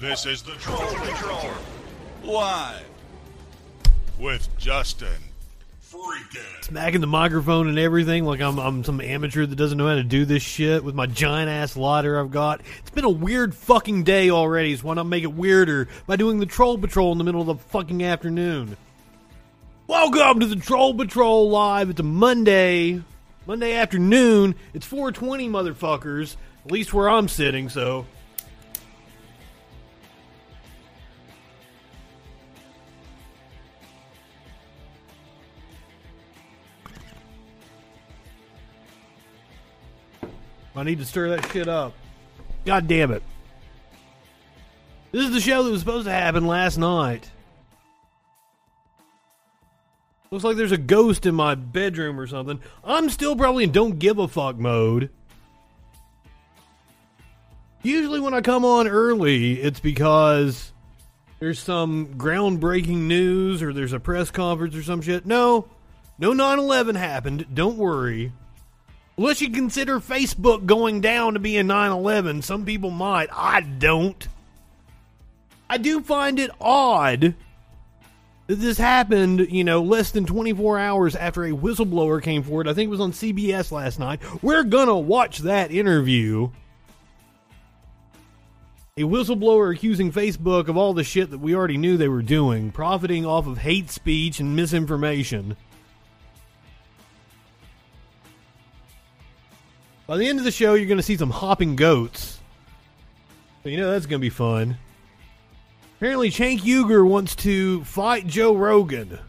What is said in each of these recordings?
This is the Troll Patrol. Live. With Justin. Freaking. smacking the microphone and everything like I'm, I'm some amateur that doesn't know how to do this shit with my giant ass lighter I've got. It's been a weird fucking day already, so why not make it weirder by doing the Troll Patrol in the middle of the fucking afternoon? Welcome to the Troll Patrol Live. It's a Monday, Monday afternoon. It's 420, motherfuckers. At least where I'm sitting, so. I need to stir that shit up. God damn it. This is the show that was supposed to happen last night. Looks like there's a ghost in my bedroom or something. I'm still probably in don't give a fuck mode. Usually, when I come on early, it's because there's some groundbreaking news or there's a press conference or some shit. No, no 9 11 happened. Don't worry. Unless you consider Facebook going down to be a 9 11, some people might. I don't. I do find it odd that this happened, you know, less than 24 hours after a whistleblower came forward. I think it was on CBS last night. We're gonna watch that interview. A whistleblower accusing Facebook of all the shit that we already knew they were doing, profiting off of hate speech and misinformation. By the end of the show, you're going to see some hopping goats. So you know that's going to be fun. Apparently, Cenk Uygur wants to fight Joe Rogan.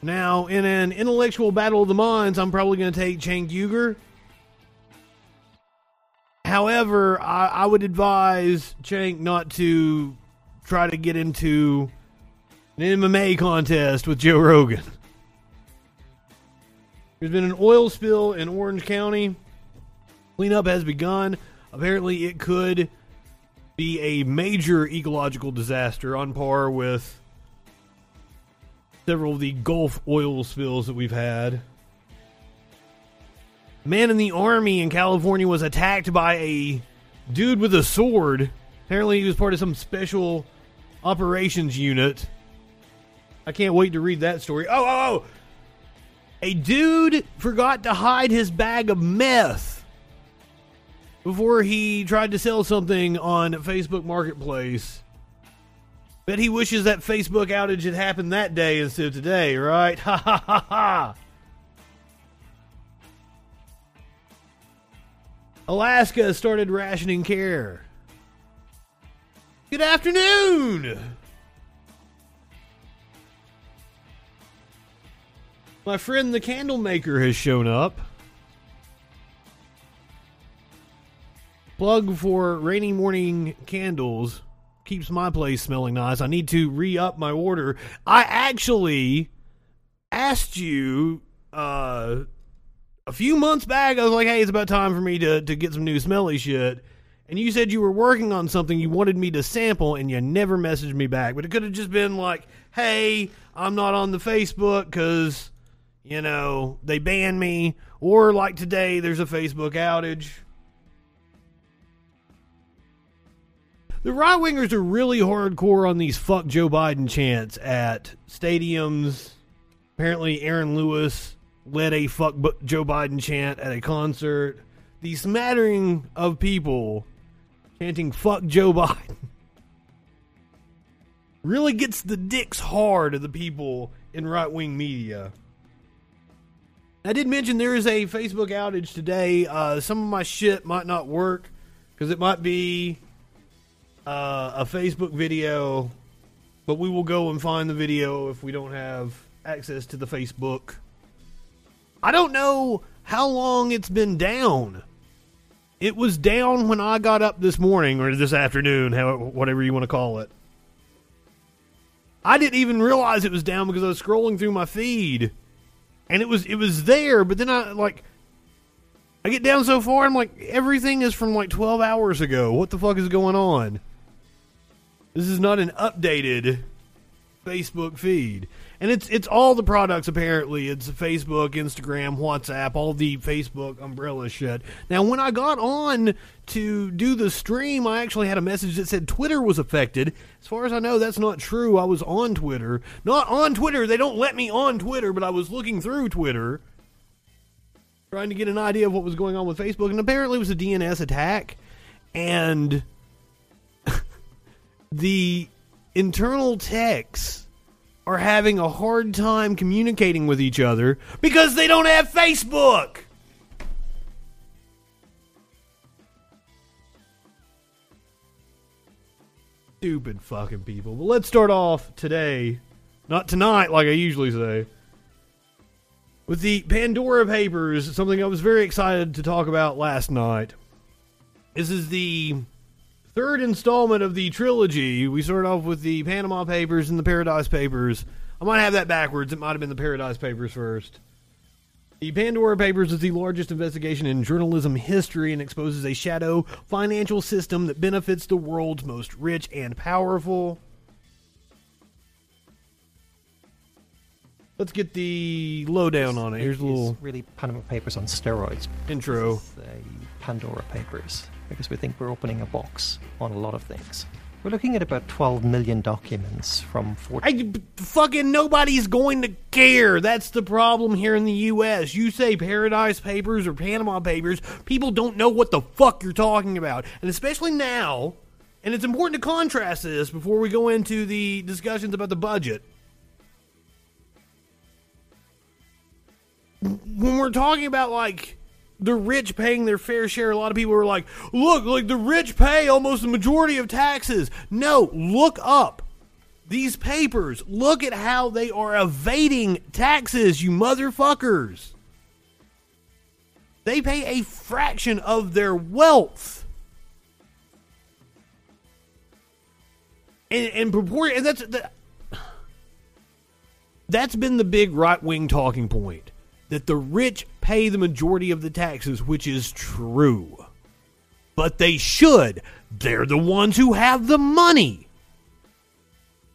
Now, in an intellectual battle of the minds, I'm probably going to take Cenk Uygur. However, I, I would advise Cenk not to try to get into an MMA contest with Joe Rogan. There's been an oil spill in Orange County. Cleanup has begun. Apparently, it could be a major ecological disaster on par with several of the Gulf oil spills that we've had. Man in the army in California was attacked by a dude with a sword. Apparently, he was part of some special operations unit. I can't wait to read that story. Oh, oh, oh! A dude forgot to hide his bag of meth before he tried to sell something on Facebook Marketplace. Bet he wishes that Facebook outage had happened that day instead of today, right? Ha ha ha ha! Alaska started rationing care. Good afternoon! My friend the candle maker has shown up. Plug for rainy morning candles keeps my place smelling nice. I need to re up my order. I actually asked you uh, a few months back. I was like, "Hey, it's about time for me to to get some new smelly shit." And you said you were working on something you wanted me to sample, and you never messaged me back. But it could have just been like, "Hey, I'm not on the Facebook because." You know, they ban me, or like today, there's a Facebook outage. The right wingers are really hardcore on these fuck Joe Biden chants at stadiums. Apparently, Aaron Lewis led a fuck Joe Biden chant at a concert. The smattering of people chanting fuck Joe Biden really gets the dicks hard of the people in right wing media. I did mention there is a Facebook outage today. Uh, some of my shit might not work because it might be uh, a Facebook video, but we will go and find the video if we don't have access to the Facebook. I don't know how long it's been down. It was down when I got up this morning or this afternoon, however, whatever you want to call it. I didn't even realize it was down because I was scrolling through my feed and it was it was there, but then I like I get down so far, I'm like everything is from like 12 hours ago. What the fuck is going on? This is not an updated Facebook feed. And it's it's all the products apparently. It's Facebook, Instagram, WhatsApp, all the Facebook umbrella shit. Now, when I got on to do the stream, I actually had a message that said Twitter was affected. As far as I know, that's not true. I was on Twitter, not on Twitter. They don't let me on Twitter, but I was looking through Twitter, trying to get an idea of what was going on with Facebook, and apparently it was a DNS attack, and the internal techs are having a hard time communicating with each other because they don't have Facebook. Stupid fucking people. But let's start off today, not tonight like I usually say, with the Pandora Papers, something I was very excited to talk about last night. This is the third installment of the trilogy. We started off with the Panama Papers and the Paradise Papers. I might have that backwards. It might have been the Paradise Papers first. The Pandora Papers is the largest investigation in journalism history and exposes a shadow financial system that benefits the world's most rich and powerful. Let's get the lowdown on it. Here's a little really Panama Papers on steroids. intro. The Pandora Papers because we think we're opening a box on a lot of things. We're looking at about 12 million documents from 14. I fucking nobody's going to care. That's the problem here in the U.S. You say Paradise Papers or Panama Papers, people don't know what the fuck you're talking about, and especially now. And it's important to contrast this before we go into the discussions about the budget. When we're talking about like the rich paying their fair share, a lot of people are like, look, like the rich pay almost the majority of taxes. No, look up these papers. Look at how they are evading taxes, you motherfuckers. They pay a fraction of their wealth. And, and and that's that, that's been the big right wing talking point that the rich pay the majority of the taxes, which is true. But they should. They're the ones who have the money.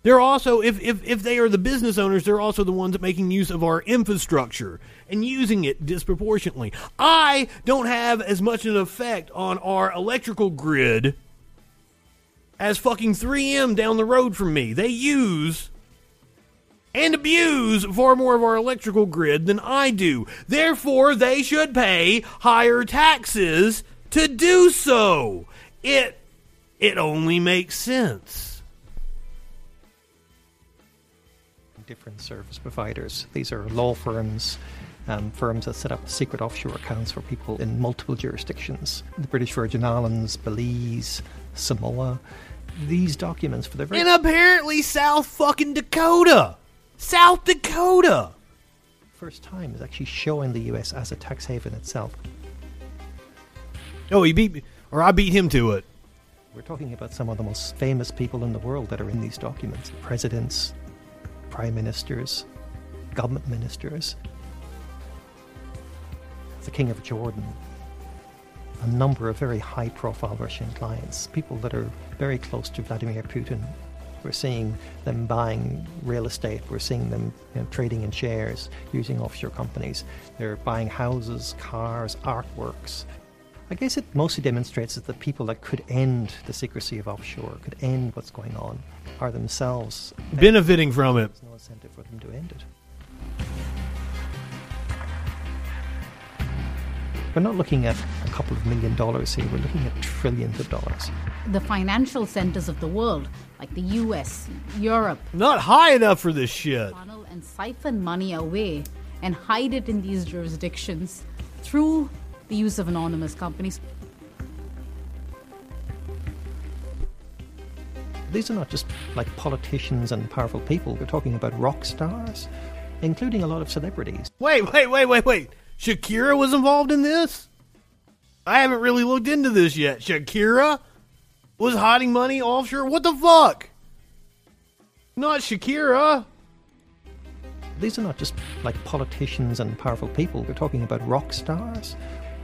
They're also, if, if, if they are the business owners, they're also the ones making use of our infrastructure and using it disproportionately. I don't have as much of an effect on our electrical grid as fucking 3M down the road from me. They use and abuse far more of our electrical grid than I do. Therefore, they should pay higher taxes to do so. It it only makes sense. different service providers. These are law firms, um, firms that set up secret offshore accounts for people in multiple jurisdictions. The British Virgin Islands, Belize, Samoa. These documents for the very And apparently South fucking Dakota. South Dakota. first time is actually showing the US as a tax haven itself. Oh, he beat me, or I beat him to it. We're talking about some of the most famous people in the world that are in these documents presidents, prime ministers, government ministers, the King of Jordan, a number of very high profile Russian clients, people that are very close to Vladimir Putin. We're seeing them buying real estate, we're seeing them you know, trading in shares, using offshore companies. They're buying houses, cars, artworks, I guess it mostly demonstrates that the people that could end the secrecy of offshore, could end what's going on, are themselves. Benefiting from it. There's no incentive for them to end it. We're not looking at a couple of million dollars here, we're looking at trillions of dollars. the financial centers of the world, like the US, Europe, Not high enough for this shit. funnel and siphon money away and hide it in these jurisdictions through the use of anonymous companies. These are not just like politicians and powerful people, we're talking about rock stars, including a lot of celebrities. Wait, wait, wait, wait, wait. Shakira was involved in this? I haven't really looked into this yet. Shakira was hiding money offshore? What the fuck? Not Shakira. These are not just like politicians and powerful people, we're talking about rock stars,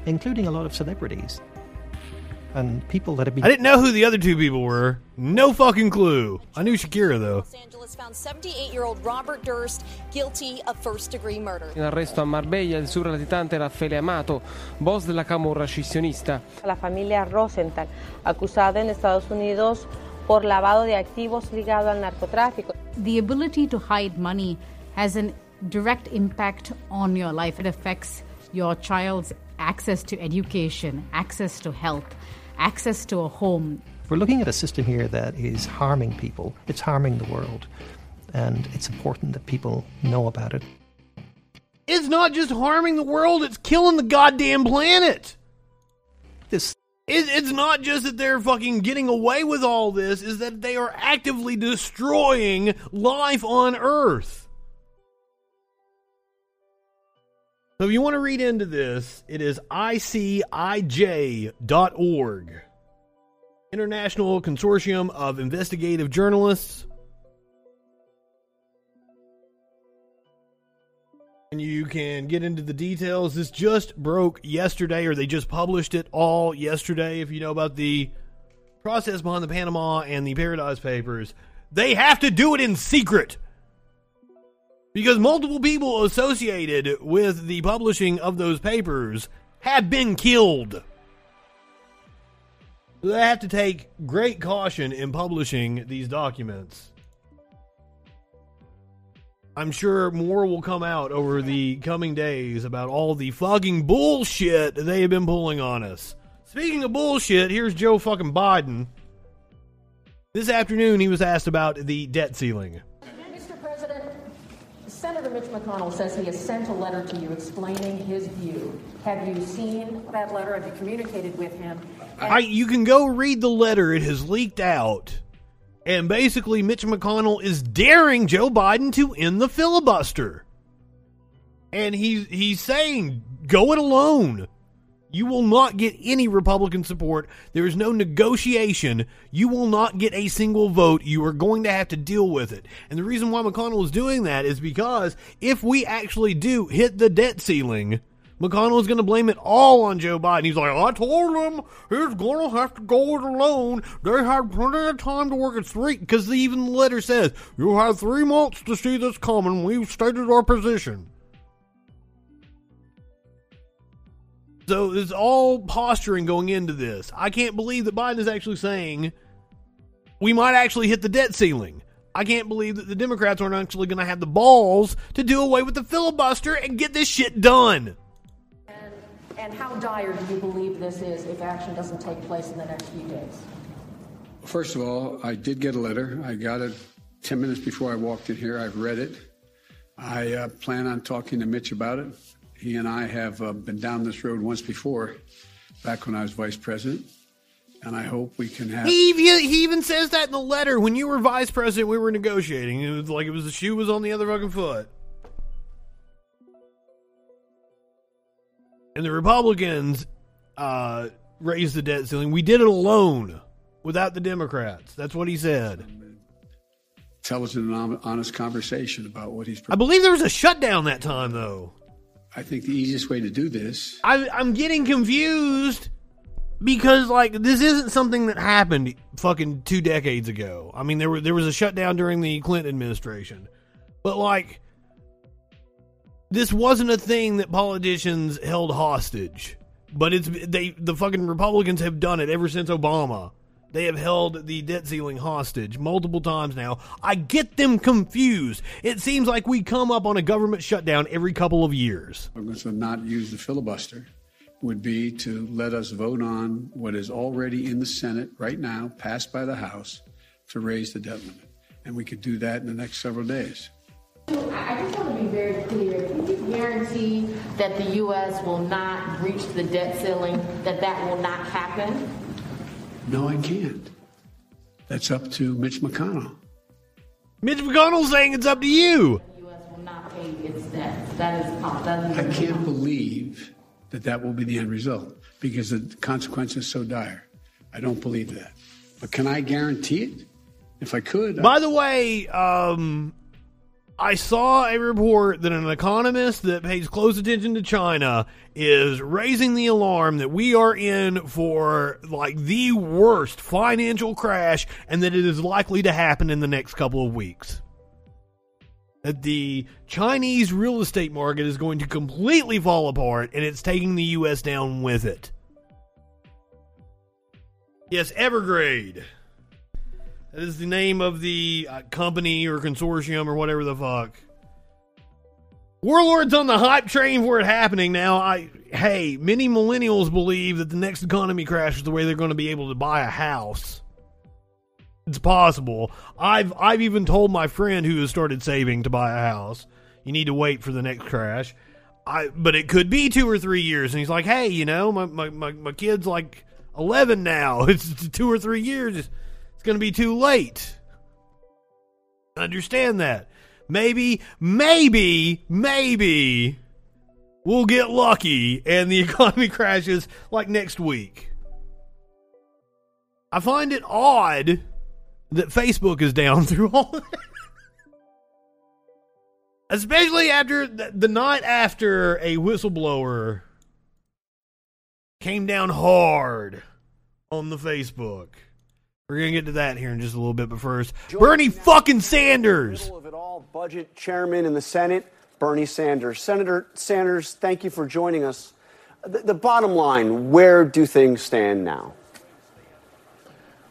including a lot of celebrities. And people that have been I didn't know who the other two people were. No fucking clue. I knew Shakira though. Los Angeles found 78-year-old Robert Durst guilty of first-degree murder. In arresto a Marbella il surlatitante Raffaele Amato, boss della camorra scissionista. La familia Rosenthal, acusada en Estados Unidos por lavado de activos ligado al narcotráfico. The ability to hide money has a direct impact on your life. It affects your child's access to education, access to health, access to a home. We're looking at a system here that is harming people. It's harming the world. And it's important that people know about it. It's not just harming the world, it's killing the goddamn planet. This It, it's not just that they're fucking getting away with all this, is that they are actively destroying life on Earth. So if you want to read into this, it is icij.org. International Consortium of Investigative Journalists. And you can get into the details. This just broke yesterday, or they just published it all yesterday. If you know about the process behind the Panama and the Paradise Papers, they have to do it in secret. Because multiple people associated with the publishing of those papers have been killed. They have to take great caution in publishing these documents. I'm sure more will come out over the coming days about all the fucking bullshit they have been pulling on us. Speaking of bullshit, here's Joe fucking Biden. This afternoon, he was asked about the debt ceiling. Senator Mitch McConnell says he has sent a letter to you explaining his view. Have you seen that letter? Have you communicated with him? I, you can go read the letter. It has leaked out. And basically, Mitch McConnell is daring Joe Biden to end the filibuster. And he's, he's saying, go it alone. You will not get any Republican support. There is no negotiation. You will not get a single vote. You are going to have to deal with it. And the reason why McConnell is doing that is because if we actually do hit the debt ceiling, McConnell is going to blame it all on Joe Biden. He's like, I told him he's going to have to go it alone. They had plenty of time to work it three, because even the letter says, you have three months to see this coming. We've stated our position. So it's all posturing going into this. I can't believe that Biden is actually saying we might actually hit the debt ceiling. I can't believe that the Democrats aren't actually going to have the balls to do away with the filibuster and get this shit done. and how dire do you believe this is if action doesn't take place in the next few days? First of all, I did get a letter. I got it 10 minutes before I walked in here. I've read it. I uh, plan on talking to Mitch about it. He and I have uh, been down this road once before, back when I was vice president. And I hope we can have. He even, he even says that in the letter. When you were vice president, we were negotiating. It was like it was the shoe was on the other fucking foot. And the Republicans uh, raised the debt ceiling. We did it alone without the Democrats. That's what he said. intelligent and honest conversation about what he's. I believe there was a shutdown that time, though. I think the easiest way to do this. I, I'm getting confused because like this isn't something that happened fucking two decades ago. I mean, there were there was a shutdown during the Clinton administration, but like this wasn't a thing that politicians held hostage. But it's they the fucking Republicans have done it ever since Obama. They have held the debt ceiling hostage multiple times now. I get them confused. It seems like we come up on a government shutdown every couple of years. to not use the filibuster would be to let us vote on what is already in the Senate right now, passed by the House, to raise the debt limit. And we could do that in the next several days. I just want to be very clear. Can you guarantee that the U.S. will not breach the debt ceiling, that that will not happen? No, I can't. That's up to Mitch McConnell. Mitch McConnell's saying it's up to you. The U.S. will not pay its debt. That is, that is I can't believe that that will be the end result because the consequence is so dire. I don't believe that. But can I guarantee it? If I could, By the way, um, I saw a report that an economist that pays close attention to China is raising the alarm that we are in for like the worst financial crash and that it is likely to happen in the next couple of weeks. That the Chinese real estate market is going to completely fall apart and it's taking the US down with it. Yes, Evergrande. That is the name of the uh, company or consortium or whatever the fuck. Warlords on the hype train for it happening now. I hey, many millennials believe that the next economy crash is the way they're going to be able to buy a house. It's possible. I've I've even told my friend who has started saving to buy a house. You need to wait for the next crash. I but it could be two or three years. And he's like, hey, you know, my my, my, my kid's like eleven now. It's two or three years. It's, going to be too late. Understand that. Maybe, maybe, maybe we'll get lucky and the economy crashes like next week. I find it odd that Facebook is down through all of Especially after the, the night after a whistleblower came down hard on the Facebook. We're gonna get to that here in just a little bit, but first, Bernie fucking Sanders. Of it all, budget chairman in the Senate, Bernie Sanders. Senator Sanders, thank you for joining us. The, the bottom line: Where do things stand now?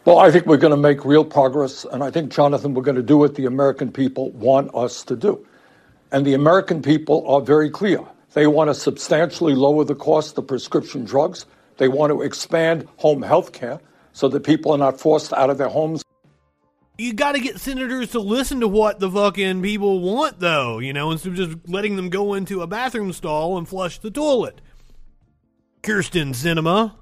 Well, I think we're going to make real progress, and I think, Jonathan, we're going to do what the American people want us to do. And the American people are very clear. They want to substantially lower the cost of prescription drugs. They want to expand home health care so that people are not forced out of their homes. You got to get senators to listen to what the fucking people want, though, you know, instead of just letting them go into a bathroom stall and flush the toilet. Kyrsten Sinema.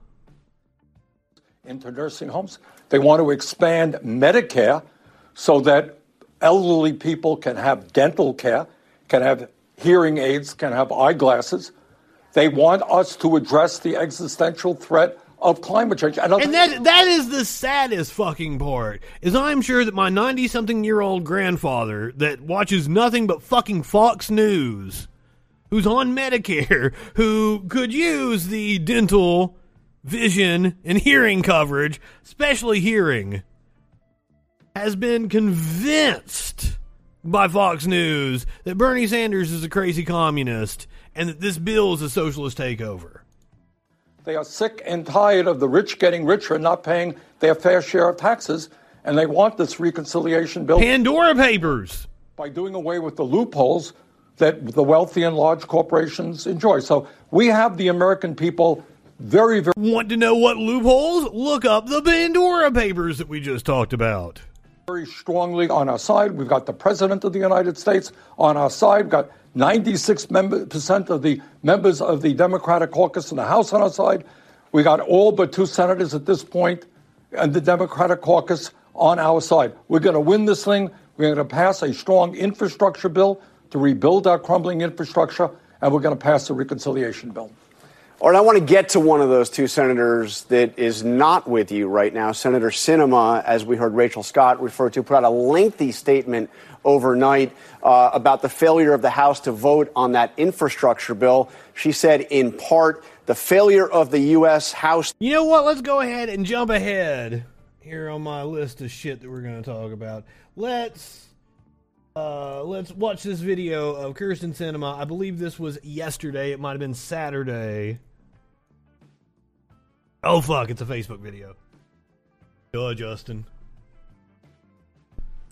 Into nursing homes. They want to expand Medicare so that elderly people can have dental care, can have hearing aids, can have eyeglasses. They want us to address the existential threat of climate change. And, and that that is the saddest fucking part. Is I'm sure that my 90 something year old grandfather that watches nothing but fucking Fox News, who's on Medicare, who could use the dental, vision, and hearing coverage, especially hearing, has been convinced by Fox News that Bernie Sanders is a crazy communist and that this bill is a socialist takeover. They are sick and tired of the rich getting richer and not paying their fair share of taxes, and they want this reconciliation bill. Pandora Papers. By doing away with the loopholes that the wealthy and large corporations enjoy. So we have the American people very, very. Want to know what loopholes? Look up the Pandora Papers that we just talked about. Very strongly on our side. We've got the President of the United States on our side. We've got 96% of the members of the Democratic caucus in the House on our side. We got all but two senators at this point and the Democratic caucus on our side. We're going to win this thing. We're going to pass a strong infrastructure bill to rebuild our crumbling infrastructure, and we're going to pass a reconciliation bill. All right, I want to get to one of those two senators that is not with you right now. Senator Sinema, as we heard Rachel Scott refer to, put out a lengthy statement overnight uh, about the failure of the House to vote on that infrastructure bill. She said, in part, the failure of the U.S. House. You know what? Let's go ahead and jump ahead here on my list of shit that we're going to talk about. Let's. Uh, let's watch this video of Kyrsten Sinema. I believe this was yesterday. It might have been Saturday. Oh fuck! It's a Facebook video. Duh, Justin.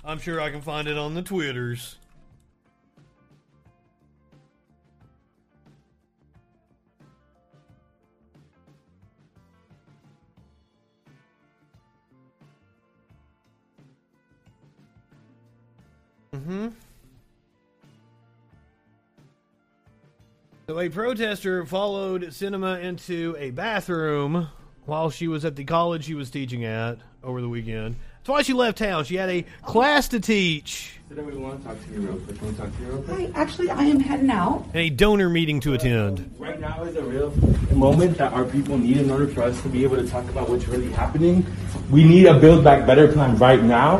I'm sure I can find it on the Twitters. Mm-hmm. So a protester followed Sinema into a bathroom while she was at the college she was teaching at over the weekend. That's why she left town. She had a class to teach. we want to talk to you real quick. Can we talk to you real quick? Hi, actually, I am heading out. And a donor meeting to attend. Right now is a real moment that our people need in order for us to be able to talk about what's really happening. We need a Build Back Better plan right now.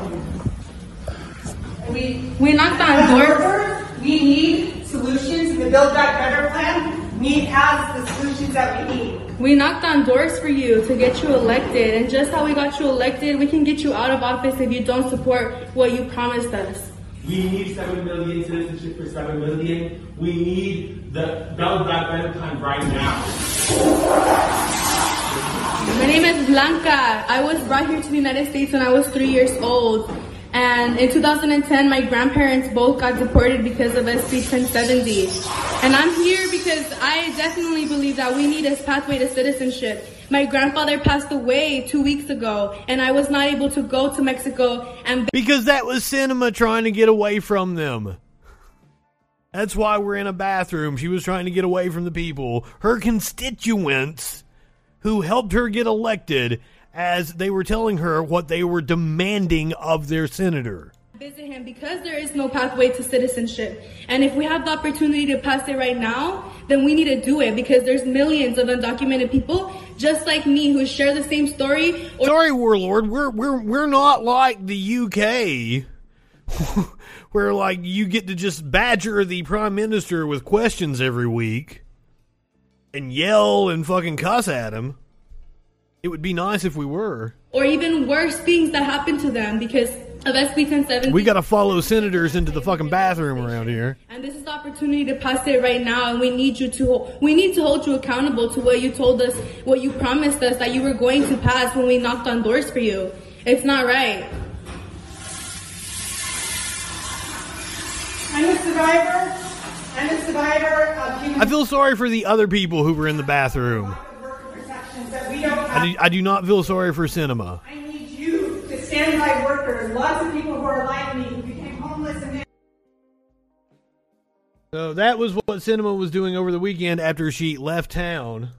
We we knocked on doors. We need solutions. The Build Back Better plan need has the solutions that we need. We knocked on doors for you to get you elected, and just how we got you elected, we can get you out of office if you don't support what you promised us. We need 7 million citizenship for 7 million. We need the Back Better plan right now. My name is Blanca. I was brought here to the United States when I was three years old. And in 2010, my grandparents both got deported because of SB 1070. And I'm here because I definitely believe that we need a pathway to citizenship. My grandfather passed away two weeks ago, and I was not able to go to Mexico and. Because that was Sinema trying to get away from them. That's why we're in a bathroom. She was trying to get away from the people, her constituents, who helped her get elected, as they were telling her what they were demanding of their senator. Visit him because there is no pathway to citizenship. And if we have the opportunity to pass it right now, then we need to do it because there's millions of undocumented people just like me who share the same story. Sorry, warlord, we're we're we're not like the UK. where like you get to just badger the prime minister with questions every week and yell and fucking cuss at him. It would be nice if we were. Or even worse things that happen to them because of SB 1070. We got to follow senators into the fucking bathroom around here. And this is the opportunity to pass it right now, and we need you to we need to hold you accountable to what you told us, what you promised us that you were going to pass when we knocked on doors for you. It's not right. I'm a survivor. I'm a survivor of human I feel sorry for the other people who were in the bathroom. I do, I do not feel sorry for Sinema. I need you to stand by workers. Lots of people who are like me who became homeless and So that was what Sinema was doing over the weekend after she left town.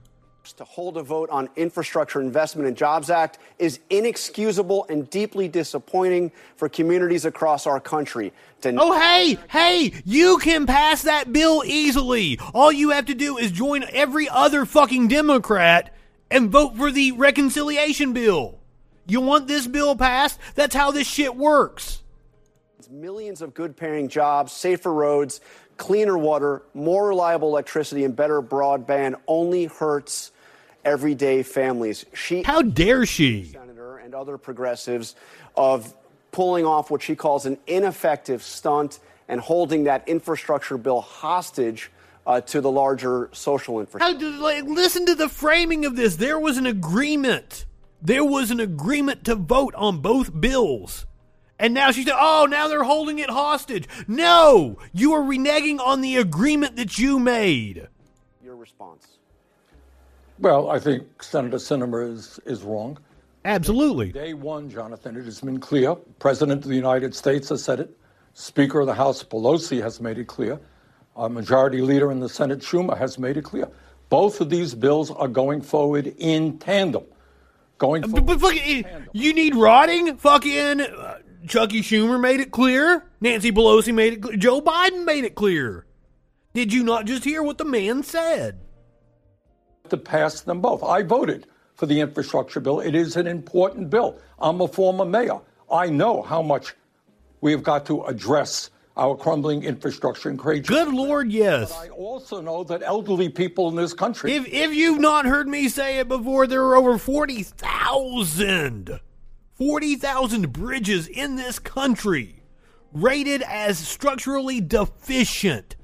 to hold a vote on Infrastructure Investment and Jobs Act is inexcusable and deeply disappointing for communities across our country. To Oh, hey, hey, you can pass that bill easily. All you have to do is join every other fucking Democrat and vote for the reconciliation bill. You want this bill passed? That's how this shit works. millions of good paying jobs, safer roads, cleaner water, more reliable electricity, and better broadband only hurts everyday families. She How dare she? Senator and other progressives of pulling off what she calls an ineffective stunt and holding that infrastructure bill hostage uh, to the larger social infrastructure. How did, like, listen to the framing of this. There was an agreement. There was an agreement to vote on both bills. And now she said, oh, now they're holding it hostage. No, you are reneging on the agreement that you made. Your response. Well, I think Senator Sinema is, is wrong. Absolutely. Day one, Jonathan, it has been clear. President of the United States has said it. Speaker of the House Pelosi has made it clear. Our majority leader in the Senate, Schumer, has made it clear. Both of these bills are going forward in tandem. Going forward. but fucking, you need rotting? Fucking uh, Chucky Schumer made it clear. Nancy Pelosi made it clear. Joe Biden made it clear. Did you not just hear what the man said? to pass them both. I voted for the infrastructure bill. It is an important bill. I'm a former mayor. I know how much we have got to address our crumbling infrastructure and create. Good Lord, yes. I also know that elderly people in this country. If if you've not heard me say it before, there are over 40,000 40,000 bridges in this country rated as structurally deficient.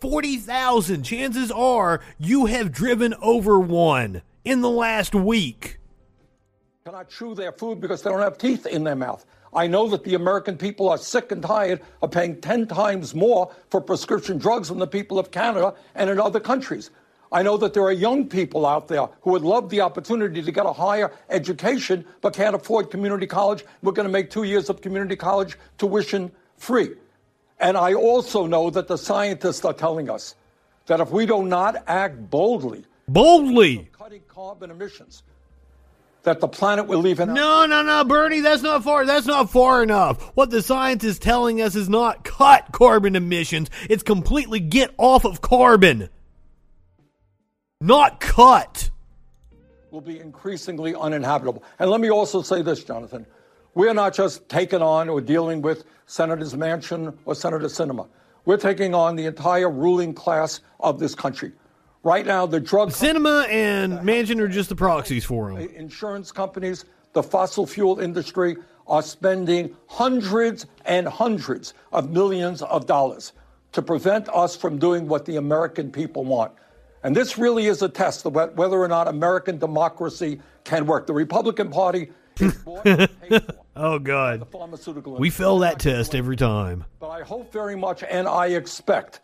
40,000. Chances are you have driven over one in the last week. cannot chew their food because they don't have teeth in their mouth. I know that the American people are sick and tired of paying 10 times more for prescription drugs than the people of Canada and in other countries. I know that there are young people out there who would love the opportunity to get a higher education but can't afford community college. We're going to make two years of community college tuition free. And I also know that the scientists are telling us that if we do not act boldly, boldly cutting carbon emissions, that the planet will leave an No, no, no, Bernie, that's not far. That's not far enough. What the science is telling us is not cut carbon emissions. It's completely get off of carbon. Not cut. will be increasingly uninhabitable. And let me also say this, Jonathan. We're not just taking on or dealing with Senators Manchin or Senator Sinema. We're taking on the entire ruling class of this country. Right now, the drug Sinema and Manchin are just the proxies for him. insurance companies, the fossil fuel industry are spending hundreds and hundreds of millions of dollars to prevent us from doing what the American people want. And this really is a test of whether or not American democracy can work. The Republican Party is bought and paid for Oh God, pharmaceutical we fail that test every time. but I hope very much and I expect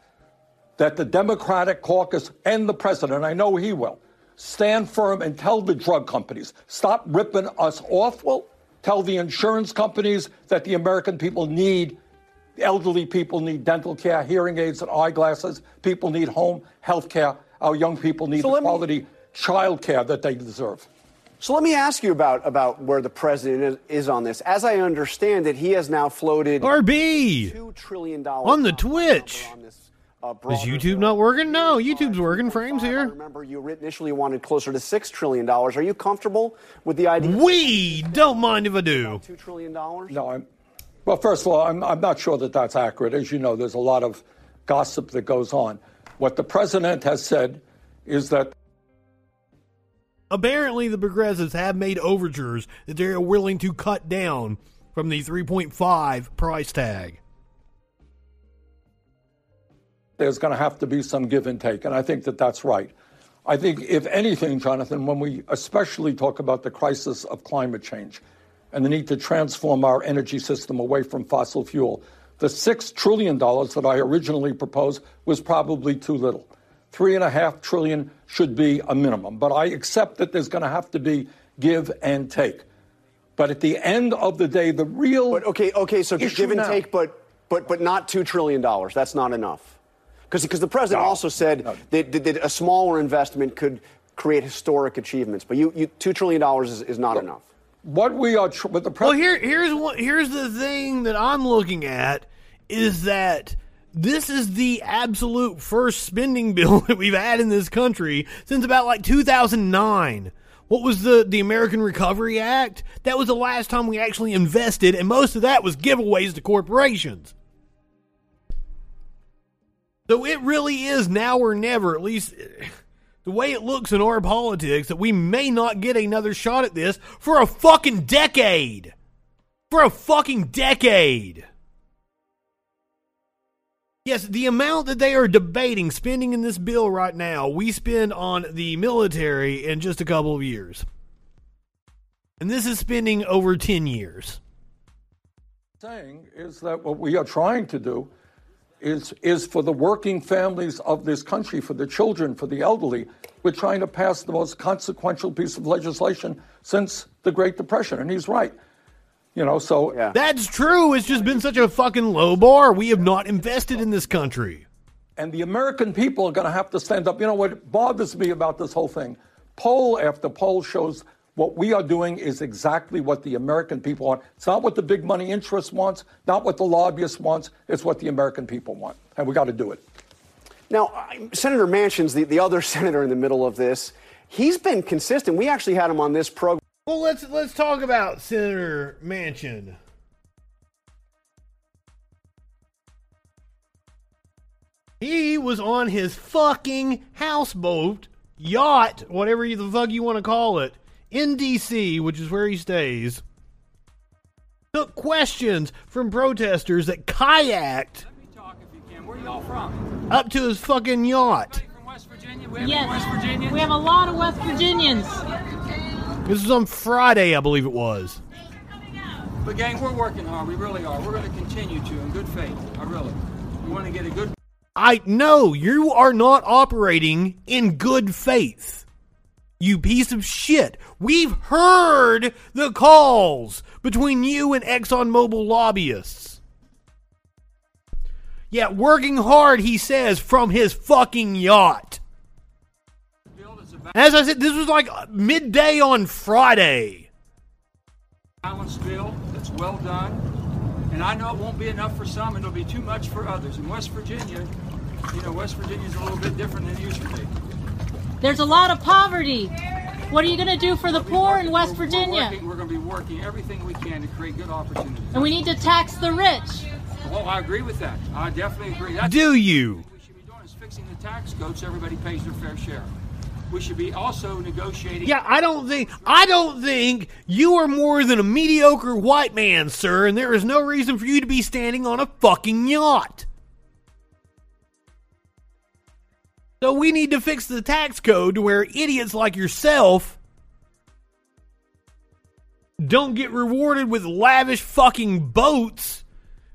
that the Democratic caucus and the president, I know he will, stand firm and tell the drug companies, stop ripping us off. Well, tell the insurance companies that the American people need, elderly people need dental care, hearing aids, and eyeglasses. People need home health care. Our young people need So the let me- quality child care that they deserve. So let me ask you about, about where the president is, is on this. As I understand it, he has now floated RB $2 trillion on the Twitch. Is YouTube not working? No, YouTube's working. Frames I here. remember you initially wanted closer to $6 trillion. Are you comfortable with the idea? We don't mind if I do. $2 trillion? No, I'm. Well, first of all, I'm, I'm not sure that that's accurate. As you know, there's a lot of gossip that goes on. What the president has said is that Apparently, the progressives have made overtures that they are willing to cut down from the 3.5 price tag. There's going to have to be some give and take, and I think that that's right. I think, if anything, Jonathan, when we especially talk about the crisis of climate change and the need to transform our energy system away from fossil fuel, the $6 trillion that I originally proposed was probably too little. Three and a half trillion should be a minimum. But I accept that there's going to have to be give and take. But at the end of the day, the real But okay, okay, so give and now- take, but but but not two trillion dollars. That's not enough. Because the president No. also said that, that, that a smaller investment could create historic achievements. But you, you two trillion dollars is, is not enough. What we are, tr- what the Well, here, here's what, here's the thing that I'm looking at is that this is the absolute first spending bill that we've had in this country since about like 2009. What was the the American Recovery Act? That was the last time we actually invested, and most of that was giveaways to corporations. So it really is now or never, at least the way it looks in our politics, that we may not get another shot at this for a fucking decade. For a fucking decade. Yes, the amount that they are debating spending in this bill right now, we spend on the military in just a couple of years. And this is spending over 10 years. saying is that what we are trying to do is is for the working families of this country, for the children, for the elderly. We're trying to pass the most consequential piece of legislation since the Great Depression, and he's right. You know, so That's true. It's just been such a fucking low bar. We have not invested in this country. and the American people are going to have to stand up. You know what bothers me about this whole thing? Poll after poll shows what we are doing is exactly what the American people want. It's not what the big money interest wants, not what the lobbyists wants. It's what the American people want, and we got to do it. Now, Senator Manchin's the, the other senator in the middle of this. He's been consistent. We actually had him on this program. Well, let's let's talk about Senator Manchin. He was on his fucking houseboat, yacht, whatever the fuck you want to call it, in D.C., which is where he stays. Took questions from protesters that kayaked Where y'all from? up to his fucking yacht. Yes. West Virginia? We have a lot of West Virginians. This was on Friday, I believe it was. But gang, we're working hard. We really are. We're going to continue to in good faith. I really. We want to get a good. I know you are not operating in good faith. You piece of shit. We've heard the calls between you and ExxonMobil lobbyists. Yeah, working hard, he says, from his fucking yacht. As I said, this was like midday on Friday. balanced bill that's well done. And I know it won't be enough for some, and it'll be too much for others. In West Virginia, you know, West Virginia's a little bit different than it used to be. There's a lot of poverty. What are you going to do for the poor in West We're Virginia? We're going to be working everything we can to create good opportunities. And we need to tax the rich. Well, I agree with that. I definitely agree. That's Do you? what we should be doing is fixing the tax code so everybody pays their fair share. We should be also negotiating. Yeah, I don't think I don't think you are more than a mediocre white man, sir, and there is no reason for you to be standing on a fucking yacht. So we need to fix the tax code to where idiots like yourself don't get rewarded with lavish fucking boats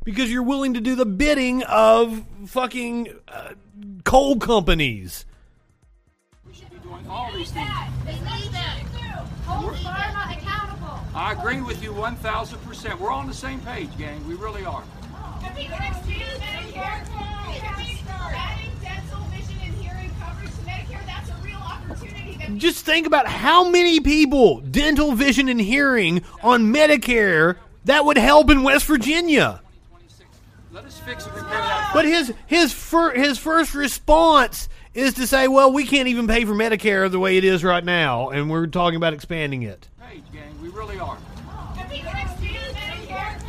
because you're willing to do the bidding of fucking uh, coal companies. We should be doing all these things. Hold the bar not accountable. I agree with you 1,000%. We're on the same page, gang. We really are. If we can expand Medicare, can we start adding dental, vision, and hearing coverage to Medicare? That's a real opportunity that Just think about how many people, dental, vision, and hearing on Medicare, that would help in West Virginia. But his his fir- his first response is to say, "Well, we can't even pay for Medicare the way it is right now, and we're talking about expanding it." page, gang. We really are. If we can expand Medicare,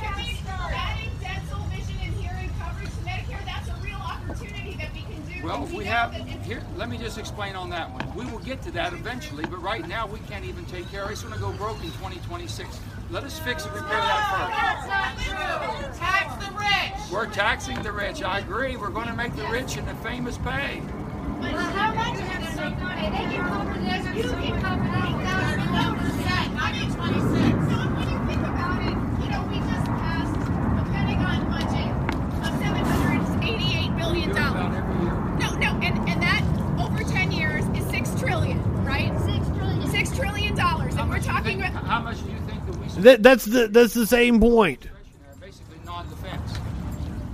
can we start adding dental, vision, and hearing coverage to Medicare? That's a real opportunity that we can do. Well, if we have here, let me just explain on that one. We will get to that eventually, but right now we can't even take care of it. It's going to go broke in 2026. Let us fix and repair that That's not true. Tax the rich. We're taxing the rich. I agree. We're going to make the rich and the famous pay. But how much is it so funny? They cover this, you cover that, one percent, not in twenty-six. So when you think about it, you know, we just passed a Pentagon budget of seven hundred eighty-eight billion Six trillion dollars, and we're talking about. How much do you think that we spend? That, that's the that's the same point. Basically, non-defense.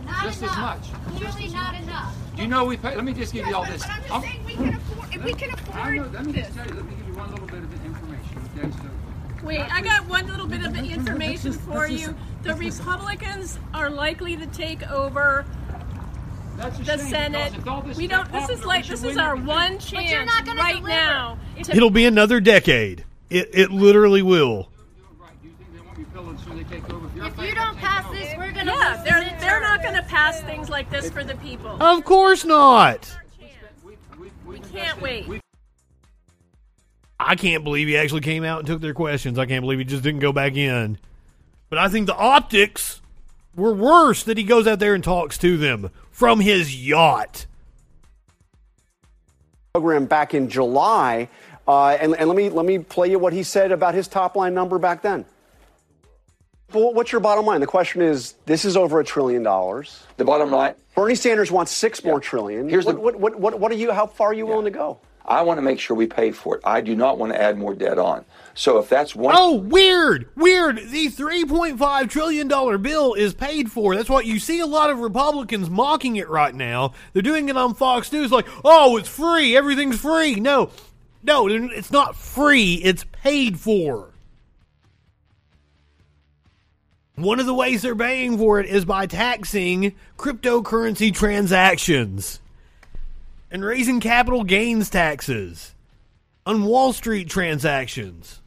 Not Just as much. Clearly not enough. Do you know we pay? Let me just give you all Yes, this. but I'm just I'm- saying we can afford, if we can I afford know, let me just tell you. Let me give you one little bit of information. Okay, so Wait, I got one little bit of information for you. The Republicans are likely to take over That's a the shame, Senate. because if all this We don't. This is like this is our everything. one But you're chance not gonna right deliver. now. to- It'll be another decade. It it literally will. If you don't pass this, we're gonna Yeah, they're they're not going to pass things like this for the people. Of course not. We can't wait. I can't believe he actually came out and took their questions. I can't believe he just didn't go back in. But I think the optics were worse that he goes out there and talks to them from his yacht. program back in July. Uh, and, and let me let me play you what he said about his top line number back then. But what's your bottom line? The question is: This is over a trillion dollars. The bottom line. Bernie Sanders wants six more trillion. Here's what, the- what, what, what, what are you? How far are you willing to go? I want to make sure we pay for it. I do not want to add more debt on. So if that's one. Oh, weird, weird. The three point five trillion dollar bill is paid for. That's what you see a lot of Republicans mocking it right now. They're doing it on Fox News, like, "Oh, it's free. Everything's free." No, no, it's not free. It's paid for. One of the ways they're paying for it is by taxing cryptocurrency transactions and raising capital gains taxes on Wall Street transactions.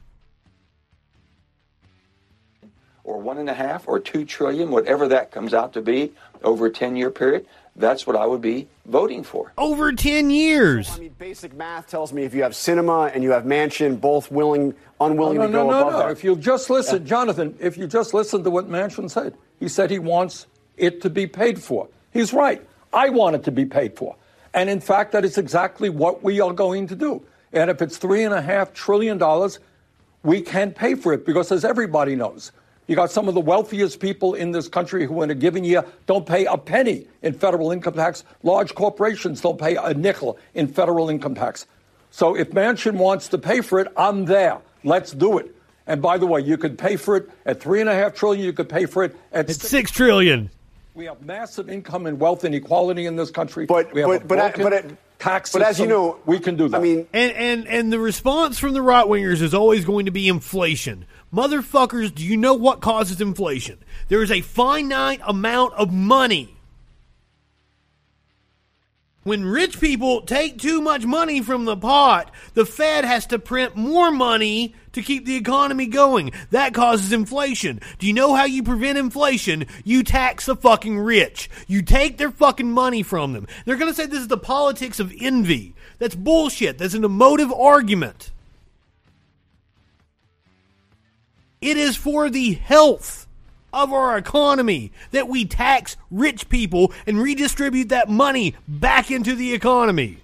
Or one and a half or two trillion, whatever that comes out to be over a 10 year period, that's what I would be voting for. Over 10 years. I mean, basic math tells me if you have Sinema and you have Manchin, both willing, unwilling no, to no, go no, above no. that. If you just listen, Jonathan, if you just listen to what Manchin said, he said he wants it to be paid for. He's right. I want it to be paid for. And in fact, that is exactly what we are going to do. And if it's three and a half trillion dollars, we can pay for it because, as everybody knows, you got some of the wealthiest people in this country who, in a given year, don't pay a penny in federal income tax. Large corporations don't pay a nickel in federal income tax. So if Manchin wants to pay for it, I'm there. Let's do it. And by the way, you could pay for it at three and a half trillion. You could pay for it at It's six trillion. We have massive income and wealth inequality in this country. But we have but a but, broken but, but, tax but as you know, we can do that. I mean, And and and the response from the right wingers is always going to be inflation. Motherfuckers, do you know what causes inflation? There is a finite amount of money. When rich people take too much money from the pot, the Fed has to print more money to keep the economy going. That causes inflation. Do you know how you prevent inflation? You tax the fucking rich. You take their fucking money from them. They're going to say this is the politics of envy. That's bullshit. That's an emotive argument. It is for the health of our economy that we tax rich people and redistribute that money back into the economy.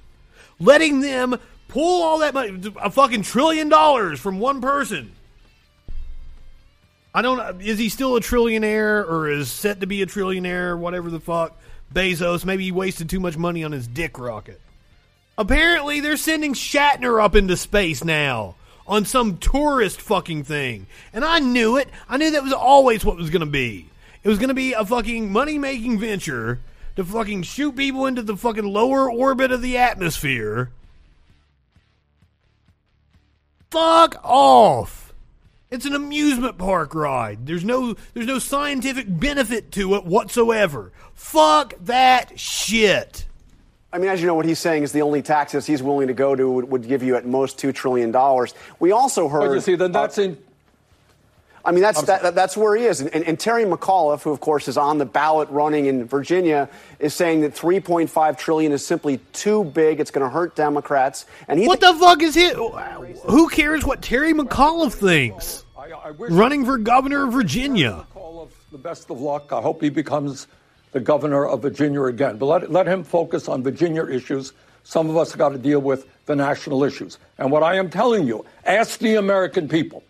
Letting them pull all that money, a fucking trillion dollars from one person. I don't is he still a trillionaire or is set to be a trillionaire, whatever the fuck. Bezos, maybe he wasted too much money on his dick rocket. Apparently, they're sending Shatner up into space now on some tourist fucking thing. And I knew it. I knew that was always what was going to be. It was going to be a fucking money making venture to fucking shoot people into the fucking lower orbit of the atmosphere. Fuck off. It's an amusement park ride. There's no there's no scientific benefit to it whatsoever. Fuck that shit. I mean, as you know, what he's saying is the only taxes he's willing to go to would, would give you at most two trillion dollars. We also heard. But you see, then that's uh, in. I mean, that's that, that's where he is. And, and, and, Terry McAuliffe, who of course is on the ballot running in Virginia, is saying that 3.5 trillion is simply too big. It's going to hurt Democrats. And he what the fuck is it? Who cares what Terry McAuliffe thinks? I, I running for governor of Virginia. McAuliffe the best of luck. I hope he becomes the governor of Virginia again. But let, let him focus on Virginia issues. Some of us got to deal with the national issues. And what I am telling you, ask the American people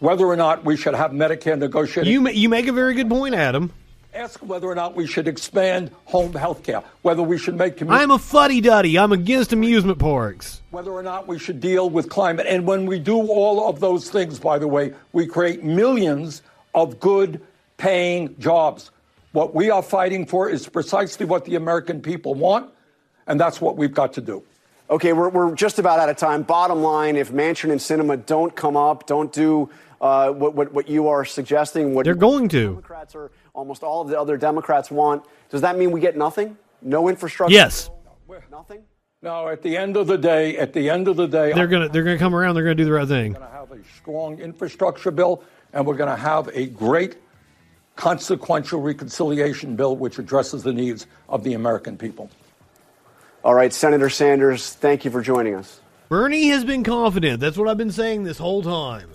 whether or not we should have Medicare negotiated. You, you make a very good point, Adam. Ask whether or not we should expand home health care, whether we should make community. I'm a fuddy duddy. I'm against amusement parks. Whether or not we should deal with climate. And when we do all of those things, by the way, we create millions of good paying jobs. What we are fighting for is precisely what the American people want, and that's what we've got to do. Okay, we're, we're just about out of time. Bottom line if Manchin and Sinema don't come up, don't do uh, what, what, what you are suggesting, what they're going to. Democrats or almost all of the other Democrats want, does that mean we get nothing? No infrastructure? Yes. Nothing? No, at the end of the day, at the end of the day, they're gonna they're gonna come around. They're gonna do the right thing. We're gonna have a strong infrastructure bill, and we're gonna have a great consequential reconciliation bill which addresses the needs of the American people. All right, Senator Sanders, thank you for joining us. Bernie has been confident. That's what I've been saying this whole time.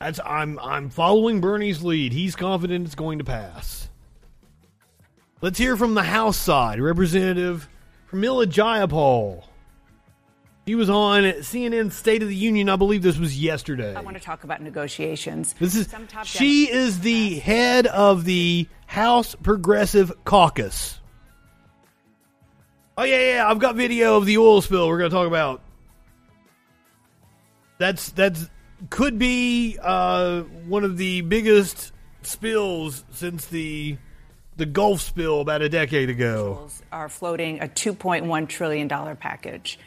That's I'm I'm following Bernie's lead. He's confident it's going to pass. Let's hear from the House side. Representative Pramila Jayapal. He was on CNN State of the Union. I believe this was yesterday. I want to talk about negotiations. This is she is the head of the House Progressive Caucus. Oh yeah, yeah. I've got video of the oil spill. We're going to talk about. That's that's could be uh, one of the biggest spills since the the Gulf spill about a decade ago. Are floating a 2.1 trillion dollar package,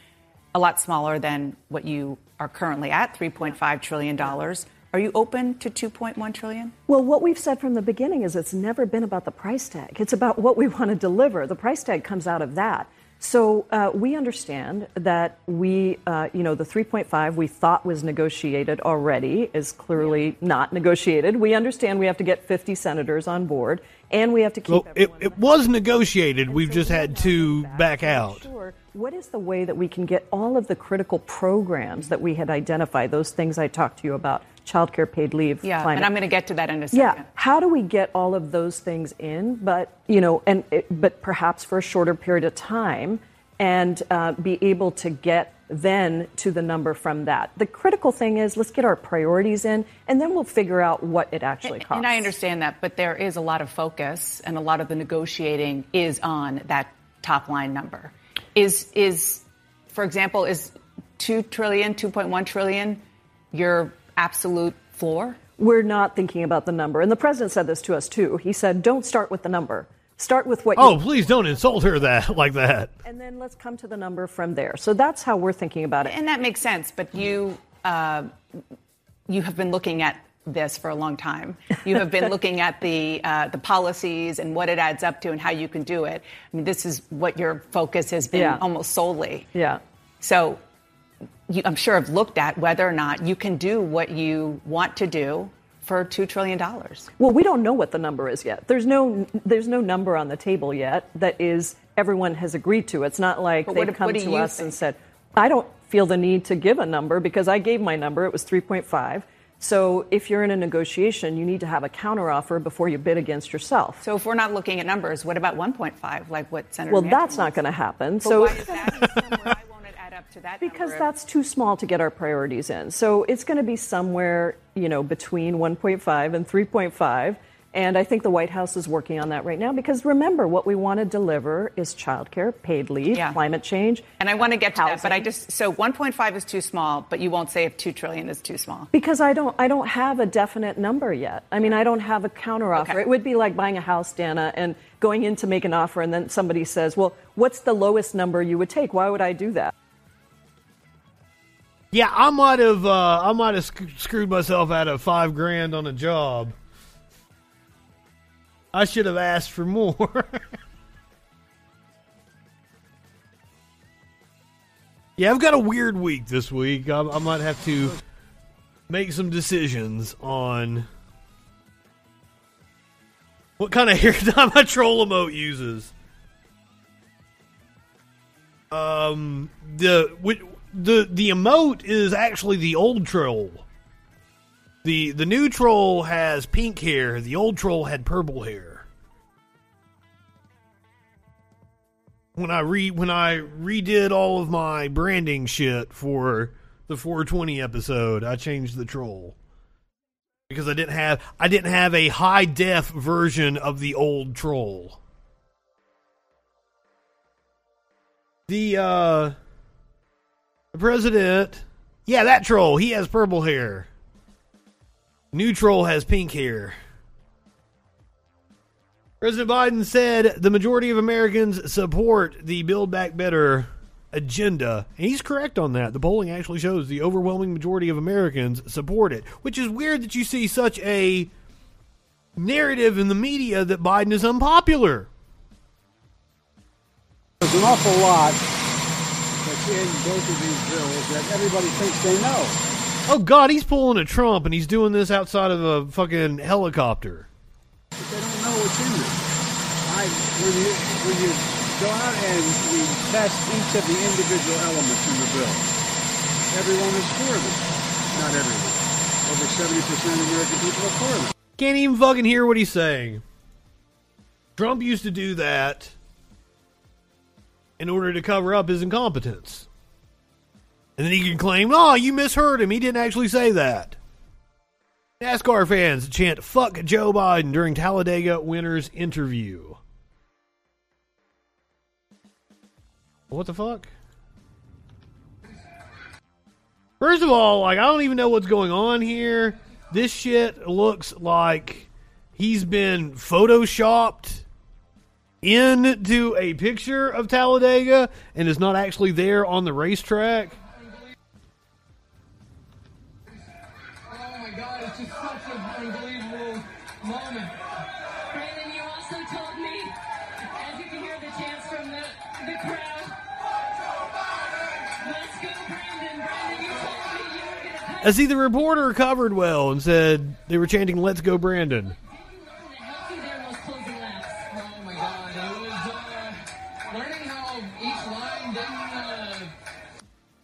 a lot smaller than what you are currently at, 3.5 trillion dollars. Are you open to 2.1 trillion? Well, what we've said from the beginning is it's never been about the price tag. It's about what we want to deliver. The price tag comes out of that. So uh, we understand that we, uh, you know, the 3.5 we thought was negotiated already is clearly not negotiated. We understand we have to get 50 senators on board, and we have to keep. Well, it, it was negotiated. We've just had to back out. Sure. What is the way that we can get all of the critical programs that we had identified? Those things I talked to you about childcare paid leave. Yeah, climate. and I'm going to get to that in a second. Yeah, how do we get all of those things in? But you know, and but perhaps for a shorter period of time, and uh, be able to get then to the number from that. The critical thing is let's get our priorities in, and then we'll figure out what it actually costs. And I understand that, but there is a lot of focus, and a lot of the negotiating is on that top line number. Is is, for example, is two trillion, 2.1 trillion your absolute floor? We're not thinking about the number. And the president said this to us too. He said, don't start with the number. Start with what Oh, you please don't insult her that like that. and then let's come to the number from there. So that's how we're thinking about it. And that makes sense, but you uh, you have been looking at this for a long time. You have been looking at the uh, the policies and what it adds up to and how you can do it. I mean, this is what your focus has been Yeah. almost solely. Yeah. So, you, I'm sure have looked at whether or not you can do what you want to do for two trillion dollars. Well, we don't know what the number is yet. There's no there's no number on the table yet that is everyone has agreed to. It's not like But they've what- come what to us think? and said, "I don't feel the need to give a number because I gave my number. It was 3.5." So, if you're in a negotiation, you need to have a counteroffer before you bid against yourself. So, if we're not looking at numbers, what about 1.5, like what Senator? Well, Manchin that's not going to happen. But so why is that? Why won't it add up to that? because number? that's too small to get our priorities in. So it's going to be somewhere, you know, between 1.5 and 3.5. And I think the White House is working on that right now because remember, what we want to deliver is childcare, paid leave, climate change. And I want to get to that, but I just so 1.5 is too small, but you won't say if 2 trillion is too small. Because I don't, I don't have a definite number yet. I mean, I don't have a counteroffer. Okay. It would be like buying a house, Dana, and going in to make an offer, and then somebody says, "Well, what's the lowest number you would take?" Why would I do that? Yeah, I might have uh, I might have sc- screwed myself out of five grand on a job. I should have asked for more. yeah, I've got a weird week this week. I, I might have to make some decisions on what kind of hair dye my troll emote uses. Um, the the the emote is actually the old troll. The The new troll has pink hair. The old troll had purple hair. When I re when I redid all of my branding shit for the 420 episode, I changed the troll because I didn't have I didn't have a high def version of the old troll. The uh the president, yeah, that troll, he has purple hair. New troll has pink hair. President Biden said the majority of Americans support the Build Back Better agenda. And he's correct on that. The polling actually shows the overwhelming majority of Americans support it, which is weird that you see such a narrative in the media that Biden is unpopular. There's an awful lot that's in both of these bills that everybody thinks they know. Oh God, he's pulling a Trump and he's doing this outside of a fucking helicopter. But they don't know what's in them. I, when you when you go out and you test each of the individual elements in the bill, everyone is for them. Not everyone. Over seventy percent of American people are for them. Can't even fucking hear what he's saying. Trump used to do that in order to cover up his incompetence. And then he can claim, oh, you misheard him. He didn't actually say that. NASCAR fans chant, fuck Joe Biden during Talladega winner's interview. What the fuck? First of all, like, I don't even know what's going on here. This shit looks like he's been photoshopped into a picture of Talladega and is not actually there on the racetrack. I see the reporter covered well and said they were chanting, Let's go, Brandon.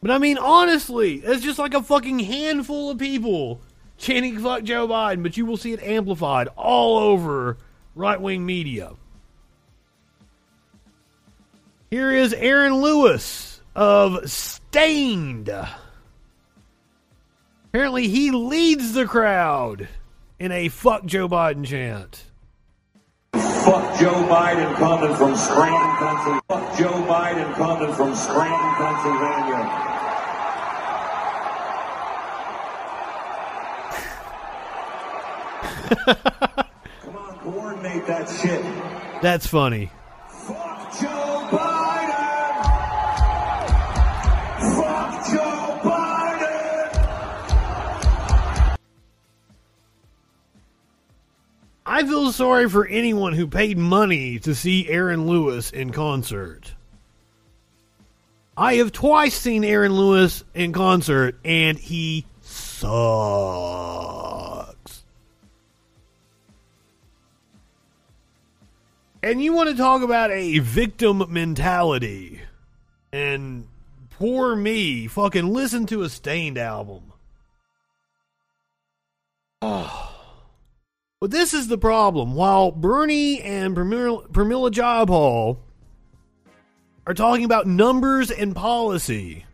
But I mean, honestly, it's just like a fucking handful of people chanting fuck Joe Biden, but you will see it amplified all over right wing media. Here is Aaron Lewis of Staind. Apparently, he leads the crowd in a fuck Joe Biden chant. Fuck Joe Biden coming from Scranton, Pennsylvania. Fuck Joe Biden coming from Scranton, Pennsylvania. Come on, coordinate that shit. That's funny. I feel sorry for anyone who paid money to see Aaron Lewis in concert. I have twice seen Aaron Lewis in concert, and he sucks. And you want to talk about a victim mentality and poor me fucking listen to a Staind album. But this is the problem. While Bernie and Pramila, Pramila Jayapal are talking about numbers and policy,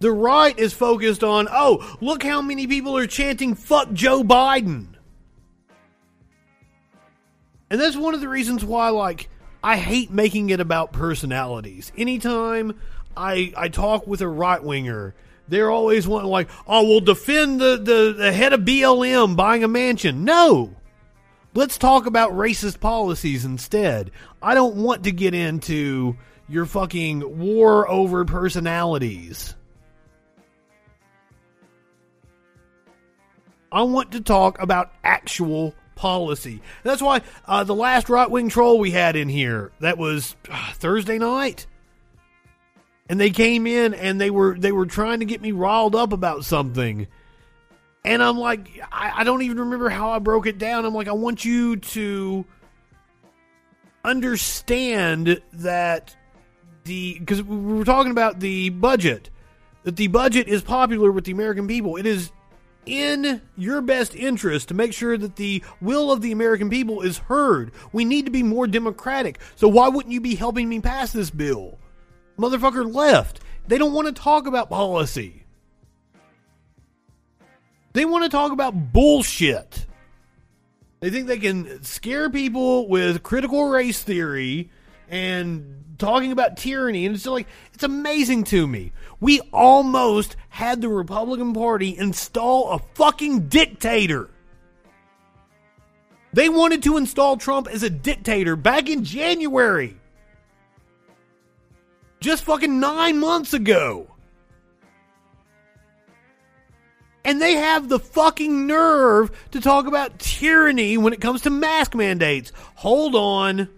the right is focused on, oh, look how many people are chanting fuck Joe Biden. And that's one of the reasons why, like, I hate making it about personalities. Anytime I I talk with a right winger, they're always wanting like, oh, we'll defend the, the, the head of BLM buying a mansion. No. Let's talk about racist policies instead. I don't want to get into your fucking war over personalities. I want to talk about actual policy. That's why uh, the last right wing troll we had in here, that was uh, Thursday night and they came in and they were they were trying to get me riled up about something and i'm like I, I, don't even remember how i broke it down i'm like i want you to understand that the because we were talking about the budget that the budget is popular with the american people it is in your best interest to make sure that the will of the American people is heard. We need to be more democratic. So why wouldn't you be helping me pass this bill? Motherfucker left. They don't want to talk about policy. They want to talk about bullshit. They think they can scare people with critical race theory and talking about tyranny. And it's like, it's amazing to me. We almost had the Republican Party install a fucking dictator. They wanted to install Trump as a dictator back in January just fucking nine months ago. And they have the fucking nerve to talk about tyranny when it comes to mask mandates. Hold on.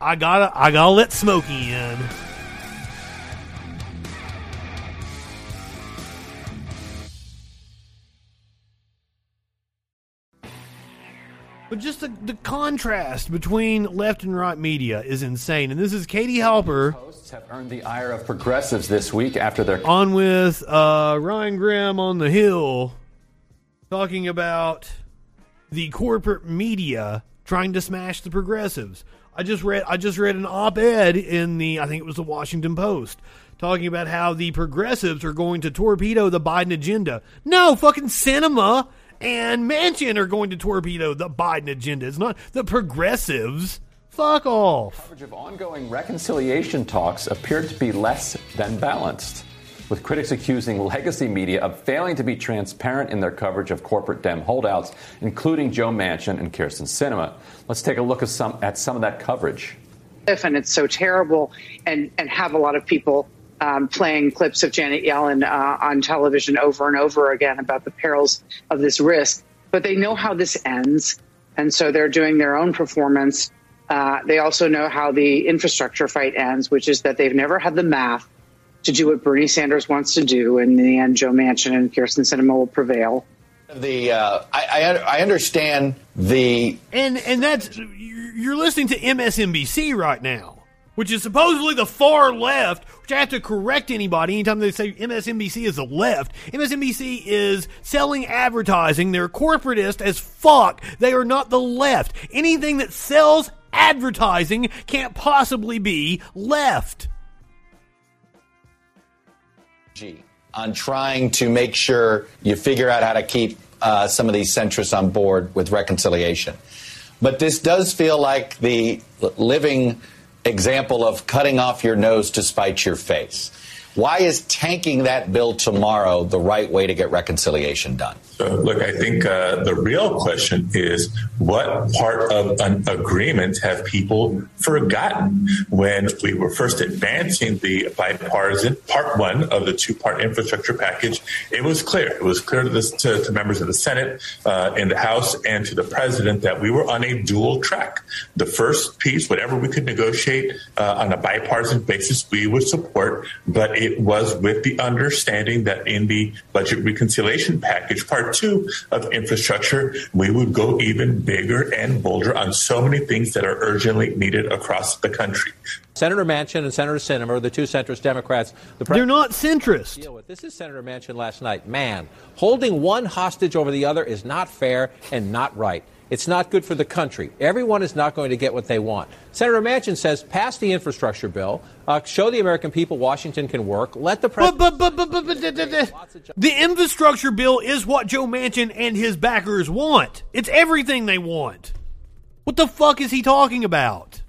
I gotta I gotta let Smokey in. But just the, the contrast between left and right media is insane. And this is Katie Halper. Hosts have earned the ire of progressives this week after their. On with uh, Ryan Grim on the Hill talking about the corporate media trying to smash the progressives. I just read I just read an op-ed in the I think it was the Washington Post talking about how the progressives are going to torpedo the Biden agenda. No, fucking Sinema and Manchin are going to torpedo the Biden agenda. It's not the progressives. Fuck off. Coverage of ongoing reconciliation talks appeared to be less than balanced, with critics accusing legacy media of failing to be transparent in their coverage of corporate Dem holdouts, including Joe Manchin and Kyrsten Sinema. Let's take a look at some, at some of that coverage. And it's so terrible, and, and have a lot of people um, playing clips of Janet Yellen uh, on television over and over again about the perils of this risk. But they know how this ends. And so they're doing their own performance. Uh, they also know how the infrastructure fight ends, which is that they've never had the math to do what Bernie Sanders wants to do. And in the end, Joe Manchin and Kyrsten Sinema will prevail. The uh, I, I understand the and and that's you're listening to MSNBC right now which is supposedly the far left, which I have to correct anybody anytime they say MSNBC is the left. MSNBC is selling advertising. They're corporatist as fuck. They are not the left. Anything that sells advertising can't possibly be left. On trying to make sure you figure out how to keep uh, some of these centrists on board with reconciliation. But this does feel like the living example of cutting off your nose to spite your face. Why is tanking that bill tomorrow the right way to get reconciliation done? So, look, I think uh, the real question is what part of an agreement have people forgotten? When we were first advancing the bipartisan part one of the two part infrastructure package, it was clear. It was clear to, this, to, to members of the Senate, uh, in the House, and to the president that we were on a dual track. The first piece, whatever we could negotiate uh, on a bipartisan basis, we would support, but it was with the understanding that in the budget reconciliation package, part two of infrastructure, we would go even bigger and bolder on so many things that are urgently needed across the country. Senator Manchin and Senator Sinema are the two centrist Democrats. The They're not centrist. This is Senator Manchin last night. Man, holding one hostage over the other is not fair and not right. It's not good for the country. Everyone is not going to get what they want. Senator Manchin says pass the infrastructure bill, uh, show the American people Washington can work, let the president. But, but, but, the infrastructure bill is what Joe Manchin and his backers want. It's everything they want. What the fuck is he talking about?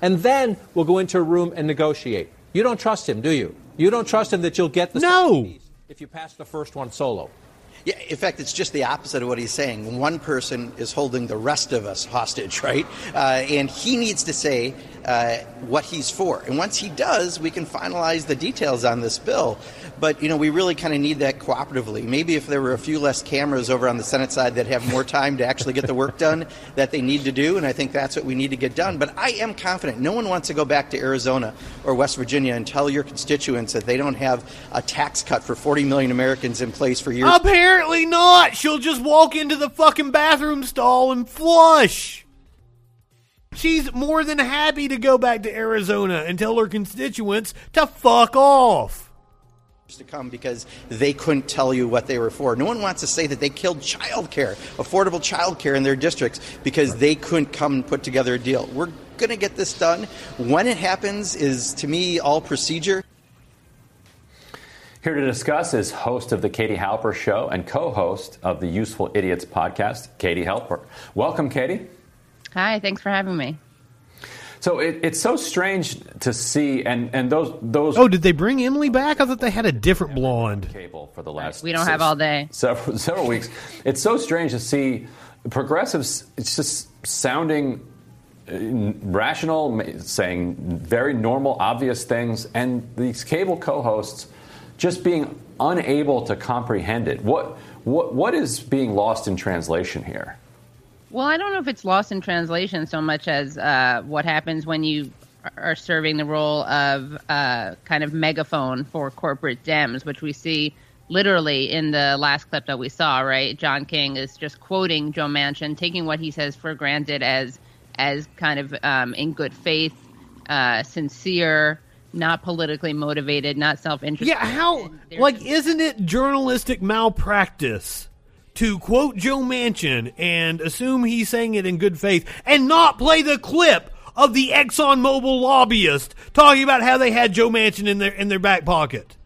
And then we'll go into a room and negotiate. You don't trust him, do you? You don't trust him that you'll get the no if you pass the first one solo. Yeah, in fact, it's just the opposite of what he's saying. One person is holding the rest of us hostage, right? Uh, and he needs to say uh, what he's for. And once he does, we can finalize the details on this bill. But, you know, we really kind of need that cooperatively. Maybe if there were a few less cameras over on the Senate side that have more time to actually get the work done that they need to do, and I think that's what we need to get done. But I am confident. No one wants to go back to Arizona or West Virginia and tell your constituents that they don't have a tax cut for 40 million Americans in place for years. Apparently not. She'll just walk into the fucking bathroom stall and flush. She's more than happy to go back to Arizona and tell her constituents to fuck off. To come because they couldn't tell you what they were for. No one wants to say that they killed childcare, affordable childcare in their districts because they couldn't come and put together a deal. We're going to get this done. When it happens is, to me, all procedure. Here to discuss is host of the Katie Halper Show and co-host of the Useful Idiots podcast, Katie Halper. Welcome, Katie. Hi, thanks for having me. So it, it's so strange to see, and, and those those. Oh, did they bring Emily back? I thought they had a different blonde. Cable for the last. We don't have all day. Several several weeks. It's so strange to see progressives. It's just sounding uh, rational, saying very normal, obvious things, and these cable co-hosts just being unable to comprehend it. What what what is being lost in translation here? Well, I don't know if it's lost in translation so much as uh, what happens when you are serving the role of uh, kind of megaphone for corporate Dems, which we see literally in the last clip that we saw. Right, John King is just quoting Joe Manchin, taking what he says for granted as as kind of um, in good faith, uh, sincere. Not politically motivated, not self-interested. Yeah, how? Like, isn't it journalistic malpractice to quote Joe Manchin and assume he's saying it in good faith and not play the clip of the Exxon ExxonMobil lobbyist talking about how they had Joe Manchin in their in their back pocket.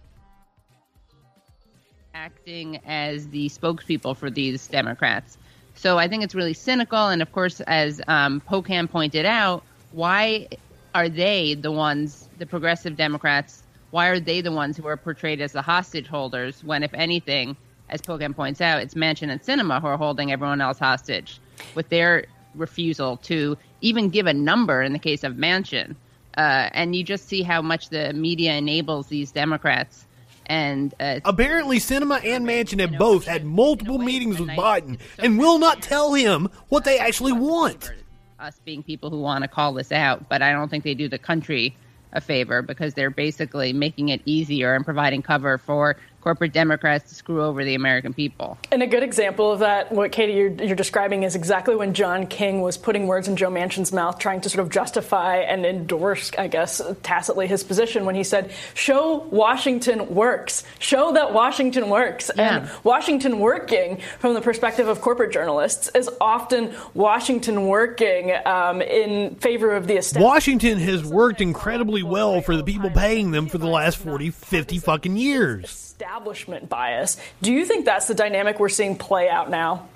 Acting as the spokespeople for these Democrats. So I think it's really cynical. And of course, as um, Pocan pointed out, why are they the ones, the progressive Democrats, why are they the ones who are portrayed as the hostage holders when, if anything, as Pocan points out, it's Manchin and Sinema who are holding everyone else hostage with their refusal to even give a number in the case of Manchin. Uh, and you just see how much the media enables these Democrats. And uh, apparently, Sinema and Manchin have both had multiple meetings with Biden and will not tell him what they actually want. Us being people who want to call this out, but I don't think they do the country a favor because they're basically making it easier and providing cover for corporate Democrats to screw over the American people. And a good example of that, what Katie you're, you're, describing, is exactly when John King was putting words in Joe Manchin's mouth, trying to sort of justify and endorse, I guess, tacitly his position when he said, "Show Washington works. Show that Washington works." Yeah. And Washington working, from the perspective of corporate journalists, is often Washington working um, in favor of the establishment. Washington has worked incredibly well for the people paying them for the last 40, 50 fucking years establishment bias. Do you think that's the dynamic we're seeing play out now?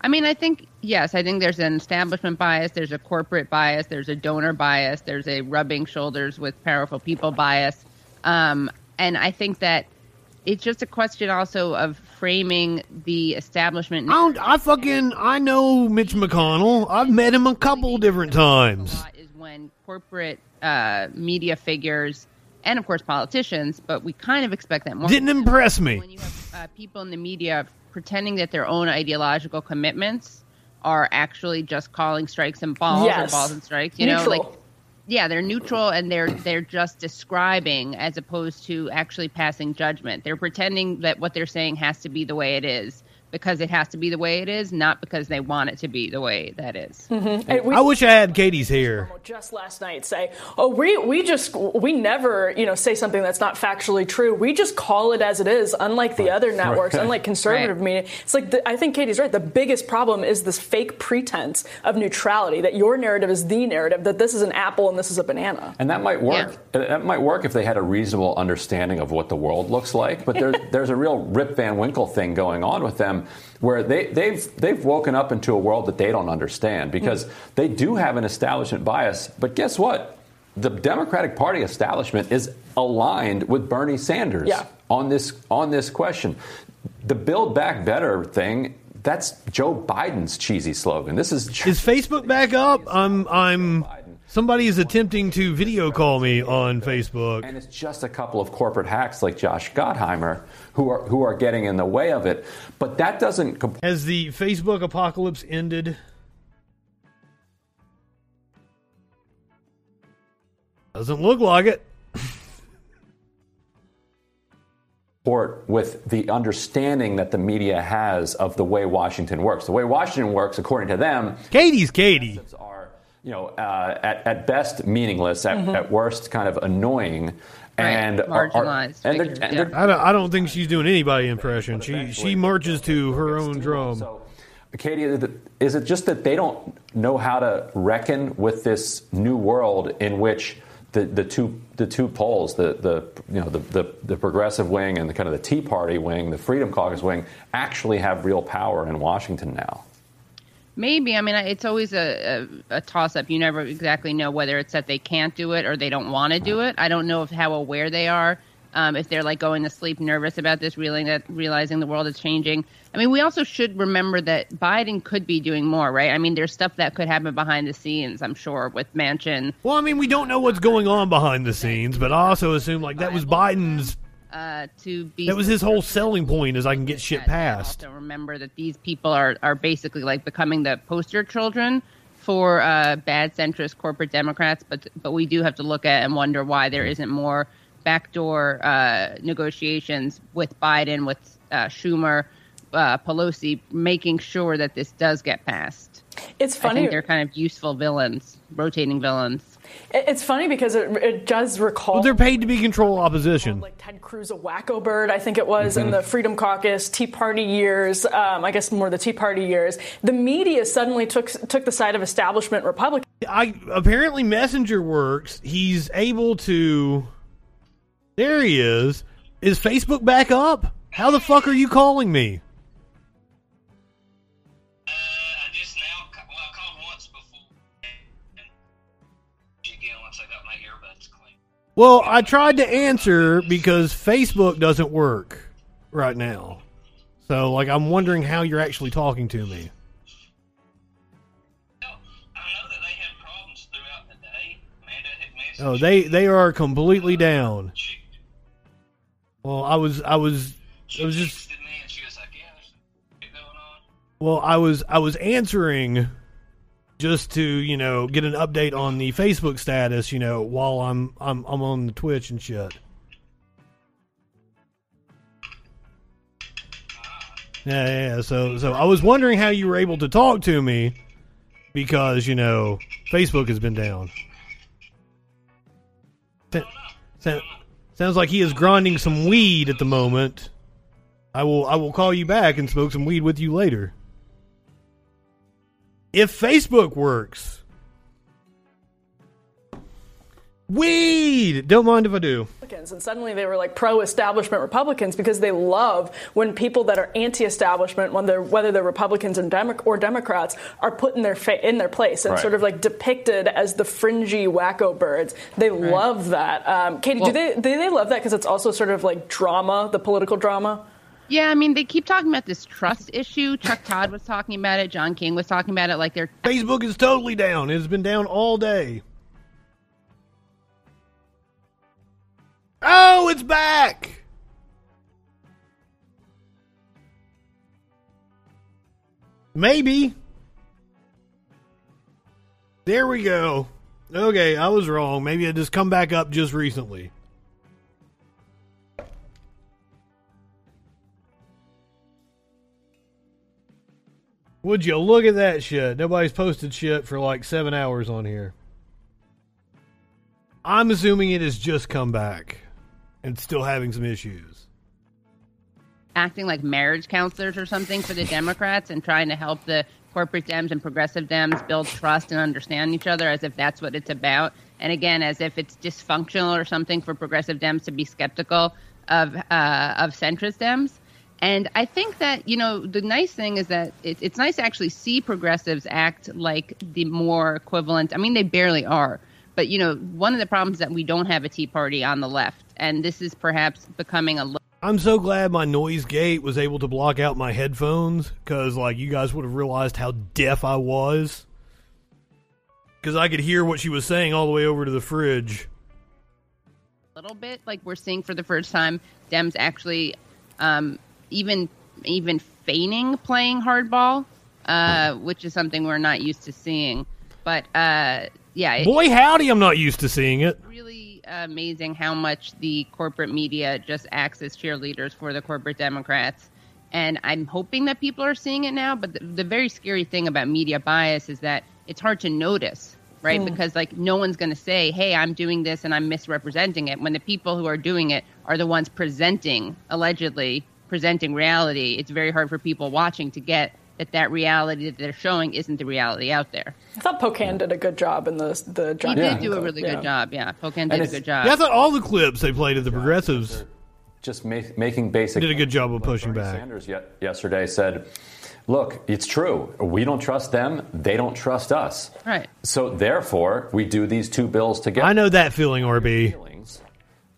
I mean, I think, yes, I think there's an establishment bias, there's a corporate bias, there's a donor bias, there's a rubbing shoulders with powerful people bias. Um, and I think that it's just a question also of framing the establishment. I don't. I fucking. I know Mitch McConnell. I've met him a couple different times. is when corporate uh, media figures and of course politicians, but we kind of expect that more. Didn't impress me. When you have uh, people in the media pretending that their own ideological commitments are actually just calling strikes and balls Yes. or balls and strikes, you Neutral. know, like yeah, they're neutral and they're they're just describing as opposed to actually passing judgment. They're pretending that what they're saying has to be the way it is because it has to be the way it is, not because they want it to be the way that is. Mm-hmm. And we- I wish I had Katie's hair. just last night say, "Oh, we we just we never you know say something that's not factually true. We just call it as it is." Unlike the other networks, Right. unlike conservative media, it's like the, I think Katie's right. The biggest problem is this fake pretense of neutrality that your narrative is the narrative, that this is an apple and this is a banana. And that might work. That might work if they had a reasonable understanding of what the world looks like. But there, there's a real Rip Van Winkle thing going on with them, where they, they've they've woken up into a world that they don't understand because hmm. they do have an establishment bias. But guess what? The Democratic Party establishment is aligned with Bernie Sanders Yeah. on this on this question. The Build Back Better thing. That's Joe Biden's cheesy slogan. This is Is Facebook back up? I'm. I'm. Somebody is attempting to video call me on Facebook. And it's just a couple of corporate hacks like Josh Gottheimer who are who are getting in the way of it. But that doesn't. Comp- Has the Facebook apocalypse ended? Doesn't look like it. with the understanding that the media has of the way Washington works. The way Washington works, according to them, Katie's Katie. Are you know uh, at, at best meaningless, at, Mhm. at worst kind of annoying, and are- are- marginalized and they're- figures, and they're- I don't, I don't think she's doing anybody impression. She she marches to her own drum. So, Katie, is it just that they don't know how to reckon with this new world in which the, the two the two poles, the, the you know the, the, the progressive wing and the kind of the Tea Party wing, the Freedom Caucus wing, actually have real power in Washington now? Maybe. I mean, it's always a, a, a toss up. You never exactly know whether it's that they can't do it or they don't want to do it. I don't know if how aware they are. Um, if they're like going to sleep nervous about this, realizing that realizing the world is changing. I mean, we also should remember that Biden could be doing more, right? I mean, there's stuff that could happen behind the scenes. I'm sure with Manchin. Well, I mean, we don't know what's going on behind the scenes, but I also assume like that was Biden's. Uh, to be That was his whole selling point is I can get shit passed. also remember that these people are, are basically like becoming the poster children for uh, bad centrist corporate Democrats. But but we do have to look at and wonder why there isn't more backdoor uh, negotiations with Biden, with uh, Schumer, uh, Pelosi, making sure that this does get passed. It's I funny. think they're kind of useful villains, rotating villains. It- It's funny because it, it does recall. Well, they're paid to be control opposition. Like Ted Cruz a wacko bird, I think it was, in Mhm. the Freedom Caucus, Tea Party years. Um, I guess more the Tea Party years. The media suddenly took took the side of establishment Republicans. I apparently Messenger works. He's able to. There he is. Is Facebook back up? How the fuck are you calling me? Well, I tried to answer because Facebook doesn't work right now. So, like, I'm wondering how you're actually talking to me. Oh, they they are completely down. Well, I was I was I was just Well, I was I was answering just to, you know, get an update on the Facebook status, you know, while I'm I'm I'm on the Twitch and shit. Yeah, yeah, yeah. So so I was wondering how you were able to talk to me because, you know, Facebook has been down. Sounds like he is grinding some weed at the moment. I will I will call you back and smoke some weed with you later. If Facebook works. Weed. Don't mind if I do. And suddenly they were like pro-establishment Republicans because they love when people that are anti-establishment, when they're, whether they're Republicans and Demo- or Democrats, are put in their fa- in their place and Right. sort of like depicted as the fringy wacko birds. They love that. Um, Katie, Well- do they do they love that because it's also sort of like drama, the political drama? Yeah, I mean, they keep talking about this trust issue. Chuck Todd was talking about it. John King was talking about it. Like they're Facebook is totally down. It's been down all day. Oh, it's back. Maybe. There we go. Okay, I was wrong. Maybe it just come back up just recently. Would you look at that shit? Nobody's posted shit for like seven hours on here. I'm assuming it has just come back and still having some issues. acting like marriage counselors or something for the Democrats and trying to help the corporate Dems and progressive Dems build trust and understand each other as if that's what it's about. And again, as if it's dysfunctional or something for progressive Dems to be skeptical of uh, of centrist Dems. And I think that you know the nice thing is that it, it's nice to actually see progressives act like the more equivalent. I mean, they barely are, but you know, one of the problems is that we don't have a Tea Party on the left, and this is perhaps becoming a little. I'm so glad my noise gate was able to block out my headphones because, like, you guys would have realized how deaf I was. Because I could hear what she was saying all the way over to the fridge. A little bit like we're seeing for the first time Dems actually um, even even feigning playing hardball, uh, which is something we're not used to seeing. But uh, yeah, it- Boy, howdy, I'm not used to seeing it. really amazing how much the corporate media just acts as cheerleaders for the corporate Democrats. And I'm hoping that people are seeing it now. But the, the very scary thing about media bias is that it's hard to notice, right? Mm. Because like no one's going to say, "Hey, I'm doing this and I'm misrepresenting it." When the people who are doing it are the ones presenting, allegedly presenting reality, it's very hard for people watching to get that that reality that they're showing isn't the reality out there. I thought Pocan did a good job in the the He did King do a clip, really yeah. good job. Yeah, Pocan did a good job. Yeah, I thought all the clips they played of the progressives just ma- making basic. did a good job of pushing Bernie back. Sanders ye- yesterday said, "Look, it's true. We don't trust them. They don't trust us. Right. So therefore, we do these two bills together." I know that feeling, RB.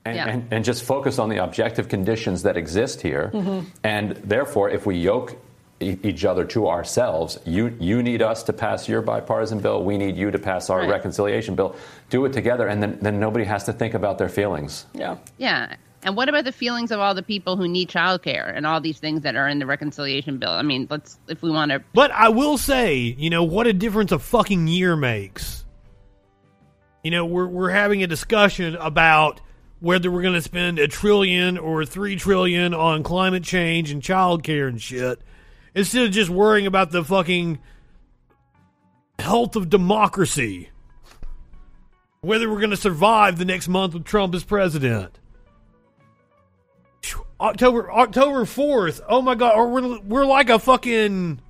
And, Yeah. and, and just focus on the objective conditions that exist here. Mhm. And therefore, if we yoke e- each other to ourselves, you, you need us to pass your bipartisan bill, we need you to pass our Right. reconciliation bill. Do it together, and then, then nobody has to think about their feelings. Yeah. Yeah. And what about the feelings of all the people who need childcare and all these things that are in the reconciliation bill? I mean, let's if we want to But I will say, you know, what a difference a fucking year makes. You know, we're we're having a discussion about whether we're going to spend a trillion or 3 trillion on climate change and childcare and shit instead of just worrying about the fucking health of democracy. Whether we're going to survive the next month with Trump as president. October October 4th. Oh my god, we're we're like a fucking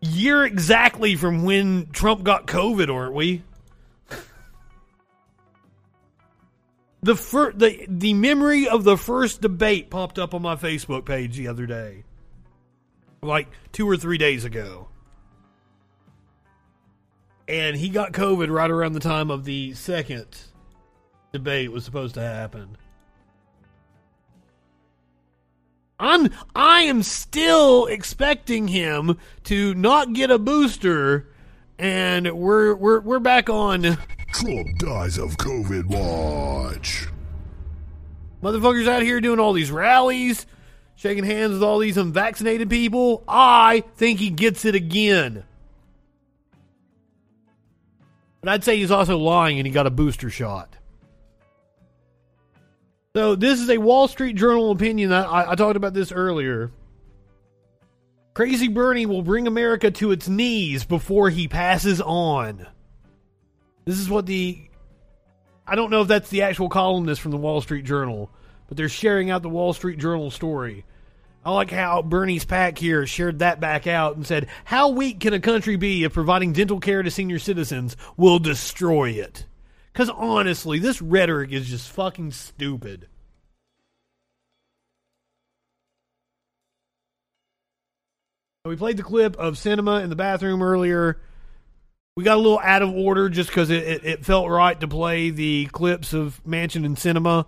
year exactly from when Trump got COVID, aren't we? The fir- the the memory of the first debate popped up on my Facebook page the other day, like two or three days ago, and he got COVID right around the time of the second debate was supposed to happen. I'm I am still expecting him to not get a booster, and we're we're we're back on. Trump dies of COVID watch. Motherfuckers out here doing all these rallies, shaking hands with all these unvaccinated people. I think he gets it again. But I'd say he's also lying and he got a booster shot. So this is a Wall Street Journal opinion. I, I, talked about this earlier. Crazy Bernie will bring America to its knees before he passes on. This is what the I don't know if that's the actual columnist from the Wall Street Journal, but they're sharing out the Wall Street Journal story. I like how Bernie's pack here shared that back out and said, How weak can a country be if providing dental care to senior citizens will destroy it? Because honestly, this rhetoric is just fucking stupid. We played the clip of Sinema in the bathroom earlier. We got a little out of order just because it, it, it felt right to play the clips of Manchin and Sinema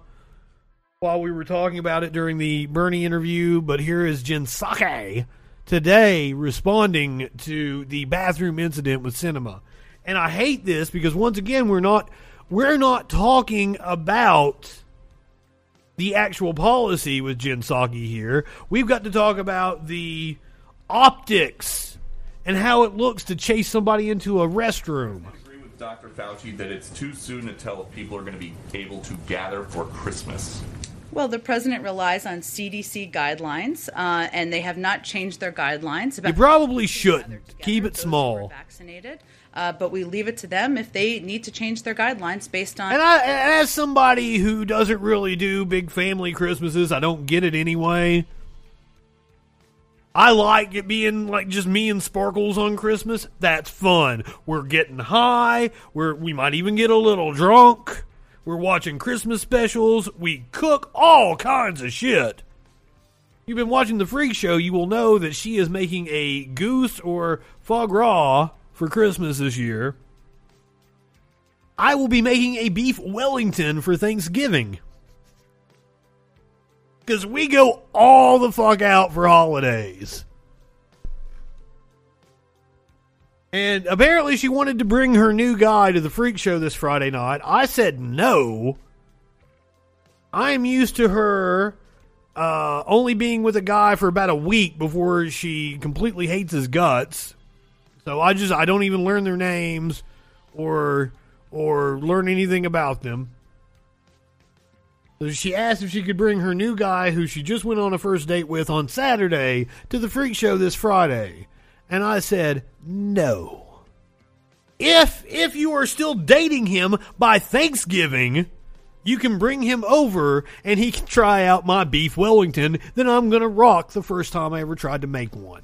while we were talking about it during the Bernie interview, but here is Jen Psaki today responding to the bathroom incident with Sinema. And I hate this because once again we're not we're not talking about the actual policy with Jen Psaki here. We've got to talk about the optics and how it looks to chase somebody into a restroom. agree with Dr. Fauci that it's too soon to tell if people are going to be able to gather for Christmas. Well, the president relies on CDC guidelines, uh, and they have not changed their guidelines You probably shouldn't. Keep it small. vaccinated. Uh, but we leave it to them if they need to change their guidelines based on. And I, and as somebody who doesn't really do big family Christmases, I don't get it anyway. I like it being like just me and Sparkles on Christmas. That's fun. We're getting high. We're we might even get a little drunk. We're watching Christmas specials. We cook all kinds of shit. You've been watching the Freak Show. You will know that she is making a goose or foie gras for Christmas this year. I will be making a beef Wellington for Thanksgiving. Because we go all the fuck out for holidays. And apparently she wanted to bring her new guy to the freak show this Friday night. I said no. I'm used to her uh, only being with a guy for about a week before she completely hates his guts. So I just I don't even learn their names or or learn anything about them. She asked if she could bring her new guy who she just went on a first date with on Saturday to the freak show this Friday. And I said, "No. If if you are still dating him by Thanksgiving, you can bring him over and he can try out my beef Wellington, then I'm going to rock the first time I ever tried to make one."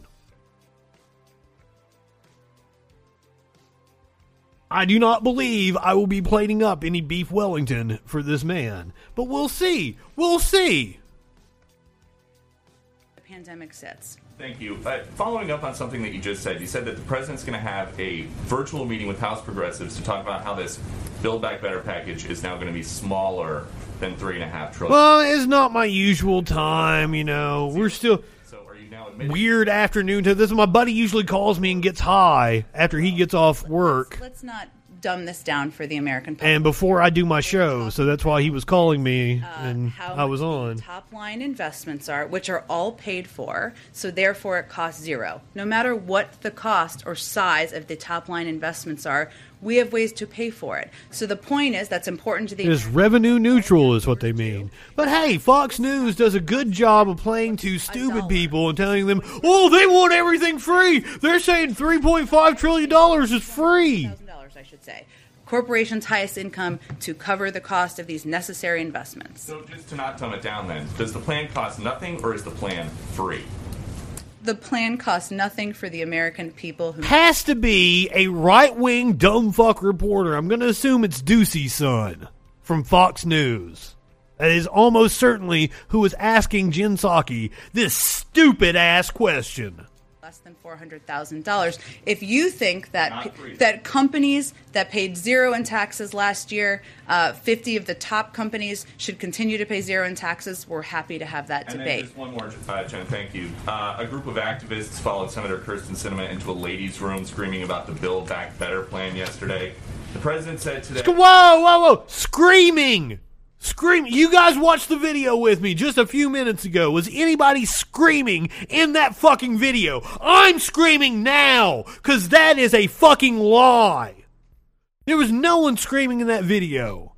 I do not believe I will be plating up any beef Wellington for this man. But we'll see. We'll see. the pandemic sets. Thank you. Uh, following up on something that you just said, you said that the president's going to have a virtual meeting with House progressives to talk about how this Build Back Better package is now going to be smaller than three and a half trillion. Well, it's not my usual time, you know. We're still weird afternoon to this. My buddy usually calls me and gets high after he gets off work Let's not dumb this down for the American public. and before I do my show. So that's why he was calling me and Uh, how I was on. top line investments are, which are all paid for, so therefore it costs zero. No matter what the cost or size of the top line investments are, we have ways to pay for it. So the point is that's important to the It's revenue neutral, is what they mean. But hey, Fox News does a good job of playing to stupid people and telling them, "Oh, they want everything free." They're saying three point five trillion dollars is free. dollars, I should say. Corporations' highest income to cover the cost of these necessary investments. So just to not dumb it down then, does the plan cost nothing or is the plan free? The plan costs nothing for the American people who Has to be a right wing dumb fuck reporter. I'm going to assume it's Doocy's son from Fox News. That is almost certainly who was asking Psaki this stupid ass question. Less than four hundred thousand dollars. If you think that that companies that paid zero in taxes last year, uh, fifty of the top companies should continue to pay zero in taxes, we're happy to have that And then debate. just one more, uh, Jen, thank you. Uh, a group of activists followed Senator Kyrsten Sinema into a ladies' room screaming about the Build Back Better plan yesterday. The president said today. Whoa, whoa, whoa! Screaming! Screaming! You guys watched the video with me just a few minutes ago. Was anybody screaming in that fucking video? I'm screaming now! Because that is a fucking lie! There was no one screaming in that video.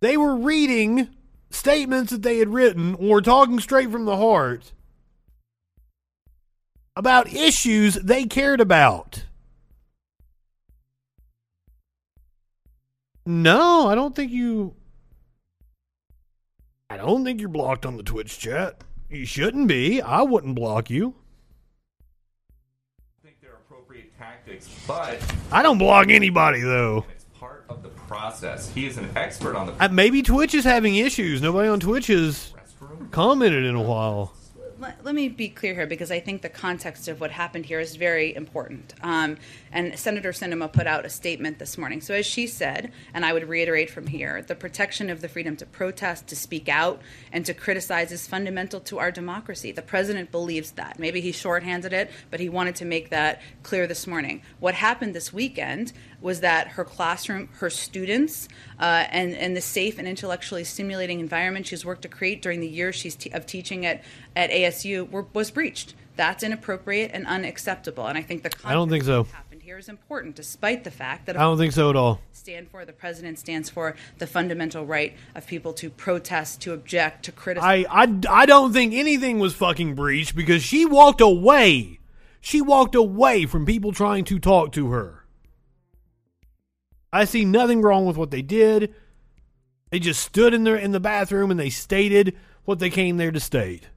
They were reading statements that they had written or talking straight from the heart about issues they cared about. No, I don't think you. I don't think you're blocked on the Twitch chat. You shouldn't be. I wouldn't block you. I think they're appropriate tactics, but I don't block anybody though. it's part of the process. He is an expert on the Uh, maybe Twitch is having issues. Nobody on Twitch has commented in a while. let, let me be clear here because I think the context of what happened here is very important. Um, and Senator Sinema put out a statement this morning. So, as she said, and I would reiterate from here, the protection of the freedom to protest, to speak out, and to criticize is fundamental to our democracy. The president believes that. Maybe he shorthanded it, but he wanted to make that clear this morning. What happened this weekend was that her classroom, her students, uh, and, and the safe and intellectually stimulating environment she's worked to create during the years she's te- of teaching at, at ASU were, was breached. That's inappropriate and unacceptable. And I think the I don't think so. happened here is important, despite the fact that I don't think so at all. stand for the president stands for the fundamental right of people to protest, to object, to criticize. I, I, I don't think anything was fucking breached because she walked away. She walked away from people trying to talk to her. I see nothing wrong with what they did. They just stood in there in the bathroom and they stated what they came there to state.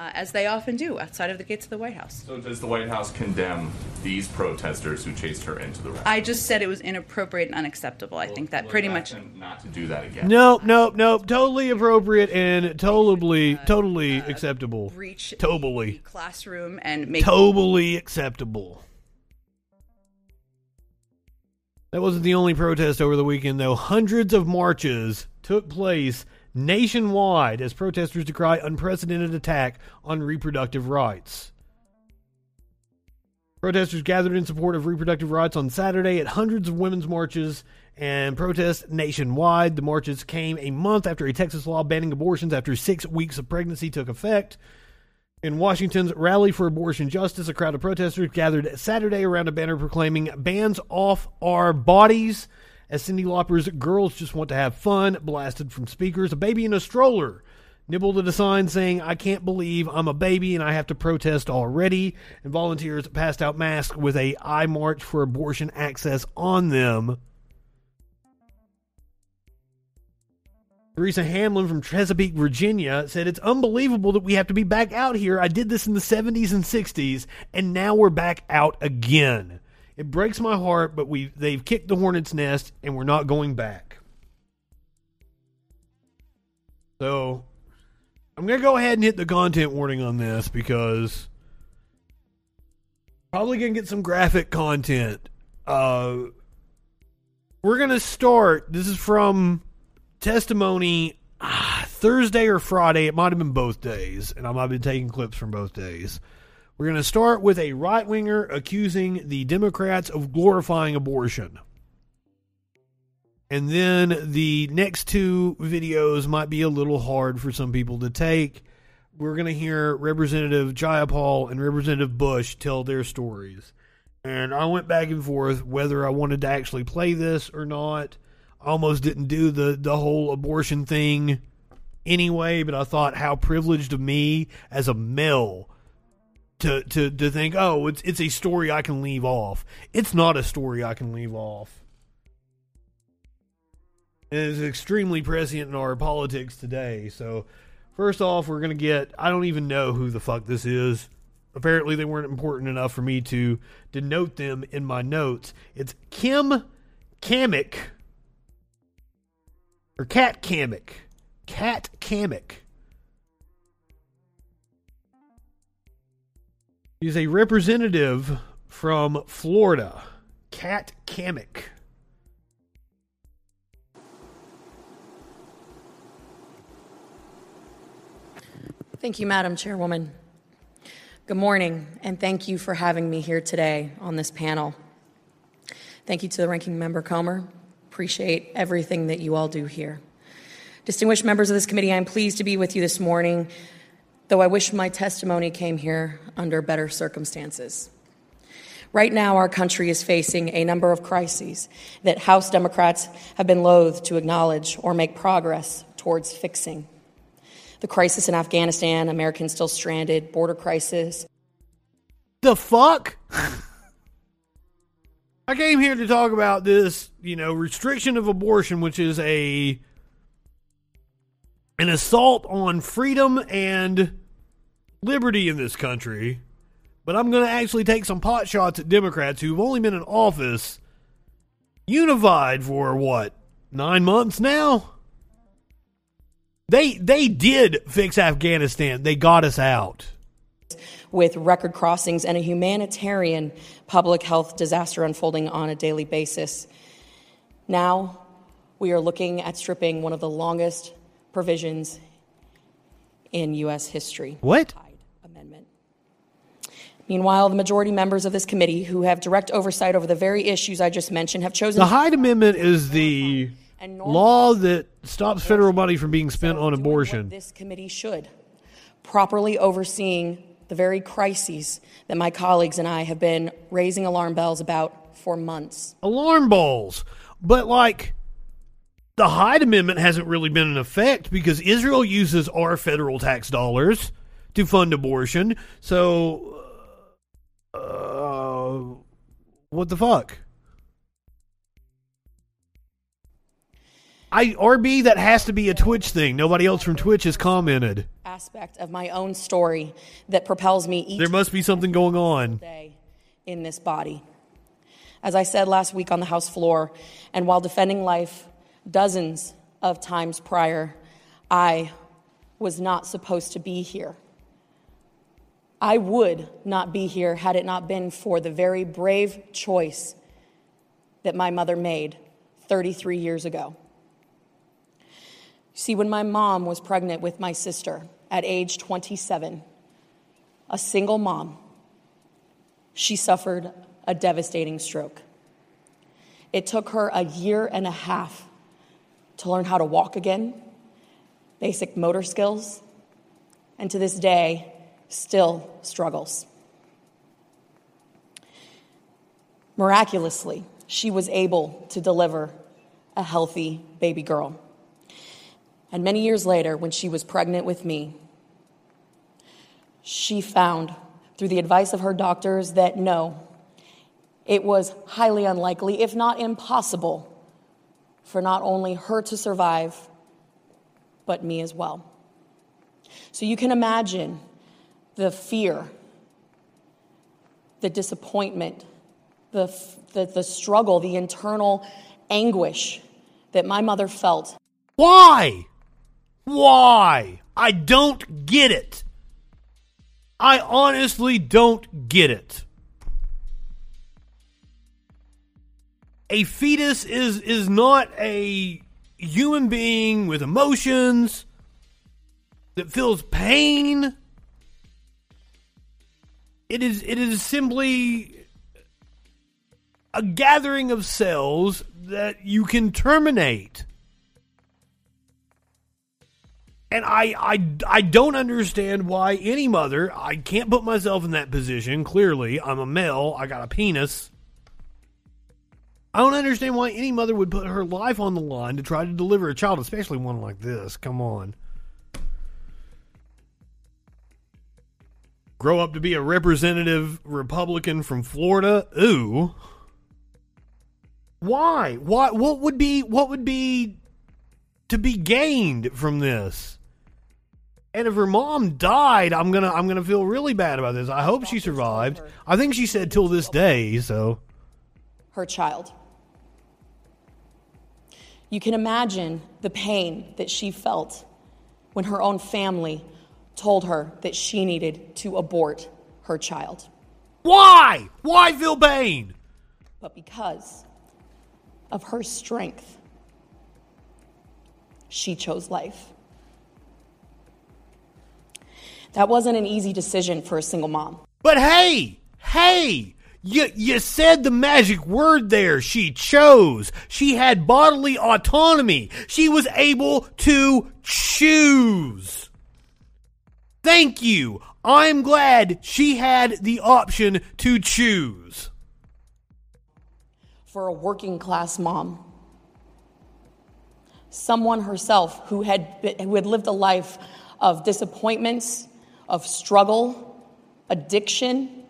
Uh, as they often do outside of the gates of the White House. So does the White House condemn these protesters who chased her into the rally? I just said it was inappropriate and unacceptable. I think that pretty We'll much. Not to do that again. Nope, nope, nope. Totally appropriate and totally, totally acceptable. breach Totally. classroom and make Totally acceptable. That wasn't the only protest over the weekend, though. Hundreds of marches took place nationwide as protesters decry unprecedented attack on reproductive rights. Protesters gathered in support of reproductive rights on Saturday at hundreds of women's marches and protests nationwide. The marches came a month after a Texas law banning abortions after six weeks of pregnancy took effect. In Washington's Rally for Abortion Justice, a crowd of protesters gathered Saturday around a banner proclaiming bans off our bodies. As Cyndi Lauper's Girls Just Want to Have Fun blasted from speakers, a baby in a stroller nibbled at a sign saying, I can't believe I'm a baby and I have to protest already. And volunteers passed out masks with a I March for Abortion Access on them. Teresa Hamlin from Chesapeake, Virginia said, It's unbelievable that we have to be back out here. I did this in the 70s and 60s, and now we're back out again. It breaks my heart, but we they've kicked the hornet's nest and we're not going back. So I'm gonna go ahead and hit the content warning on this because probably gonna get some graphic content. Uh we're gonna start this is from testimony ah, Thursday or Friday. It might have been both days, and I might been taking clips from both days. We're going to start with a right winger accusing the Democrats of glorifying abortion. And then the next two videos might be a little hard for some people to take. We're going to hear Representative Jayapal and Representative Bush tell their stories. And I went back and forth whether I wanted to actually play this or not. I almost didn't do the, the whole abortion thing anyway, but I thought how privileged of me as a male to to to think, oh, it's it's a story I can leave off. It's not a story I can leave off. And it's extremely prescient in our politics today. So, first off, we're gonna get. I don't even know who the fuck this is. Apparently, they weren't important enough for me to denote them in my notes. It's Kim Cammack or Kat Cammack. Kat Cammack. He's a representative from Florida. Kat Cammack. Thank you, Madam Chairwoman. Good morning, and thank you for having me here today on this panel. Thank you to the Ranking Member Comer. Appreciate everything that you all do here. Distinguished members of this committee, I'm pleased to be with you this morning, though I wish my testimony came here under better circumstances. Right now, our country is facing a number of crises that House Democrats have been loath to acknowledge or make progress towards fixing. The crisis in Afghanistan, Americans still stranded, border crisis. The fuck? I came here to talk about this, you know, restriction of abortion, which is a an assault on freedom and liberty in this country. But I'm going to actually take some pot shots at Democrats who've only been in office unified for what? 9 months now? They they did fix Afghanistan. They got us out. with record crossings and a humanitarian public health disaster unfolding on a daily basis. Now we are looking at stripping one of the longest provisions in U.S. history. What? Meanwhile, the majority members of this committee, who have direct oversight over the very issues I just mentioned, have chosen The Hyde Amendment is the law that stops federal money from being spent on abortion. this committee should, properly overseeing the very crises that my colleagues and I have been raising alarm bells about for months. Alarm bells, But like the Hyde Amendment hasn't really been in effect because Israel uses our federal tax dollars to fund abortion. So uh, what the fuck? I RB that has to be a Twitch thing. Nobody else from Twitch has commented. Aspect of my own story that propels me each There must be something going on. in this body. As I said last week on the House floor, and while defending life dozens of times prior, I was not supposed to be here. I would not be here had it not been for the very brave choice that my mother made 33 years ago. See, when my mom was pregnant with my sister at age 27, a single mom, she suffered a devastating stroke. It took her a year and a half to learn how to walk again, basic motor skills, and to this day, still struggles. Miraculously, she was able to deliver a healthy baby girl. And many years later, when she was pregnant with me, she found, through the advice of her doctors, that no, it was highly unlikely, if not impossible, for not only her to survive, but me as well. So you can imagine the fear, the disappointment, the, the, the struggle, the internal anguish that my mother felt. Why? Why? I don't get it. I honestly don't get it. A fetus is is not a human being with emotions that feels pain. It is it is simply a gathering of cells that you can terminate. And I, I, I don't understand why any mother, I can't put myself in that position. Clearly, I'm a male, I got a penis. I don't understand why any mother would put her life on the line to try to deliver a child, especially one like this. Come on. Grow up to be a representative Republican from Florida? Ooh. Why? Why what would be what would be to be gained from this? And if her mom died, I'm gonna I'm gonna feel really bad about this. I hope she survived. I think she said till this day. So her child. You can imagine the pain that she felt when her own family told her that she needed to abort her child. why? Why pain? But because of her strength, she chose life. That wasn't an easy decision for a single mom. But hey, hey, you you said the magic word there. She chose. She had bodily autonomy. She was able to choose. Thank you. I'm glad she had the option to choose. for a working class mom. Someone herself who had, who had lived a life of disappointments, of struggle, addiction,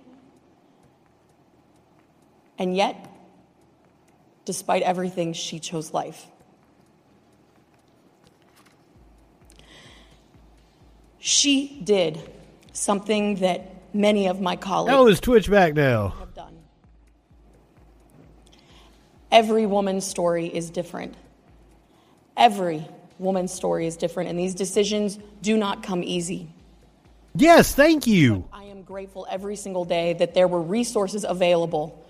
and yet, despite everything, she chose life. She did something that many of my colleagues Oh, is Twitch back now? Have done. Every woman's story is different. Every woman's story is different, and these decisions do not come easy. Yes, thank you. I am grateful every single day that there were resources available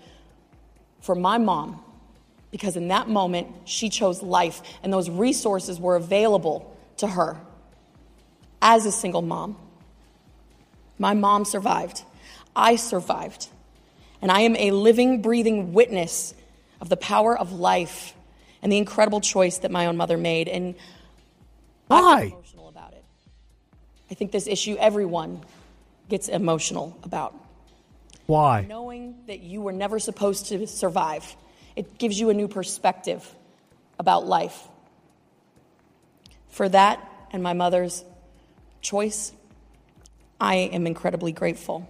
for my mom because in that moment she chose life and those resources were available to her as a single mom. My mom survived. I survived. And I am a living, breathing witness of the power of life and the incredible choice that my own mother made. And why? emotional about it. I think this issue everyone gets emotional about. Why? Knowing that you were never supposed to survive, it gives you a new perspective about life. For that and my mother's choice, I am incredibly grateful.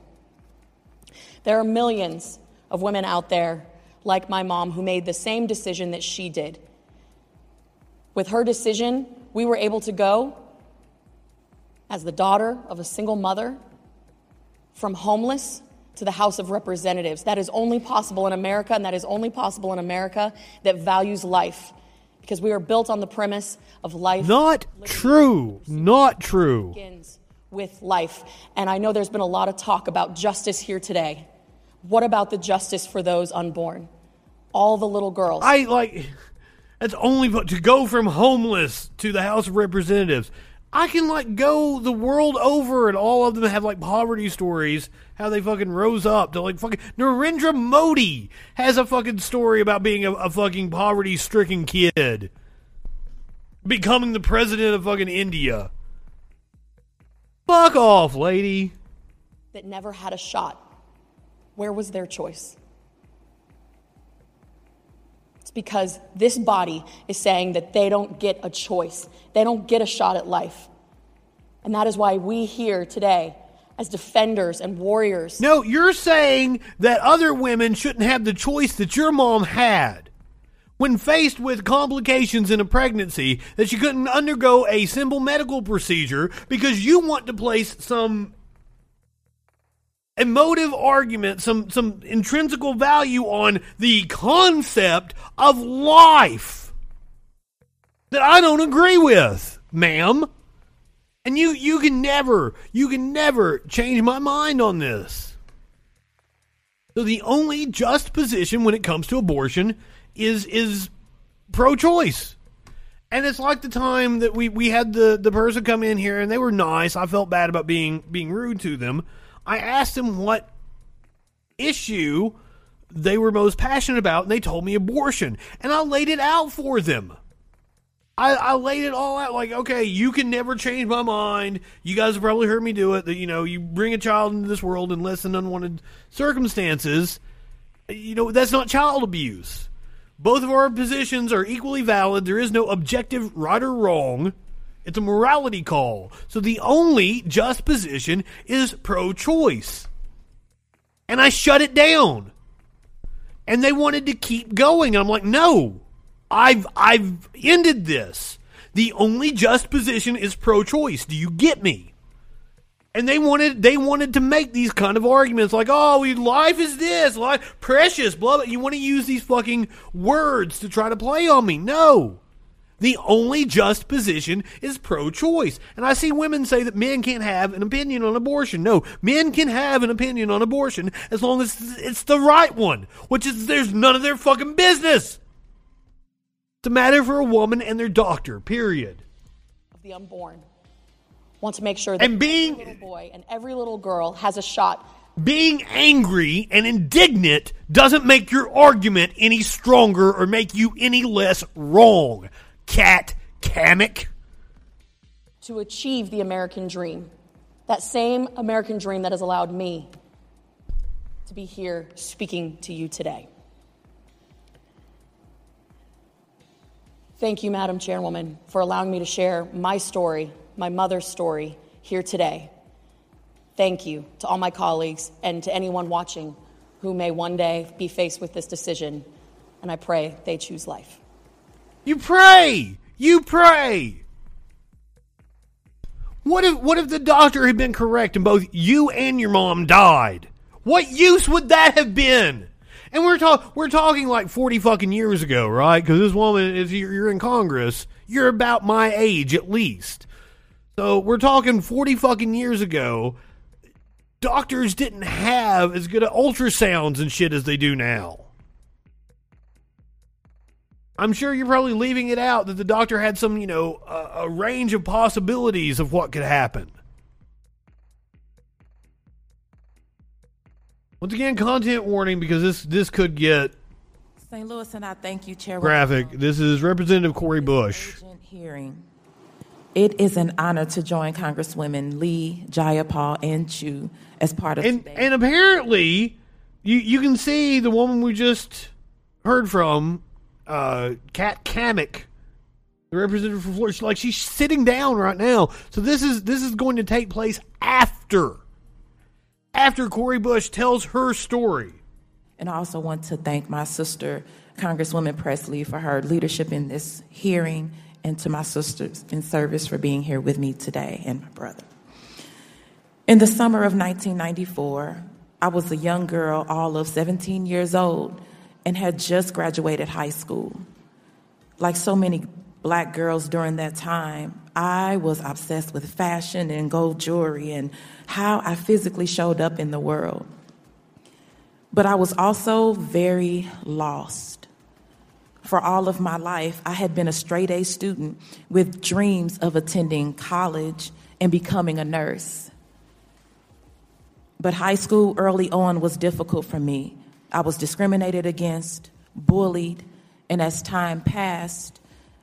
There are millions of women out there like my mom who made the same decision that she did. With her decision, we were able to go as the daughter of a single mother from homeless to the House of Representatives. That is only possible in America, and that is only possible in America that values life because we are built on the premise of life. Not true. Not true. Begins with life. And I know there's been a lot of talk about justice here today. What about the justice for those unborn? All the little girls. I like that's only to go from homeless to the House of Representatives. I can like go the world over and all of them have like poverty stories, how they fucking rose up to like fucking Narendra Modi has a fucking story about being a, a fucking poverty stricken kid. Becoming the president of fucking India. Fuck off, lady. that never had a shot. Where was their choice? It's because this body is saying that they don't get a choice. They don't get a shot at life. And that is why we here today, as defenders and warriors, No, you're saying that other women shouldn't have the choice that your mom had. When faced with complications in a pregnancy, that she couldn't undergo a simple medical procedure because you want to place some emotive argument, some some intrinsical value on the concept of life that I don't agree with, ma'am. And you you can never you can never change my mind on this. So the only just position when it comes to abortion is is pro-choice. And it's like the time that we, we had the, the person come in here and they were nice. I felt bad about being being rude to them. I asked them what issue they were most passionate about, and they told me abortion. And I laid it out for them. I, I laid it all out like, okay, you can never change my mind. You guys have probably heard me do it. That you know, you bring a child into this world in less than unwanted circumstances. You know, that's not child abuse. Both of our positions are equally valid. There is no objective right or wrong. It's a morality call. So the only just position is pro choice. And I shut it down. And they wanted to keep going. I'm like, no, I've I've ended this. The only just position is pro choice. Do you get me? And they wanted they wanted to make these kind of arguments like, oh, we, life is this, life precious, blah blah. You want to use these fucking words to try to play on me? No. The only just position is pro choice. And I see women say that men can't have an opinion on abortion. No, men can have an opinion on abortion as long as it's the right one, which is there's none of their fucking business. It's a matter for a woman and their doctor, period. of the unborn want to make sure that And being- every little boy and every little girl has a shot. Being angry and indignant doesn't make your argument any stronger or make you any less wrong. Kat Cammack. to achieve the American dream. That same American dream that has allowed me to be here speaking to you today. Thank you, Madam Chairwoman, for allowing me to share my story, my mother's story, here today. Thank you to all my colleagues and to anyone watching who may one day be faced with this decision, and I pray they choose life. You pray. You pray. What if what if the doctor had been correct and both you and your mom died? What use would that have been? And we're talking we're talking like 40 fucking years ago, right? Cuz this woman is you're in Congress, you're about my age at least. So we're talking 40 fucking years ago. Doctors didn't have as good ultrasounds and shit as they do now. I'm sure you're probably leaving it out that the doctor had some, you know, a, a range of possibilities of what could happen. Once again, content warning because this this could get St. Louis, and I thank you, Chair. graphic. This is Representative Cori Bush. Hearing. It is an honor to join Congresswomen Lee, Jayapal, and Chu as part of And and apparently, you you can see the woman we just heard from, uh, Kat Cammack, the representative from Florida. She's like she's sitting down right now. So this is this is going to take place after after Cori Bush tells her story. And I also want to thank my sister, Congresswoman Presley, for her leadership in this hearing, and to my sisters in service for being here with me today, and my brother. In the summer of 1994, I was a young girl, all of 17 years old, and had just graduated high school. Like so many black girls during that time, I was obsessed with fashion and gold jewelry and how I physically showed up in the world. But I was also very lost. For all of my life, I had been a straight A student with dreams of attending college and becoming a nurse. But high school early on was difficult for me. I was discriminated against, bullied, and as time passed,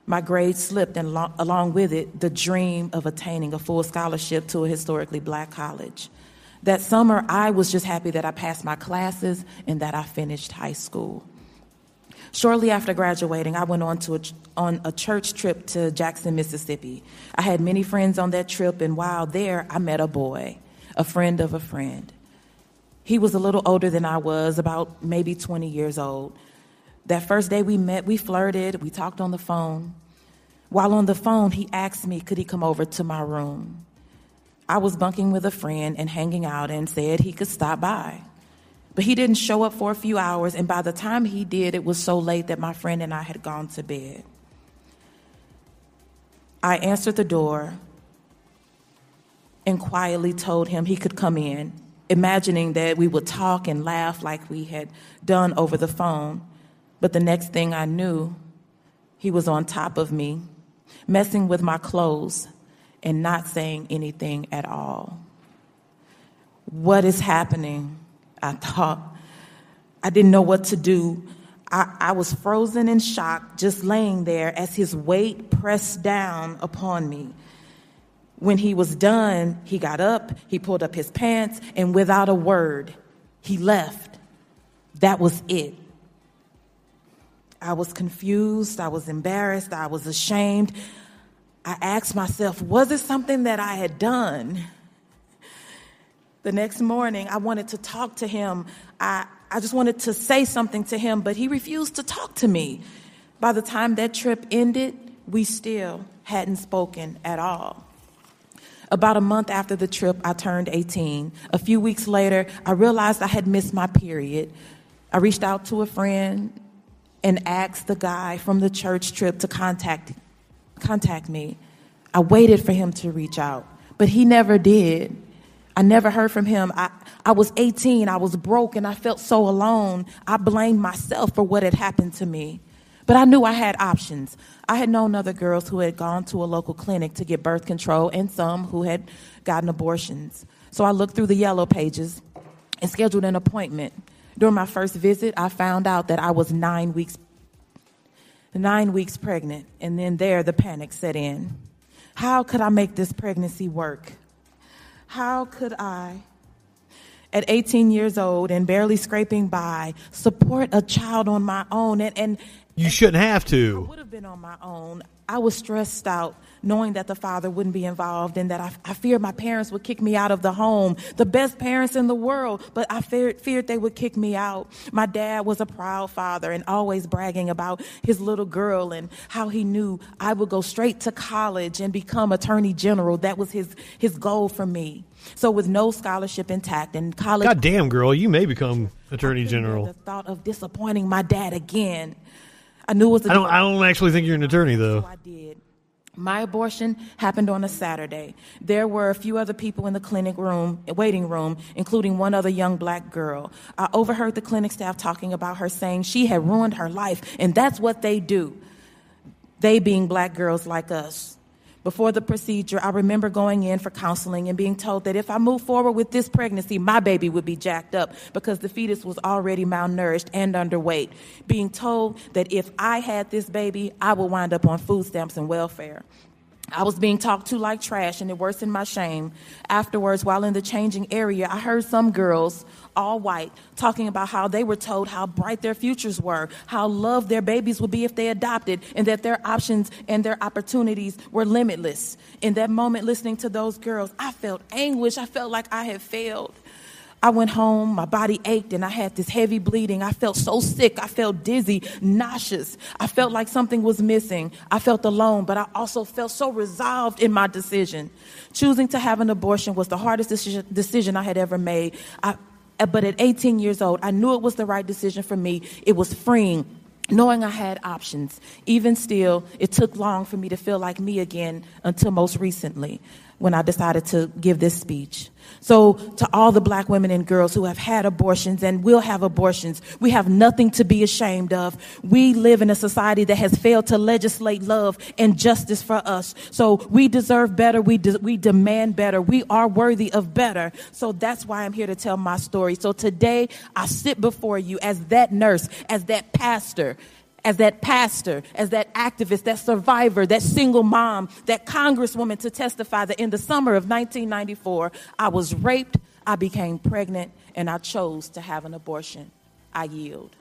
my grades slipped, and lo- along with it, the dream of attaining a full scholarship to a historically black college. That summer, I was just happy that I passed my classes and that I finished high school. Shortly after graduating, I went on to a, on a church trip to Jackson, Mississippi. I had many friends on that trip, and while there, I met a boy, a friend of a friend. He was a little older than I was, about maybe 20 years old. That first day we met, we flirted, we talked on the phone. While on the phone, he asked me, could he come over to my room? I was bunking with a friend and hanging out and said he could stop by. But he didn't show up for a few hours, and by the time he did, it was so late that my friend and I had gone to bed. I answered the door and quietly told him he could come in, imagining that we would talk and laugh like we had done over the phone. But the next thing I knew, he was on top of me, messing with my clothes and not saying anything at all. What is happening? I thought. I didn't know what to do. I, I, was frozen in shock, just laying there as his weight pressed down upon me. When he was done, he got up, he pulled up his pants, and without a word, he left. That was it. I was confused, I was embarrassed, I was ashamed. I asked myself, was it something that I had done? The next morning, I wanted to talk to him. I, I just wanted to say something to him, but he refused to talk to me. By the time that trip ended, we still hadn't spoken at all. About a month after the trip, I turned 18. A few weeks later, I realized I had missed my period. I reached out to a friend and asked the guy from the church trip to contact contact me. I waited for him to reach out, but he never did. I never heard from him. I, I was 18, I was broke, and I felt so alone. I blamed myself for what had happened to me. But I knew I had options. I had known other girls who had gone to a local clinic to get birth control and some who had gotten abortions. So I looked through the yellow pages and scheduled an appointment. During my first visit, I found out that I was nine weeks nine weeks pregnant, and then there the panic set in. How could I make this pregnancy work? How could I, at 18 years old and barely scraping by, support a child on my own? And, and You shouldn't have to. I would have been on my own. I was stressed out knowing that the father wouldn't be involved and that I, I feared my parents would kick me out of the home, the best parents in the world, but I feared, feared they would kick me out. My dad was a proud father and always bragging about his little girl and how he knew I would go straight to college and become attorney general. That was his, his goal for me. So with no scholarship intact and college. God damn, girl, you may become attorney general. The thought of disappointing my dad again. I knew it was. a I don't. I don't actually think you're an attorney though. I did My abortion happened on a Saturday. There were a few other people in the clinic room, waiting room, including one other young black girl. I overheard the clinic staff talking about her saying she had ruined her life, and that's what they do. They being black girls like us. Before the procedure, I remember going in for counseling and being told that if I moved forward with this pregnancy, my baby would be jacked up because the fetus was already malnourished and underweight. Being told that if I had this baby, I would wind up on food stamps and welfare. I was being talked to like trash and it worsened my shame. Afterwards, while in the changing area, I heard some girls, all white, talking about how they were told how bright their futures were, how loved their babies would be if they adopted, and that their options and their opportunities were limitless. In that moment, listening to those girls, I felt anguish. I felt like I had failed. I went home, my body ached, and I had this heavy bleeding. I felt so sick. I felt dizzy, nauseous. I felt like something was missing. I felt alone, but I also felt so resolved in my decision. Choosing to have an abortion was the hardest decision, I had ever made. I, Uh, but at 18 years old, I knew it was the right decision for me. It was freeing. Knowing I had options. Even still, it took long for me to feel like me again until most recently when I decided to give this speech. So, to all the black women and girls who have had abortions and will have abortions, we have nothing to be ashamed of. We live in a society that has failed to legislate love and justice for us. So, we deserve better. We, de- we demand better. We are worthy of better. So, that's why I'm here to tell my story. So, today, I sit before you as that nurse, as that pastor, as that pastor, as that activist, that survivor, that single mom, that congresswoman to testify that in the summer of 1994, I was raped, I became pregnant, and I chose to have an abortion. I yield.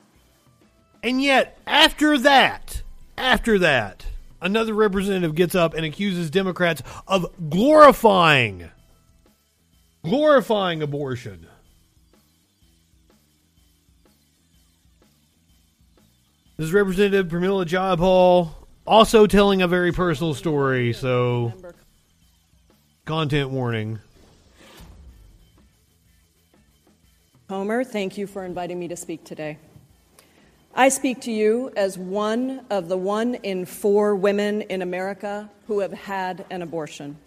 And yet, after that, after that, another representative gets up and accuses Democrats of glorifying, glorifying abortion. This is Representative Pramila Jayapal also telling a very personal story, so content warning. Homer, thank you for inviting me to speak today. I speak to you as one of the one in four women in America who have had an abortion.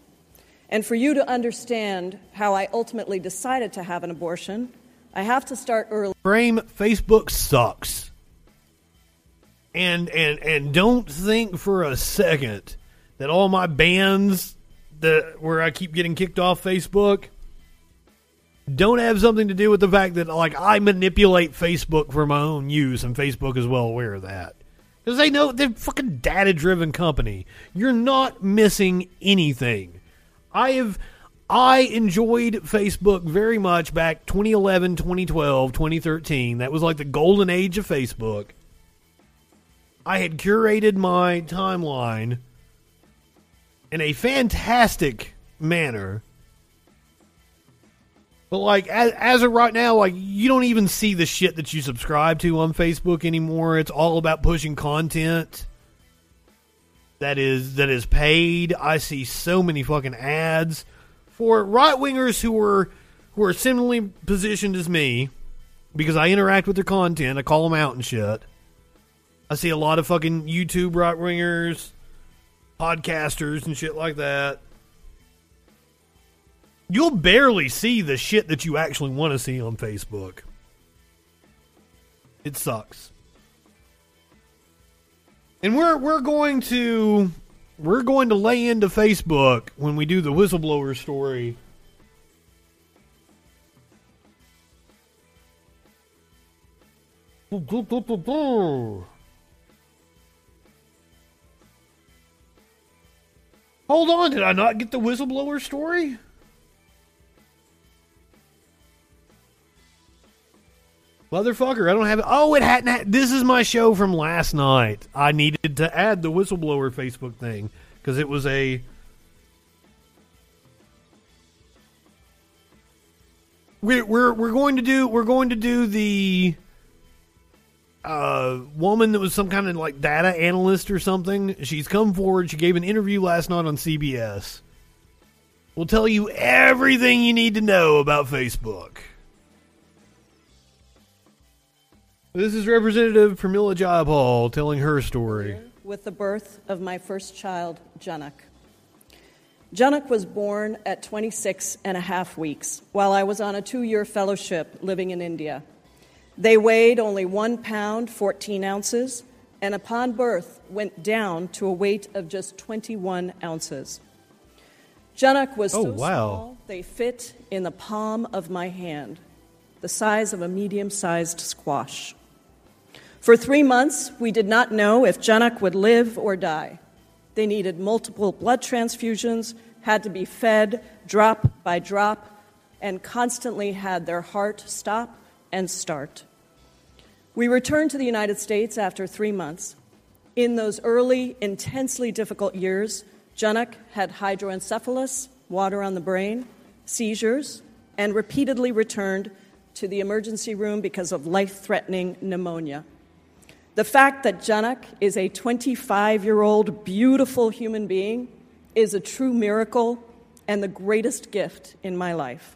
And for you to understand how I ultimately decided to have an abortion, I have to start early. Frame Facebook sucks. And and and don't think for a second that all my bans that where I keep getting kicked off Facebook don't have something to do with the fact that like I manipulate Facebook for my own use, and Facebook is well aware of that because they know they're fucking data driven company. You're not missing anything. I have I enjoyed Facebook very much back 2011, 2012, 2013. That was like the golden age of Facebook. I had curated my timeline in a fantastic manner. But like as, as of right now, like you don't even see the shit that you subscribe to on Facebook anymore. It's all about pushing content that is that is paid. I see so many fucking ads for right wingers who are who are similarly positioned as me because I interact with their content. I call them out and shit. I see a lot of fucking YouTube right wingers, podcasters, and shit like that. You'll barely see the shit that you actually want to see on Facebook. It sucks. And we're we're going to we're going to lay into Facebook when we do the whistleblower story. Hold on, did I not get the whistleblower story? Motherfucker, I don't have it. Oh, it hadn't. Had, this is my show from last night. I needed to add the whistleblower Facebook thing because it was a. We're, we're we're going to do we're going to do the uh, woman that was some kind of like data analyst or something. She's come forward. She gave an interview last night on CBS. We'll tell you everything you need to know about Facebook. This is Representative Pramila Jayapal telling her story. with the birth of my first child, Janak. Janak was born at 26 and a half weeks while I was on a two year fellowship living in India. They weighed only one pound, 14 ounces, and upon birth went down to a weight of just 21 ounces. Janak was Oh, so wow. small they fit in the palm of my hand, the size of a medium sized squash. For three months, we did not know if Janak would live or die. They needed multiple blood transfusions, had to be fed drop by drop, and constantly had their heart stop and start. We returned to the United States after three months. In those early, intensely difficult years, Janak had hydrocephalus, water on the brain, seizures, and repeatedly returned to the emergency room because of life threatening pneumonia. The fact that Janak is a 25 year old beautiful human being is a true miracle and the greatest gift in my life.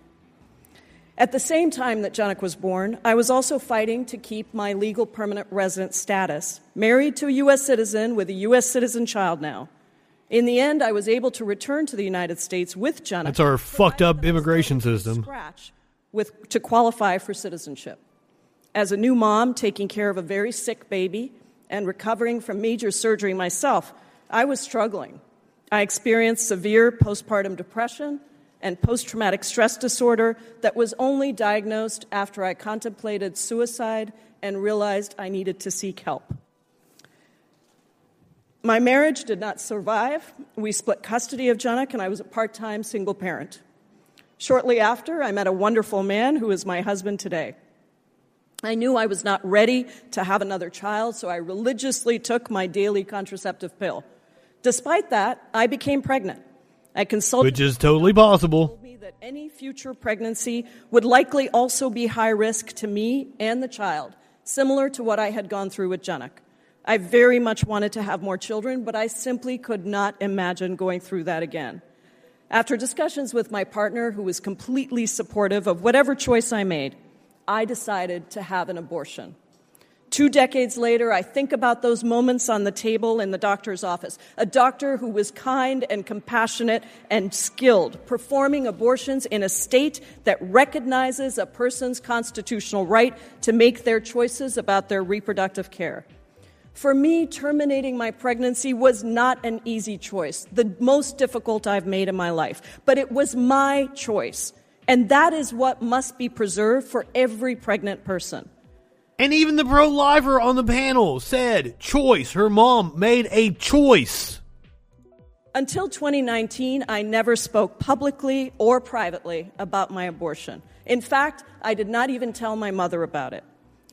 At the same time that Janak was born, I was also fighting to keep my legal permanent resident status, married to a U.S. citizen with a U.S. citizen child now. In the end, I was able to return to the United States with Janak That's our fucked up immigration system. scratch with, to qualify for citizenship. As a new mom taking care of a very sick baby and recovering from major surgery myself, I was struggling. I experienced severe postpartum depression and post traumatic stress disorder that was only diagnosed after I contemplated suicide and realized I needed to seek help. My marriage did not survive. We split custody of Janak, and I was a part time single parent. Shortly after, I met a wonderful man who is my husband today. I knew I was not ready to have another child, so I religiously took my daily contraceptive pill. Despite that, I became pregnant. I consulted Which is totally possible. that any future pregnancy would likely also be high risk to me and the child, similar to what I had gone through with Janak. I very much wanted to have more children, but I simply could not imagine going through that again. After discussions with my partner, who was completely supportive of whatever choice I made, I decided to have an abortion. Two decades later, I think about those moments on the table in the doctor's office. A doctor who was kind and compassionate and skilled, performing abortions in a state that recognizes a person's constitutional right to make their choices about their reproductive care. For me, terminating my pregnancy was not an easy choice, the most difficult I've made in my life, but it was my choice. And that is what must be preserved for every pregnant person. And even the pro lifer on the panel said, choice. Her mom made a choice. Until 2019, I never spoke publicly or privately about my abortion. In fact, I did not even tell my mother about it.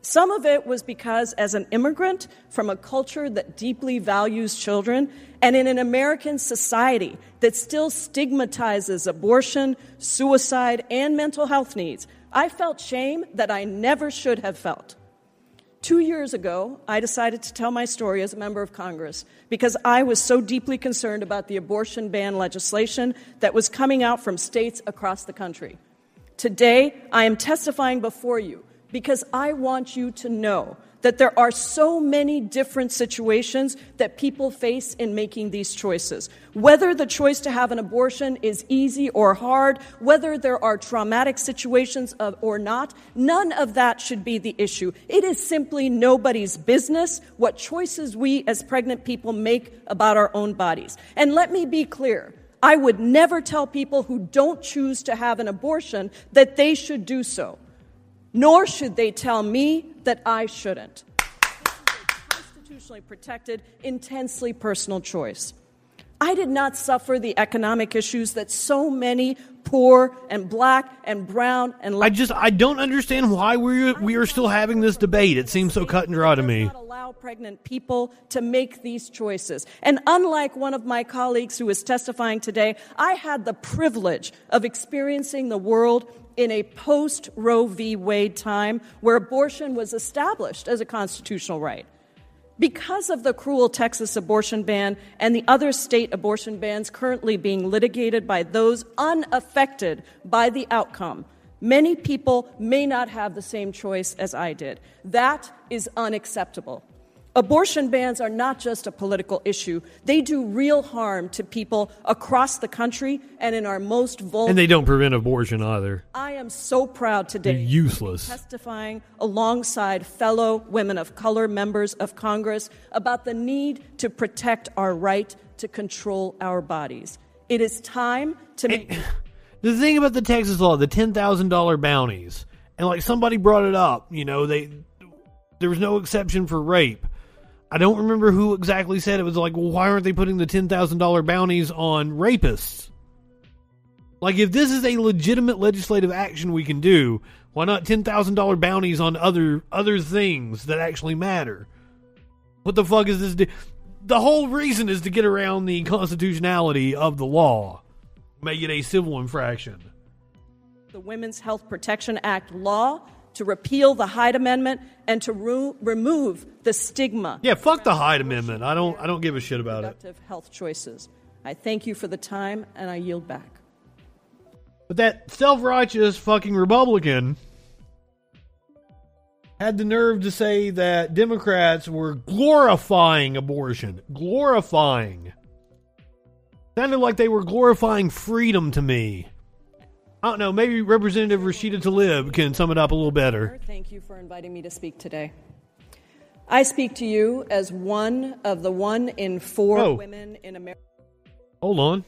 Some of it was because, as an immigrant from a culture that deeply values children, and in an American society that still stigmatizes abortion, suicide, and mental health needs, I felt shame that I never should have felt. Two years ago, I decided to tell my story as a member of Congress because I was so deeply concerned about the abortion ban legislation that was coming out from states across the country. Today, I am testifying before you because I want you to know that there are so many different situations that people face in making these choices. Whether the choice to have an abortion is easy or hard, whether there are traumatic situations of, or not, none of that should be the issue. It is simply nobody's business what choices we as pregnant people make about our own bodies. And let me be clear. I would never tell people who don't choose to have an abortion that they should do so nor should they tell me that I shouldn't. A constitutionally protected, intensely personal choice. I did not suffer the economic issues that so many poor and black and brown and I just I don't understand why we we are still having this debate. It seems so cut and dry to me. allow pregnant people to make these choices. And unlike one of my colleagues who is testifying today, I had the privilege of experiencing the world in a post Roe v. Wade time where abortion was established as a constitutional right. Because of the cruel Texas abortion ban and the other state abortion bans currently being litigated by those unaffected by the outcome, many people may not have the same choice as I did. That is unacceptable. Abortion bans are not just a political issue. They do real harm to people across the country and in our most vulnerable. And they don't prevent abortion either. I am so proud today. They're useless. to testifying alongside fellow women of color members of Congress about the need to protect our right to control our bodies. It is time to make. The thing about the Texas law, the ten thousand dollar bounties, and like somebody brought it up, you know, they there was no exception for rape. I don't remember who exactly said it was like, well, why aren't they putting the ten thousand dollar bounties on rapists? Like, if this is a legitimate legislative action we can do, why not ten thousand dollar bounties on other other things that actually matter? What the fuck is this? Do- the whole reason is to get around the constitutionality of the law, make it a civil infraction. the Women's Health Protection Act law to repeal the Hyde Amendment and to ru- remove the stigma Yeah, fuck the Hyde Amendment. I don't. I don't give a shit about it. health choices. I thank you for the time and I yield back. But that self righteous fucking Republican had the nerve to say that Democrats were glorifying abortion. Glorifying. Sounded like they were glorifying freedom to me. I don't know, maybe Representative Rashida Tlaib can sum it up a little better. Thank you for inviting me to speak today. I speak to you as one of the one in four Oh. women in America. Hold on.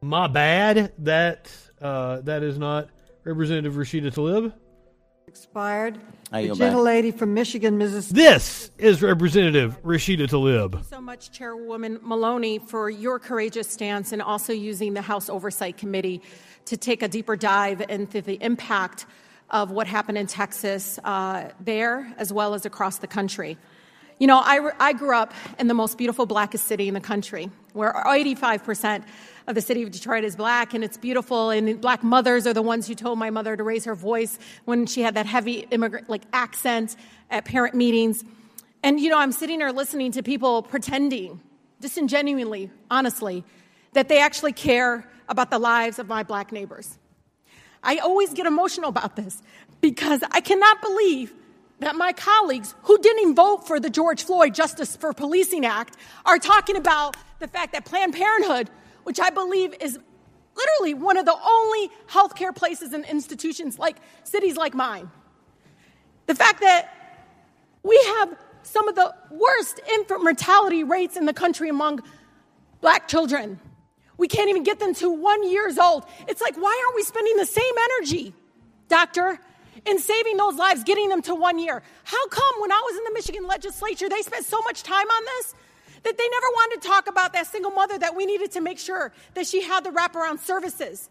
My bad. That uh, that is not Representative Rashida Tlaib. Expired. I the yield gentle lady from Michigan, Mrs. This is Representative Rashida Tlaib. so much, Chairwoman Maloney, for your courageous stance and also using the House Oversight Committee to take a deeper dive into the impact of what happened in Texas uh, there as well as across the country. You know, I, I grew up in the most beautiful, blackest city in the country, where 85% of the city of Detroit is black, and it's beautiful. And black mothers are the ones who told my mother to raise her voice when she had that heavy immigrant like accent at parent meetings. And you know, I'm sitting there listening to people pretending, disingenuously, honestly, that they actually care about the lives of my black neighbors. I always get emotional about this because I cannot believe that my colleagues who didn't vote for the George Floyd Justice for Policing Act are talking about the fact that Planned Parenthood, which I believe is literally one of the only healthcare places and institutions like cities like mine, the fact that we have some of the worst infant mortality rates in the country among black children. We can't even get them to one years old. It's like, why aren't we spending the same energy, doctor, in saving those lives, getting them to one year? How come when I was in the Michigan legislature, they spent so much time on this that they never wanted to talk about that single mother that we needed to make sure that she had the wraparound services,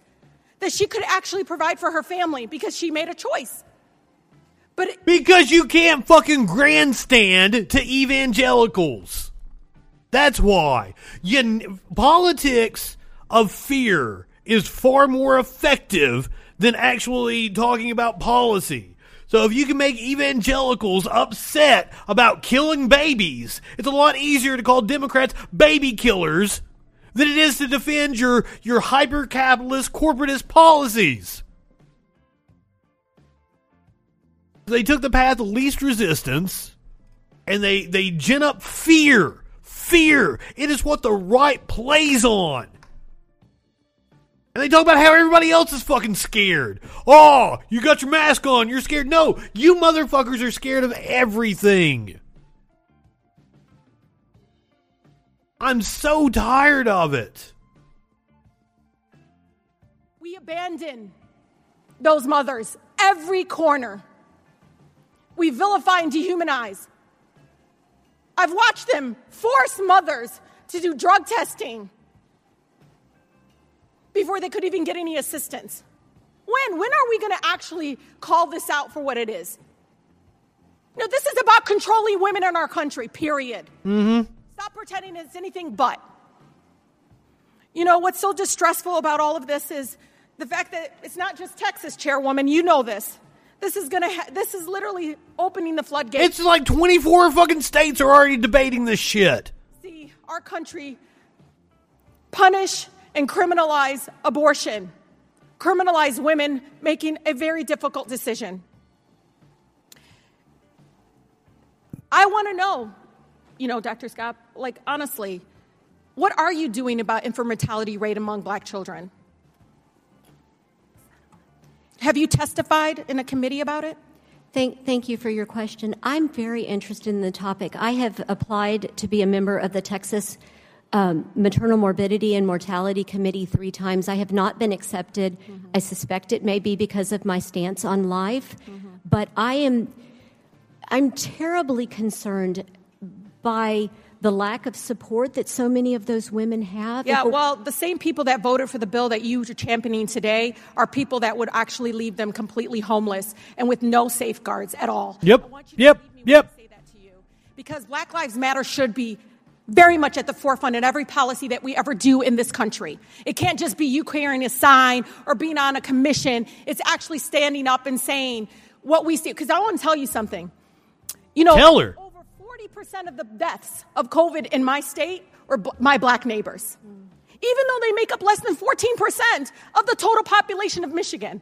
that she could actually provide for her family because she made a choice. But it, Because you can't fucking grandstand to evangelicals. That's why. You, politics of fear is far more effective than actually talking about policy. So if you can make evangelicals upset about killing babies, it's a lot easier to call Democrats baby killers than it is to defend your, your hyper capitalist corporatist policies. They took the path of least resistance and they, they gin up fear. Fear. It is what the right plays on. And they talk about how everybody else is fucking scared. Oh, you got your mask on. You're scared. No, you motherfuckers are scared of everything. I'm so tired of it. we abandon those mothers every corner. We vilify and dehumanize. I've watched them force mothers to do drug testing before they could even get any assistance. When? When are we going to actually call this out for what it is? No, this is about controlling women in our country, period. Mm-hmm. Stop pretending it's anything but. You know, what's so distressful about all of this is the fact that it's not just Texas, Chairwoman. You know this. This is gonna. Ha- this is literally opening the floodgates. It's like 24 fucking states are already debating this shit. see our country punish and criminalize abortion, criminalize women making a very difficult decision. I want to know, you know, Dr. Scott, like honestly, what are you doing about infant mortality rate among black children? Have you testified in a committee about it? Thank, thank you for your question. I'm very interested in the topic. I have applied to be a member of the Texas um, Maternal Morbidity and Mortality Committee three times. I have not been accepted. Mm-hmm. I suspect it may be because of my stance on life, but I am I'm terribly concerned by the lack of support that so many of those women have. Yeah, well, the same people that voted for the bill that you are championing today are people that would actually leave them completely homeless and with no safeguards at all. Yep. Yep. Yep. Say that to you Because Black Lives Matter should be very much at the forefront in every policy that we ever do in this country. It can't just be you carrying a sign or being on a commission. It's actually standing up and saying what we see. Because I want to tell you something. You know, Tell her. over 40% of the deaths of COVID in my state are bl- my black neighbors. Even though they make up less than 14% of the total population of Michigan.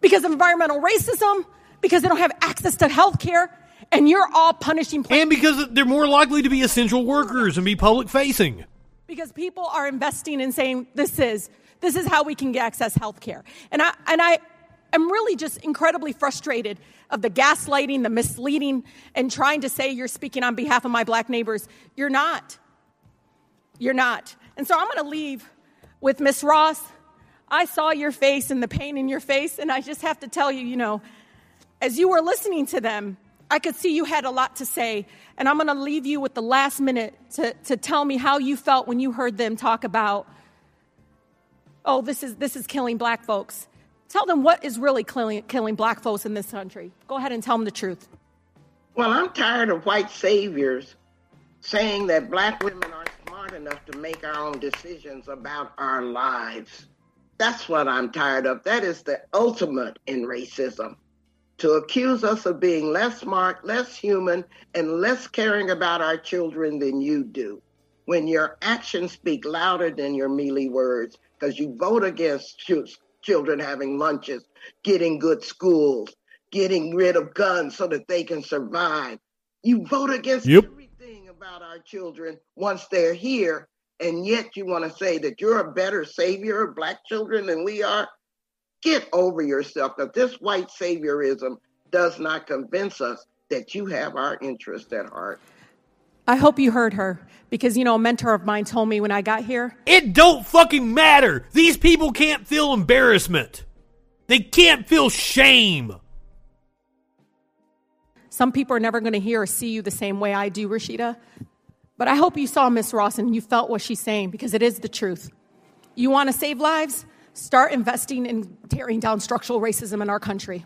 Because of environmental racism, because they don't have access to health care, and you're all punishing And because they're more likely to be essential workers and be public facing. because people are investing in saying this is this is how we can get access health care. And i and i am really just incredibly frustrated of the gaslighting the misleading and trying to say you're speaking on behalf of my black neighbors. You're not. You're not. And so i'm going to leave with miss ross. I saw your face and the pain in your face and i just have to tell you you know as you were listening to them, I could see you had a lot to say. And I'm going to leave you with the last minute to, to tell me how you felt when you heard them talk about, oh, this is, this is killing black folks. Tell them what is really killing, killing black folks in this country. Go ahead and tell them the truth. Well, I'm tired of white saviors saying that black women aren't smart enough to make our own decisions about our lives. That's what I'm tired of. That is the ultimate in racism. To accuse us of being less smart, less human, and less caring about our children than you do. When your actions speak louder than your mealy words, because you vote against ch- children having lunches, getting good schools, getting rid of guns so that they can survive. You vote against Yep. everything about our children once they're here, and yet you want to say that you're a better savior of black children than we are. Get over yourself. That this white saviorism does not convince us that you have our interest at heart. I hope you heard her because, you know, a mentor of mine told me when I got here It don't fucking matter. These people can't feel embarrassment. They can't feel shame. Some people are never going to hear or see you the same way I do, Rashida. But I hope you saw Miss Ross and you felt what she's saying because it is the truth. You want to save lives? Start investing in tearing down structural racism in our country.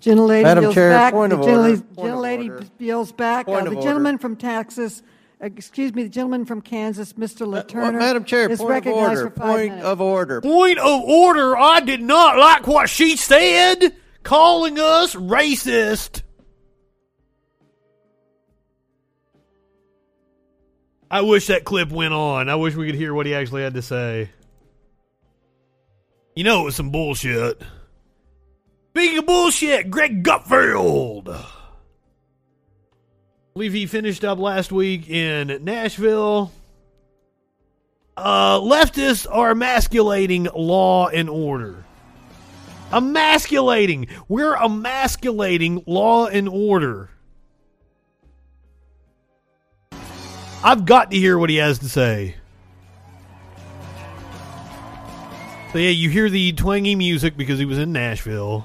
Gentlelady Madam yields Chair, back. point the of order. gentlelady, of order. yields back. Point Uh, of the order. gentleman from Texas, uh, excuse me, the gentleman from Kansas, Mr. LaTurner, Well, Madam Chair, is point of recognized order. for five Point minutes. of order. Point of order. I did not like what she said, calling us racist. I wish that clip went on. I wish we could hear what he actually had to say. You know it was some bullshit. Speaking of bullshit, Greg Gutfeld. I believe he finished up last week in Nashville. Uh, leftists are emasculating law and order. Emasculating. We're emasculating law and order. I've got to hear what he has to say. So yeah, you hear the twangy music because he was in Nashville.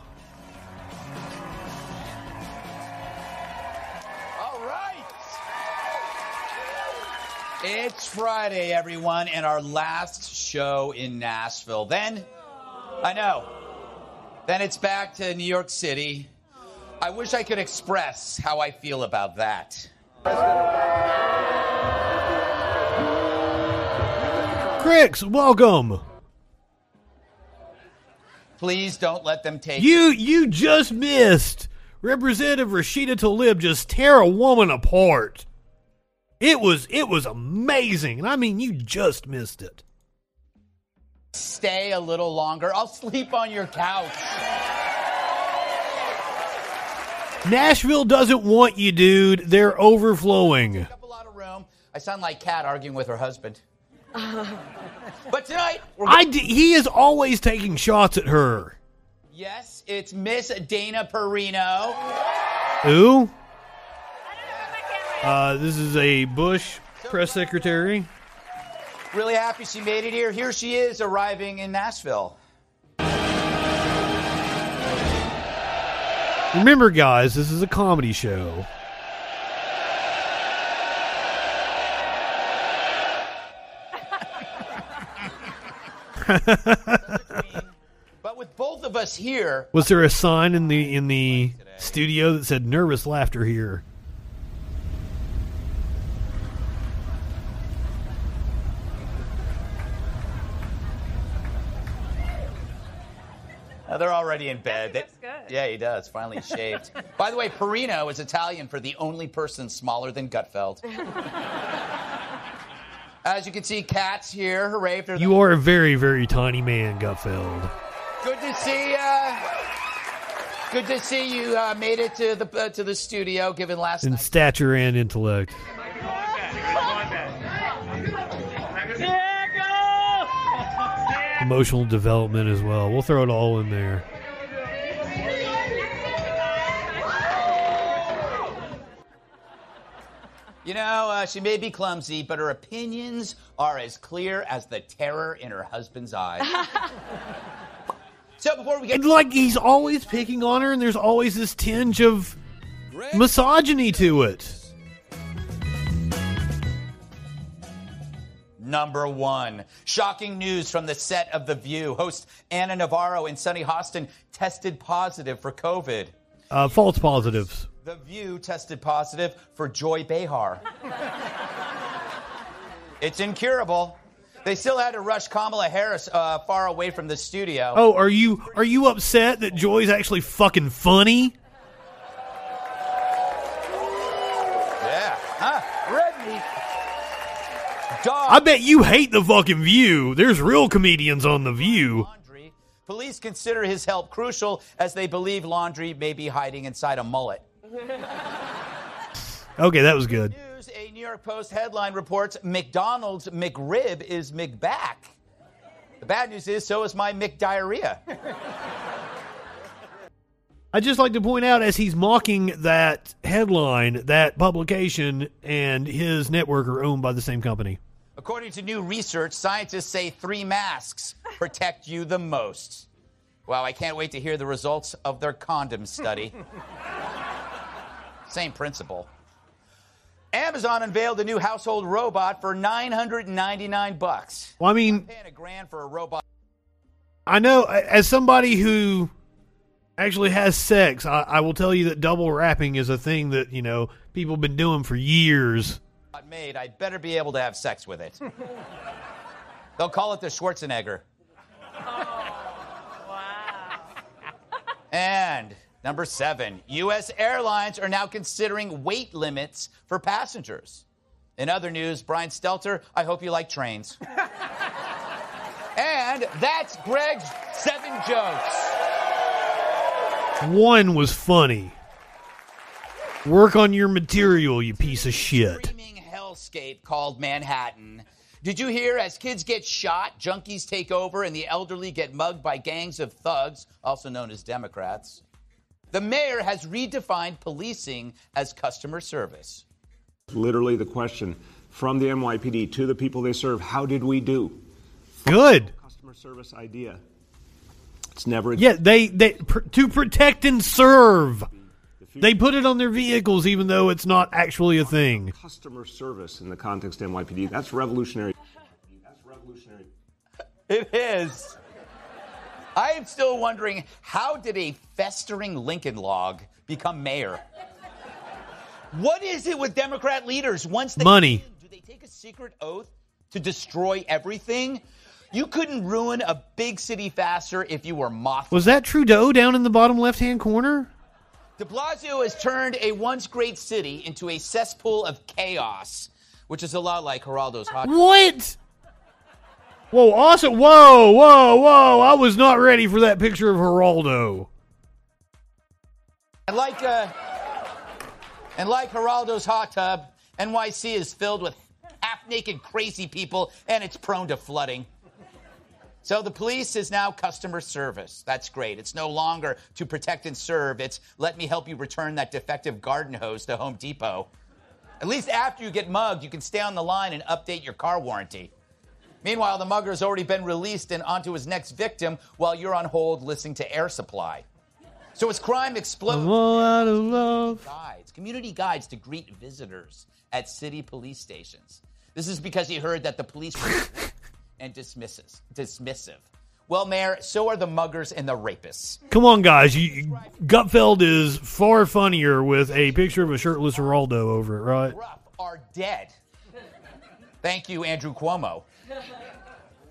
All right. It's Friday, everyone, and our last show in Nashville. Then, I know, then it's back to New York City. I wish I could express how I feel about that. Cricks, welcome. Please don't let them take You you just missed Representative Rashida Tlaib just tear a woman apart. It was it was amazing. And I mean you just missed it. Stay a little longer. I'll sleep on your couch. Nashville doesn't want you, dude. They're overflowing. a lot of room. I sound like Kat arguing with her husband. but tonight, we're I d- he is always taking shots at her. yes, it's Miss Dana Perino. Who? Uh, this is a Bush press secretary. Really happy she made it here. Here she is arriving in Nashville. Remember, guys, this is a comedy show. But with both of us here, Was there a sign in the in the studio that said "nervous laughter" here? Uh, they're already in bed. They- Yeah, he does. Finally shaved. By the way, Perino is Italian for the only person smaller than Gutfeld. As you can see, Kat's here. Hooray for You are a very very tiny man, Gutfeld. Good to see uh, Good to see you uh, made it to the uh, to the studio, given last In night. stature and intellect. Emotional development as well. We'll throw it all in there. You know, uh, she may be clumsy, but her opinions are as clear as the terror in her husband's eyes. so before we get And like he's always picking on her, and there's always this tinge of misogyny to it. Number one, shocking news from the set of The View. Host Ana Navarro and Sunny Hostin tested positive for COVID. Uh, false positives. The View tested positive for Joy Behar. it's incurable. They still had to rush Kamala Harris uh, far away from the studio. Oh, are you are you upset that Joy's actually fucking funny? Yeah. Huh? Red meat. Dog. I bet you hate the fucking View. There's real comedians on the View. Police consider his help crucial as they believe Laundrie may be hiding inside a mullet. Okay, that was good. News, a New York Post headline reports McDonald's McRib is McBack. The bad news is so is my McDiarrhea. I'd just like to point out as he's mocking that headline, that publication and his network are owned by the same company. According to new research, scientists say three masks protect you the most. Wow, I can't wait to hear the results of their condom study. Same principle. Amazon unveiled a new household robot for 999 bucks. Well, I mean, Paying a grand for a robot. I know as somebody who actually has sex, I, I will tell you that double wrapping is a thing that you know people have been doing for years. made, I'd better be able to have sex with it. They'll call it the Schwarzenegger. Oh, wow. And number seven, U.S. airlines are now considering weight limits for passengers. In other news, Brian Stelter, I hope you like trains. and that's Greg's seven jokes. One was funny. Work on your material, you piece of shit. hellscape called Manhattan. Did you hear as kids get shot, junkies take over, and the elderly get mugged by gangs of thugs, also known as Democrats? The mayor has redefined policing as customer service. Literally, the question from the NYPD to the people they serve how did we do? Good. Customer service idea. It's never. Yeah, they they pr- to protect and serve. They put it on their vehicles, even though it's not actually a thing. Customer service in the context of NYPD. That's revolutionary. That's revolutionary. It is. I am still wondering how did a festering Lincoln log become mayor? What is it with Democrat leaders? Once they Money. do they take a secret oath to destroy everything? You couldn't ruin a big city faster if you were moth. Was that Trudeau down in the bottom left hand corner? De Blasio has turned a once great city into a cesspool of chaos, which is a lot like Geraldo's hot. What? Whoa, awesome. Whoa, whoa, whoa. I was not ready for that picture of Geraldo. And like uh, And like Geraldo's hot tub, NYC is filled with half naked crazy people and it's prone to flooding. So the police is now customer service. That's great. It's no longer to protect and serve. It's let me help you return that defective garden hose to Home Depot. At least after you get mugged, you can stay on the line and update your car warranty. Meanwhile, the mugger has already been released and onto his next victim while you're on hold listening to Air Supply. So as crime explodes, I'm all out of love. guides, community guides to greet visitors at city police stations. This is because he heard that the police were and dismisses, dismissive. Well, Mayor, so are the muggers and the rapists. Come on, guys. You, Gutfeld is far funnier with a picture of a shirtless Geraldo over it, right? Are dead. Thank you, Andrew Cuomo.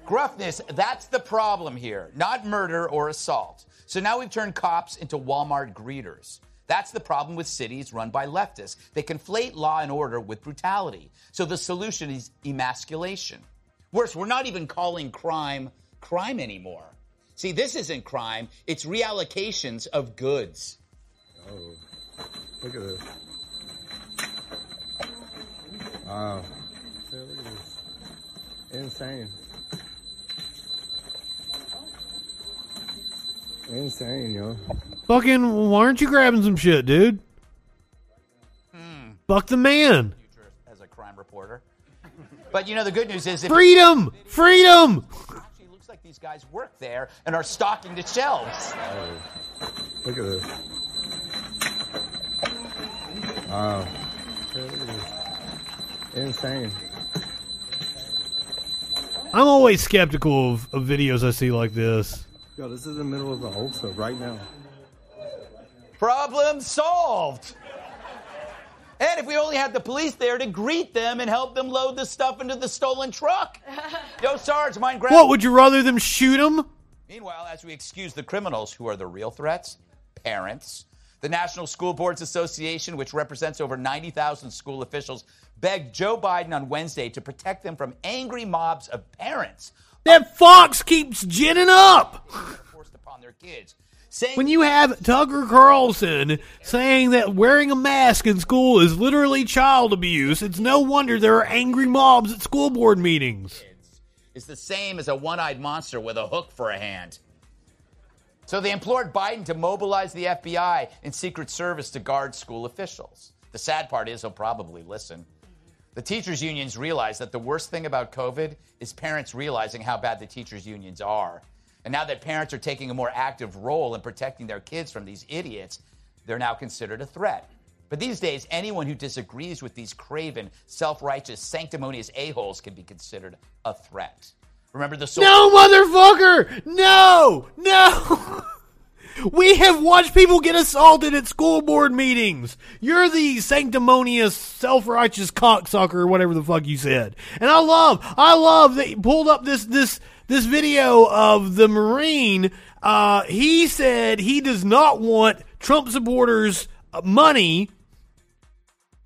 Gruffness, that's the problem here, not murder or assault. So now we've turned cops into Walmart greeters. That's the problem with cities run by leftists. They conflate law and order with brutality. So the solution is emasculation. Worse, we're not even calling crime crime anymore. See, this isn't crime, it's reallocations of goods. Oh, look at this. Wow. See, look at this. Insane. Insane, yo. Fucking, why aren't you grabbing some shit, dude? Hmm. Fuck the man. As a crime reporter. But you know, the good news is if Freedom! Freedom! actually looks like these guys work there and are stocking the shelves. Oh, look at this. Wow. Look at this. Insane. I'm always skeptical of, of videos I see like this. Yo, this is the middle of the Ulster right now. Problem solved. And if we only had the police there to greet them and help them load the stuff into the stolen truck. Yo, Sarge, mind grab. What, would you rather them shoot him? Meanwhile, as we excuse the criminals who are the real threats, parents, the National School Boards Association, which represents over 90,000 school officials, begged Joe Biden on Wednesday to protect them from angry mobs of parents That fox keeps ginning up! forced upon their kids. When you have Tucker Carlson saying that wearing a mask in school is literally child abuse, it's no wonder there are angry mobs at school board meetings. It's the same as a one eyed monster with a hook for a hand. So they implored Biden to mobilize the FBI and Secret Service to guard school officials. The sad part is he'll probably listen. The teachers' unions realize that the worst thing about COVID is parents realizing how bad the teachers' unions are. And now that parents are taking a more active role in protecting their kids from these idiots, they're now considered a threat. But these days, anyone who disagrees with these craven, self righteous, sanctimonious a-holes can be considered a threat. Remember the soul- No, motherfucker! No! No! We have watched people get assaulted at school board meetings. You're the sanctimonious, self-righteous cocksucker, or whatever the fuck you said. And I love, I love that you pulled up this this this video of the Marine. Uh, he said he does not want Trump supporters' money.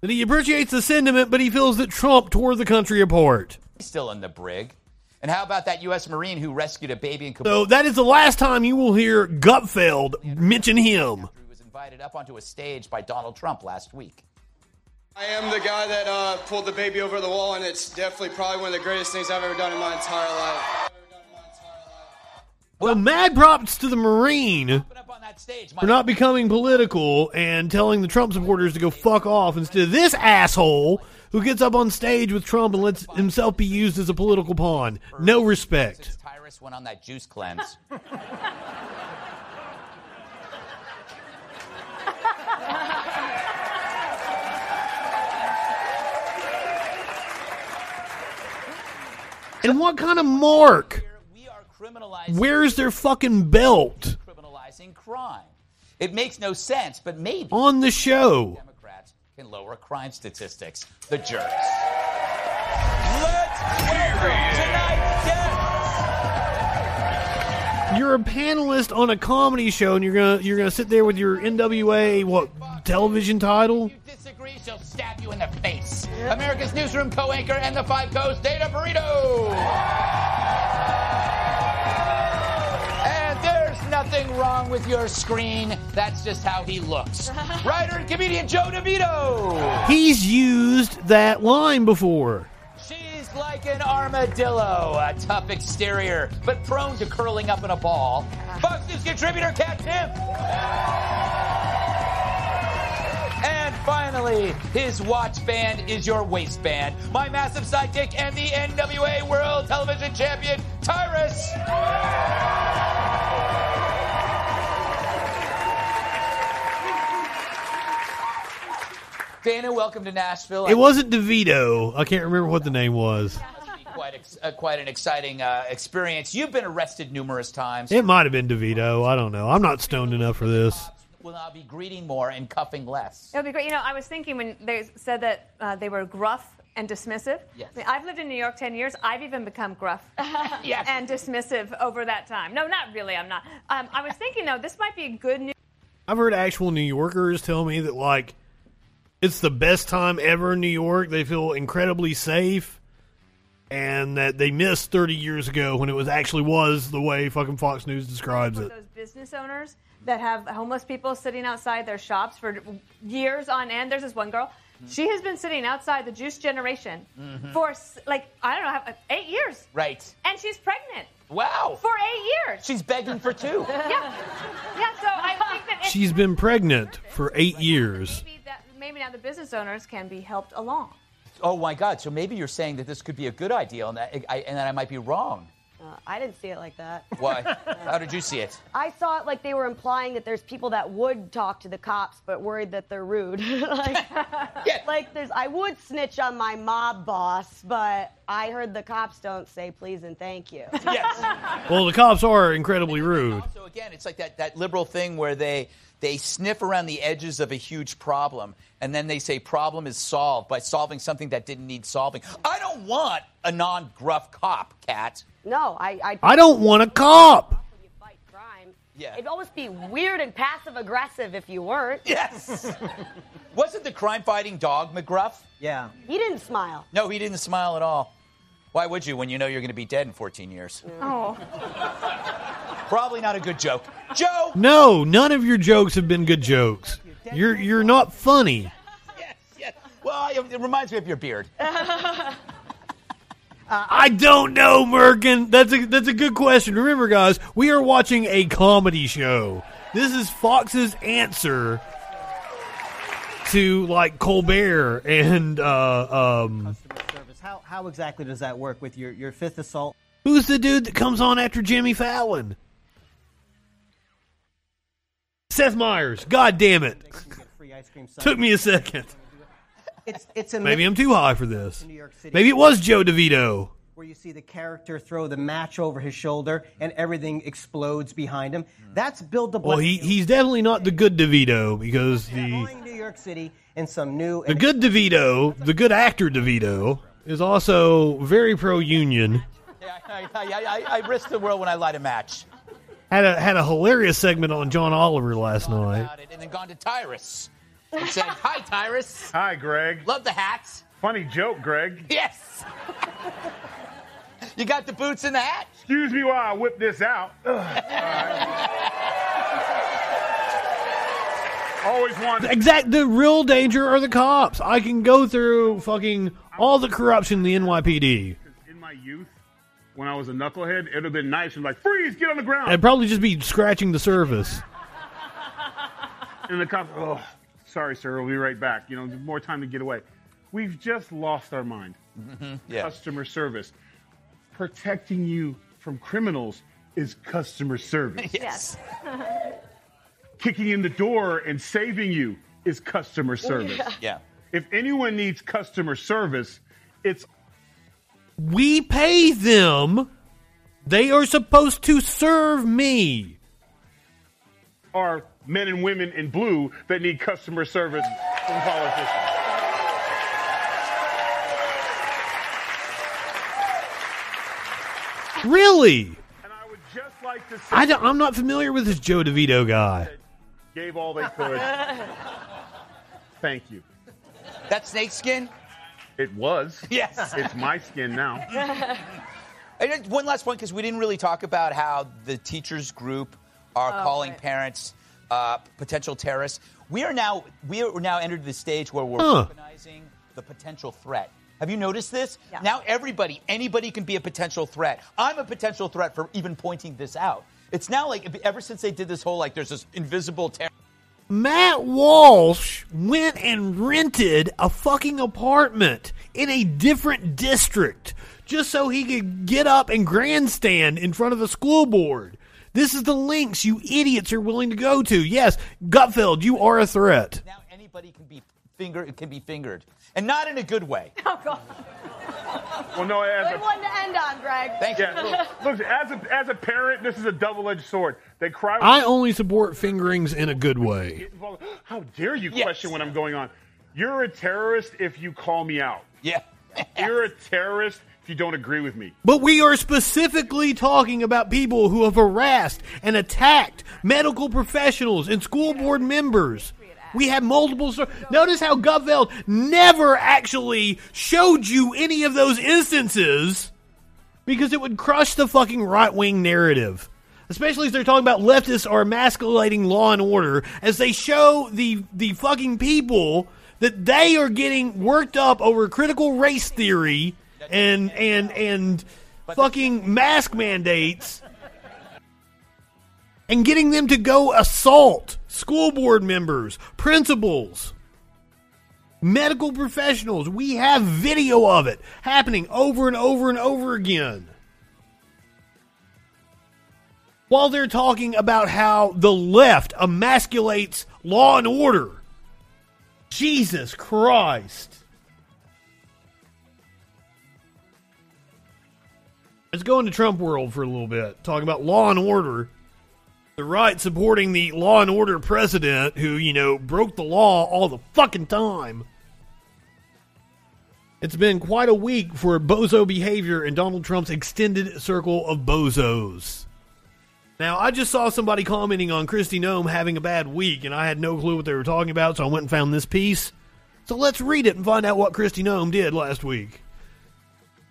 That he appreciates the sentiment, but he feels that Trump tore the country apart. He's still in the brig. And how about that U.S. Marine who rescued a baby in Kabul? So that is the last time you will hear Gutfeld mention him. He was invited up onto a stage by Donald Trump last week. I am the guy that uh, pulled the baby over the wall, and it's definitely probably one of the greatest things I've ever done in my entire life. Well, mad props to the Marine for not becoming political and telling the Trump supporters to go fuck off instead of this asshole who gets up on stage with Trump and lets himself be used as a political pawn. No respect. Tyrus went on that juice cleanse. And what kind of mark? Where's their fucking belt? criminalizing crime. It makes no sense, but maybe On the show. Democrats can lower crime statistics. The jerks. You're a panelist on a comedy show, and you're gonna you're gonna sit there with your NWA what television title? You disagree, she'll stab you in the face. America's newsroom co-anchor and the Five Coast Dana Perino. And there's nothing nothing wrong with your screen. That's just how he looks. Writer and comedian Joe DeVito. He's used that line before. She's like an armadillo, a tough exterior, but prone to curling up in a ball. Fox News contributor Kat Timpf. Finally, his watch band is your waistband. My massive sidekick and the NWA World Television Champion, Tyrus. Dana, welcome to Nashville. It wasn't DeVito. I can't remember what the name was. quite ex- uh, quite an exciting uh, experience. You've been arrested numerous times. It might have been DeVito. I don't know. I'm not stoned enough for this. Will now be greeting more and cuffing less. It would be great. You know, I was thinking when they said that uh, they were gruff and dismissive. Yes. I mean, I've lived in New York 10 years. I've even become gruff and dismissive over that time. No, not really. I'm not. Um, I was thinking, though, this might be good news. I've heard actual New Yorkers tell me that like it's the best time ever in New York. They feel incredibly safe, and that they missed 30 years ago when it was actually was the way fucking Fox News describes it. Those business owners that have homeless people sitting outside their shops for years on end. There's this one girl. She has been sitting outside the Juice Generation Mhm. for like I don't know, eight years, Right. and she's pregnant Wow. for eight years. She's begging for two. yeah, yeah. So I think that She's been pregnant for eight years. maybe, that, maybe now the business owners can be helped along. Oh my God! So maybe you're saying that this could be a good idea, and that I, and that I might be wrong. Uh, I didn't see it like that. Why? How did you see it? I saw it like they were implying that there's people that would talk to the cops, but worried that they're rude. like, like there's, I would snitch on my mob boss, but I heard the cops don't say please and thank you. Yes. Well, the cops are incredibly rude. So again, it's like that, that liberal thing where they they sniff around the edges of a huge problem, and then they say problem is solved by solving something that didn't need solving. I don't want a non-gruff cop, Kat. No, I. I, I don't want a cop. Yeah. It'd almost be weird and passive aggressive if you weren't. Yes. Wasn't the crime-fighting dog McGruff? Yeah. He didn't smile. No, he didn't smile at all. Why would you when you know you're going to be dead in 14 years? Oh. Probably not a good joke. Joe. No, none of your jokes have been good jokes. You're you're not funny. Yes, yes. Well, it reminds me of your beard. I don't know, Merkin. That's a that's a good question. Remember, guys, we are watching a comedy show. This is Fox's answer to like Colbert and uh, um, service. How, how exactly does that work with your, your fifth assault? who's the dude that comes on after Jimmy Fallon? Seth Meyers. God damn it! Free ice cream Took me a second. It's it's a Maybe I'm too high for this. New York City. Maybe it was Joe DeVito. where you see the character throw the match over his shoulder and everything explodes behind him. That's Bill de Well, he he's definitely not the good DeVito because the New York City in some new the good DeVito, the good actor DeVito, is also very pro union. I, I, I, I risk the world when I light a match. Had a had a hilarious segment on John Oliver last night. About it, and then gone to Tyrus and said, "Hi, Tyrus. Hi, Greg. Love the hats. Funny joke, Greg. Yes. you got the boots and the hat. Excuse me while I whip this out. Always wanted. Exact. The real danger are the cops. I can go through fucking all the corruption in the NYPD. In my youth, when I was a knucklehead, it would have been nice and like, freeze, get on the ground. I'd probably just be scratching the surface. And the cops, oh, sorry, sir, we'll be right back. You know, more time to get away. We've just lost our mind. Mm-hmm. Yeah. Customer service. Protecting you from criminals is customer service. yes. Kicking in the door and saving you is customer service. Yeah. If anyone needs customer service, it's We pay them. They are supposed to serve me. our men and women in blue that need customer service from politicians. Really? Just like to say, I don't, I'm not familiar with this Joe DeVito guy. gave all they could. Thank you. That snake skin? It was. Yes. It's my skin now. And one last point, because we didn't really talk about how the teachers group are Oh, calling right. parents uh, potential terrorists. We are now we are now entered the stage where we're Huh. weaponizing the potential threat. Have you noticed this? Yeah. Now everybody, anybody can be a potential threat. I'm a potential threat for even pointing this out. It's now like ever since they did this whole like there's this invisible terror. Matt Walsh went and rented a fucking apartment in a different district just so he could get up and grandstand in front of the school board. This is the links you idiots are willing to go to. Yes, Gutfeld, you are a threat. Now anybody can be finger can be fingered, and not in a good way. Oh, God. Well, no, as Good a, one to end on, Greg. Thank you. yeah, look, look, as a as a parent, this is a double-edged sword. They cry. I only support fingerings in a good way. Well, How dare you question what I'm going on? You're a terrorist if you call me out. Yeah. You're a terrorist if you don't agree with me. But we are specifically talking about people who have harassed and attacked medical professionals and school board members. We have multiple. sto- Notice how Gutfeld never actually showed you any of those instances because it would crush the fucking right wing narrative. Especially as they're talking about leftists are emasculating law and order, as they show the the fucking people that they are getting worked up over critical race theory and and and fucking mask mandates and getting them to go assault school board members, principals, medical professionals. We have video of it happening over and over and over again. While they're talking about how the left emasculates law and order. Jesus Christ. Let's go into Trump world for a little bit. Talking about law and order. The right supporting the law and order president who, you know, broke the law all the fucking time. It's been quite a week for bozo behavior in Donald Trump's extended circle of bozos. Now, I just saw somebody commenting on Kristi Noem having a bad week, and I had no clue what they were talking about, so I went and found this piece. So let's read it and find out what Kristi Noem did last week.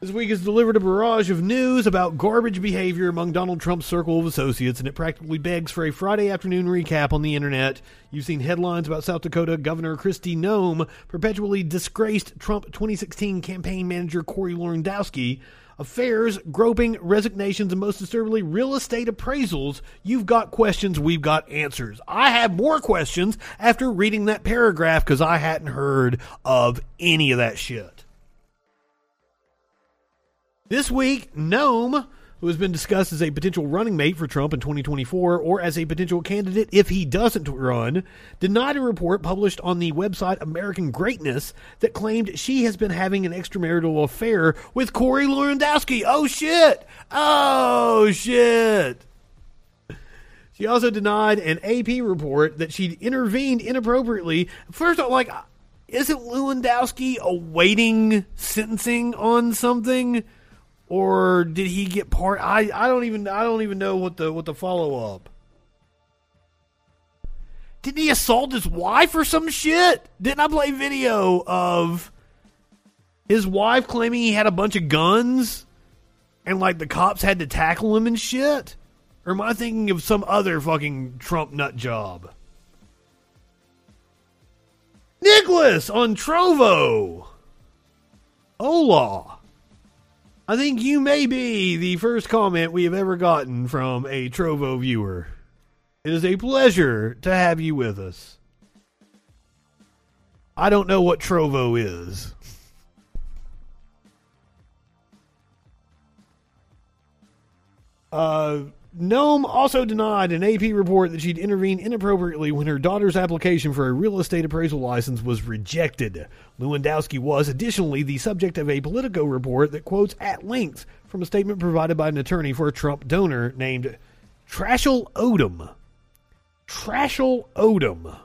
This week has delivered a barrage of news about garbage behavior among Donald Trump's circle of associates, and it practically begs for a Friday afternoon recap on the internet. You've seen headlines about South Dakota Governor Kristi Noem perpetually disgraced Trump 2016 campaign manager Corey Lewandowski, affairs, groping, resignations, and most disturbingly, real estate appraisals. You've got questions, we've got answers. I have more questions after reading that paragraph because I hadn't heard of any of that shit. This week, Noem, who has been discussed as a potential running mate for Trump in 2024 or as a potential candidate if he doesn't run, denied a report published on the website American Greatness that claimed she has been having an extramarital affair with Corey Lewandowski. Oh shit! Oh shit! She also denied an AP report that she'd intervened inappropriately. First, I'm like, isn't Lewandowski awaiting sentencing on something? Or did he get part I, I don't even I don't even know what the what the follow up. Didn't he assault his wife or some shit? Didn't I play video of his wife claiming he had a bunch of guns and like the cops had to tackle him and shit? Or am I thinking of some other fucking Trump nut job? Nicholas on Trovo. Hola. I think you may be the first comment we have ever gotten from a Trovo viewer. It is a pleasure to have you with us. I don't know what Trovo is. Uh, Noem also denied an AP report that she'd intervened inappropriately when her daughter's application for a real estate appraisal license was rejected. Lewandowski was additionally the subject of a Politico report that quotes at length from a statement provided by an attorney for a Trump donor named Trashelle Odom. Trashelle Odom.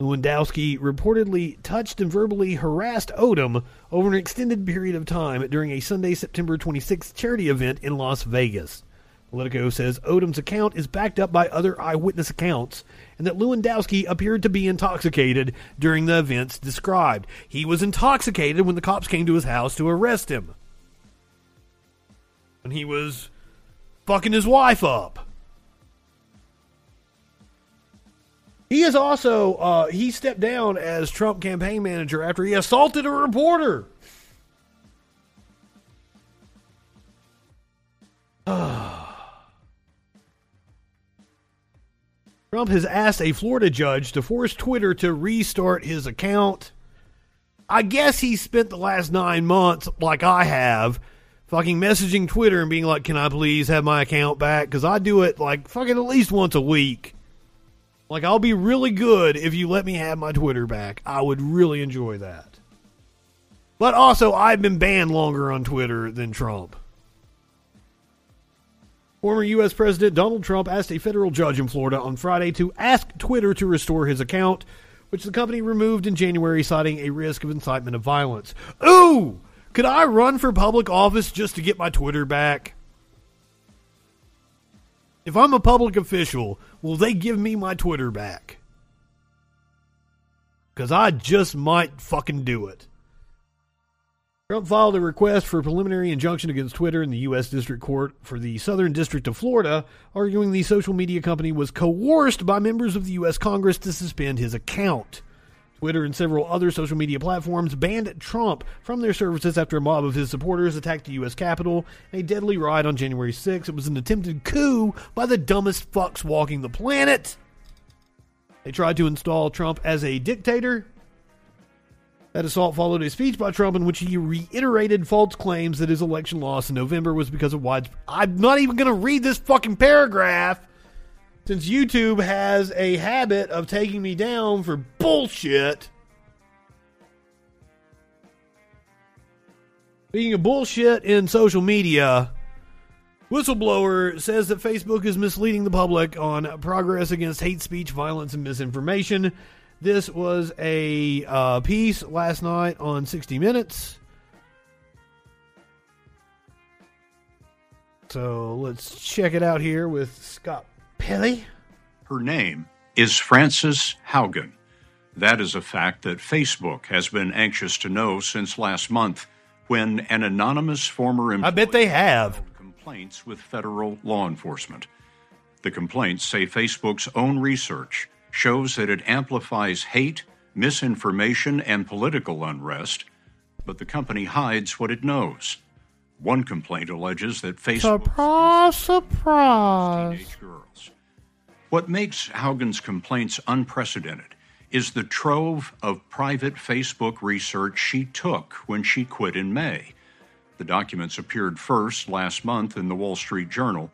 Lewandowski reportedly touched and verbally harassed Odom over an extended period of time during a Sunday, September 26th charity event in Las Vegas. Politico says Odom's account is backed up by other eyewitness accounts and that Lewandowski appeared to be intoxicated during the events described. He was intoxicated when the cops came to his house to arrest him. When he was fucking his wife up. He is also uh, he stepped down as Trump campaign manager after he assaulted a reporter. Trump has asked a Florida judge to force Twitter to restart his account. I guess he spent the last nine months, like I have, fucking messaging Twitter and being like, "Can I please have my account back?" Because I do it like fucking at least once a week. Like I'll be really good if you let me have my Twitter back. I would really enjoy that. But also, I've been banned longer on Twitter than Trump. Former U.S. President Donald Trump asked a federal judge in Florida on Friday to ask Twitter to restore his account, which the company removed in January, citing a risk of incitement of violence. Ooh! Could I run for public office just to get my Twitter back? If I'm a public official, will they give me my Twitter back? Because I just might fucking do it. Trump filed a request for a preliminary injunction against Twitter in the U.S. District Court for the Southern District of Florida, arguing the social media company was coerced by members of the U.S. Congress to suspend his account. Twitter and several other social media platforms banned Trump from their services after a mob of his supporters attacked the U.S. Capitol in a deadly riot on January 6. It was an attempted coup by the dumbest fucks walking the planet. They tried to install Trump as a dictator. That assault followed a speech by Trump in which he reiterated false claims that his election loss in November was because of widespread. I'm not even going to read this fucking paragraph since YouTube has a habit of taking me down for bullshit. Speaking of bullshit in social media, whistleblower says that Facebook is misleading the public on progress against hate speech, violence, and misinformation. This was a uh, piece last night on 60 Minutes. So let's check it out here with Scott Pelley. Her name is Frances Haugen. That is a fact that Facebook has been anxious to know since last month when an anonymous former employee I bet they have complaints with federal law enforcement. The complaints say Facebook's own research shows that it amplifies hate, misinformation, and political unrest, but the company hides what it knows. One complaint alleges that Facebook Surprise, surprise. teenage girls. What makes Haugen's complaints unprecedented is the trove of private Facebook research she took when she quit in May. The documents appeared first last month in the Wall Street Journal,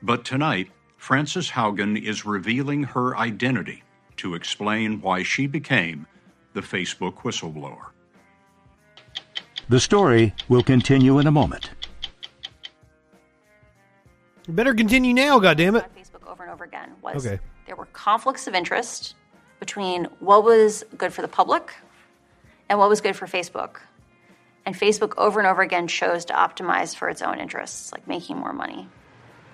but tonight, Frances Haugen is revealing her identity to explain why she became the Facebook whistleblower. The story will continue in a moment. Better continue now, goddammit. Facebook over and over again was Okay. there were conflicts of interest between what was good for the public and what was good for Facebook. And Facebook over and over again chose to optimize for its own interests, like making more money.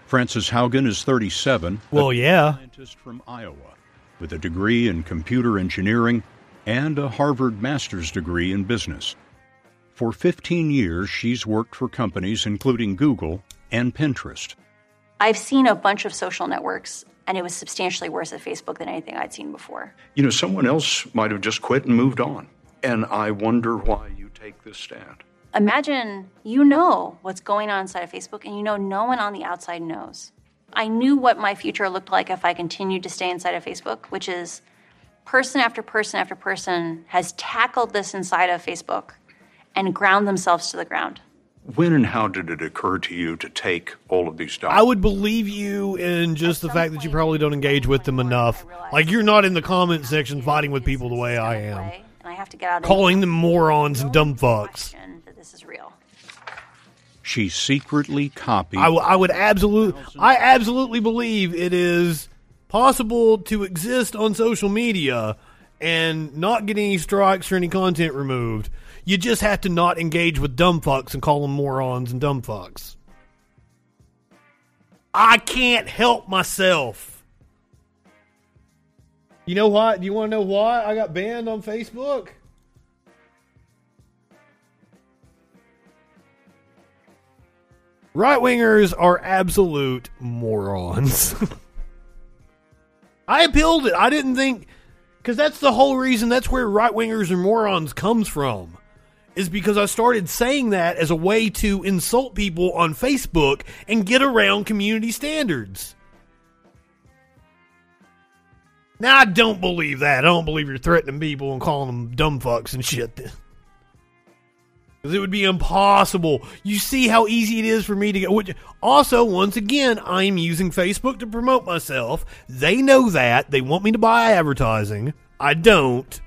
Frances Haugen is 37. Well, yeah. Scientist from Iowa with a degree in computer engineering and a Harvard master's degree in business. For 15 years, she's worked for companies including Google and Pinterest. I've seen a bunch of social networks, and it was substantially worse at Facebook than anything I'd seen before. You know, someone else might have just quit and moved on. And I wonder why you take this stand. Imagine you know what's going on inside of Facebook, and you know no one on the outside knows. I knew what my future looked like if I continued to stay inside of Facebook, which is person after person after person has tackled this inside of Facebook and ground themselves to the ground. When and how did it occur to you to take all of these stuff? I would believe you in just the fact that you probably don't engage with them enough. Like you're not in the comment section fighting with people the way I am, And I have to get out of calling them morons and dumb fucks. That this is real. She secretly copied. I, w- I would absolutely, I absolutely believe it is possible to exist on social media and not get any strikes or any content removed. You just have to not engage with dumb fucks and call them morons and dumb fucks. I can't help myself. You know what? Do you want to know why I got banned on Facebook? Right wingers are absolute morons. I appealed it. I didn't think because that's the whole reason. That's where right wingers and morons comes from. Is because I started saying that as a way to insult people on Facebook and get around community standards. Now I don't believe that. I don't believe you're threatening people and calling them dumb fucks and shit. Because it would be impossible. You see how easy it is for me to get. Which, also, once again, I'm using Facebook to promote myself. They know that. They want me to buy advertising. I don't.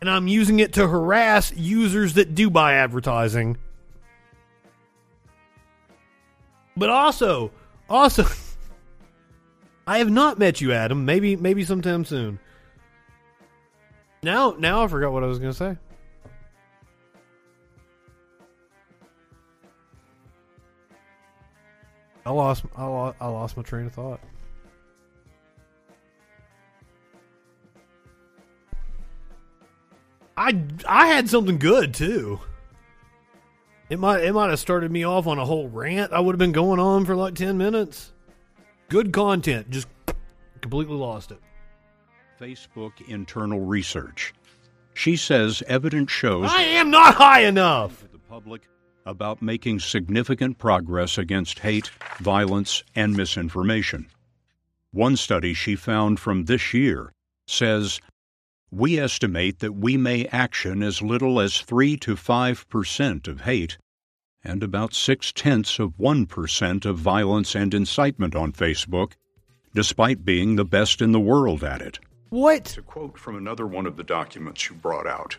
And I'm using it to harass users that do buy advertising. But also, also, I have not met you, Adam. Maybe, maybe sometime soon. Now, now I forgot what I was going to say. I lost, I lost, I lost my train of thought. I, I had something good too. It might, it might have started me off on a whole rant. I would have been going on for like ten minutes. Good content, just completely lost it. Facebook internal research. She says evidence shows I am not high enough. the public about making significant progress against hate, violence, and misinformation. One study she found from this year says we estimate that we may action as little as 3 to 5 percent of hate and about six tenths of 1 percent of violence and incitement on Facebook, despite being the best in the world at it. What? To quote from another one of the documents you brought out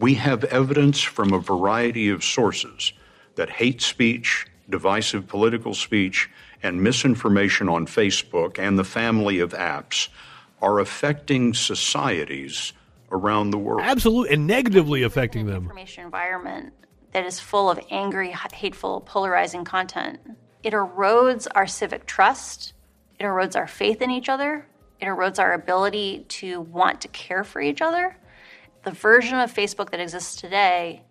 We have evidence from a variety of sources that hate speech, divisive political speech, and misinformation on Facebook and the family of apps are affecting societies around the world. Absolutely, and negatively affecting them. information environment that is full of angry, hateful, polarizing content. It erodes our civic trust. It erodes our faith in each other. It erodes our ability to want to care for each other. The version of Facebook that exists today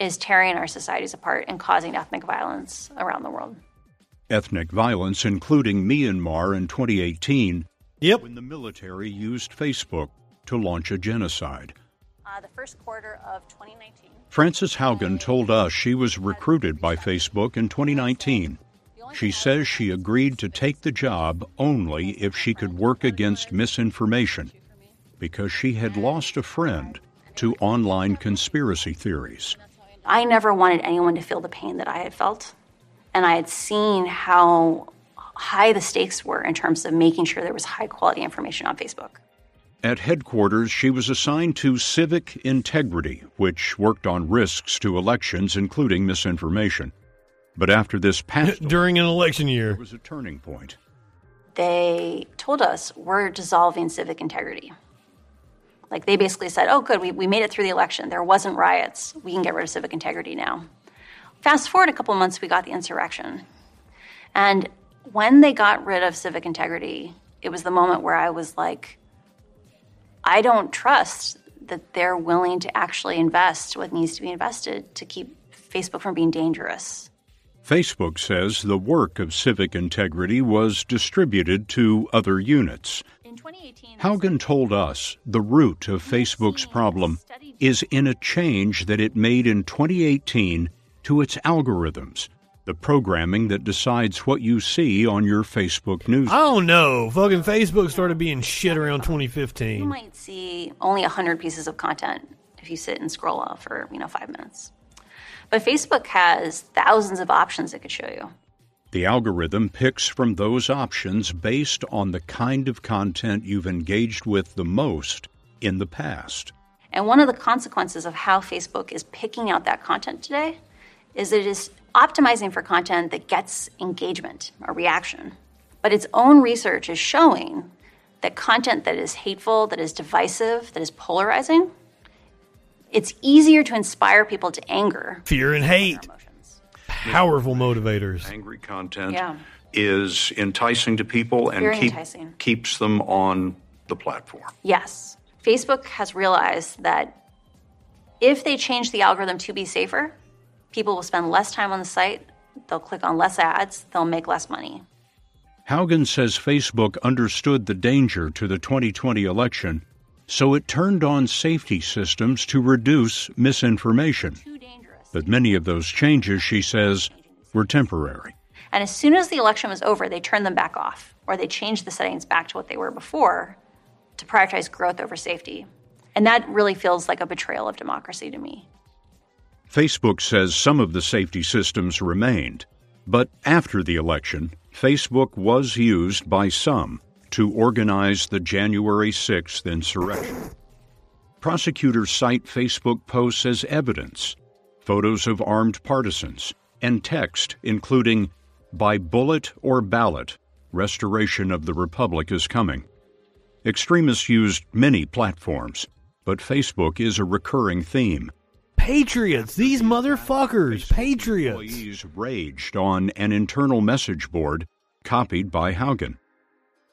is tearing our societies apart and causing ethnic violence around the world. Ethnic violence, including Myanmar in 2018, yep. when the military used Facebook to launch a genocide. Uh, the first quarter of 2019. Frances Haugen told us she was recruited by Facebook in 2019. She says she agreed to take the job only if she could work against misinformation because she had lost a friend to online conspiracy theories. I never wanted anyone to feel the pain that I had felt. And I had seen how high the stakes were in terms of making sure there was high quality information on Facebook. At headquarters, she was assigned to civic integrity, which worked on risks to elections, including misinformation. But after this past during an election year, there was a turning point. They told us we're dissolving civic integrity. Like they basically said, oh, good, we, we made it through the election. There wasn't riots. We can get rid of civic integrity now. Fast forward a couple months, we got the insurrection. And when they got rid of civic integrity, it was the moment where I was like, I don't trust that they're willing to actually invest what needs to be invested to keep Facebook from being dangerous. Facebook says the work of civic integrity was distributed to other units. Haugen told us the root of Facebook's problem is in a change that it made in 2018 to its algorithms, the programming that decides what you see on your Facebook news. I don't know. Fucking Facebook started being shit around 2015. You might see only 100 pieces of content if you sit and scroll off for, you know, 5 minutes. But Facebook has thousands of options it could show you. The algorithm picks from those options based on the kind of content you've engaged with the most in the past. And one of the consequences of how Facebook is picking out that content today is that it is optimizing for content that gets engagement, a reaction. But its own research is showing that content that is hateful, that is divisive, that is polarizing, it's easier to inspire people to anger. Fear and hate. Powerful motivators. Angry content Yeah. is enticing to people and keep- keeps them on the platform. Yes. Facebook has realized that if they change the algorithm to be safer, people will spend less time on the site, they'll click on less ads, they'll make less money. Haugen says Facebook understood the danger to the 2020 election, so it turned on safety systems to reduce misinformation. But many of those changes, she says, were temporary. And as soon as the election was over, they turned them back off or they changed the settings back to what they were before to prioritize growth over safety. And that really feels like a betrayal of democracy to me. Facebook says some of the safety systems remained, but after the election, Facebook was used by some to organize the January 6th insurrection. Prosecutors cite Facebook posts as evidence, photos of armed partisans, and text including, by bullet or ballot, restoration of the Republic is coming. Extremists used many platforms, but Facebook is a recurring theme. Patriots, these motherfuckers, patriots. Employees raged on an internal message board copied by Haugen.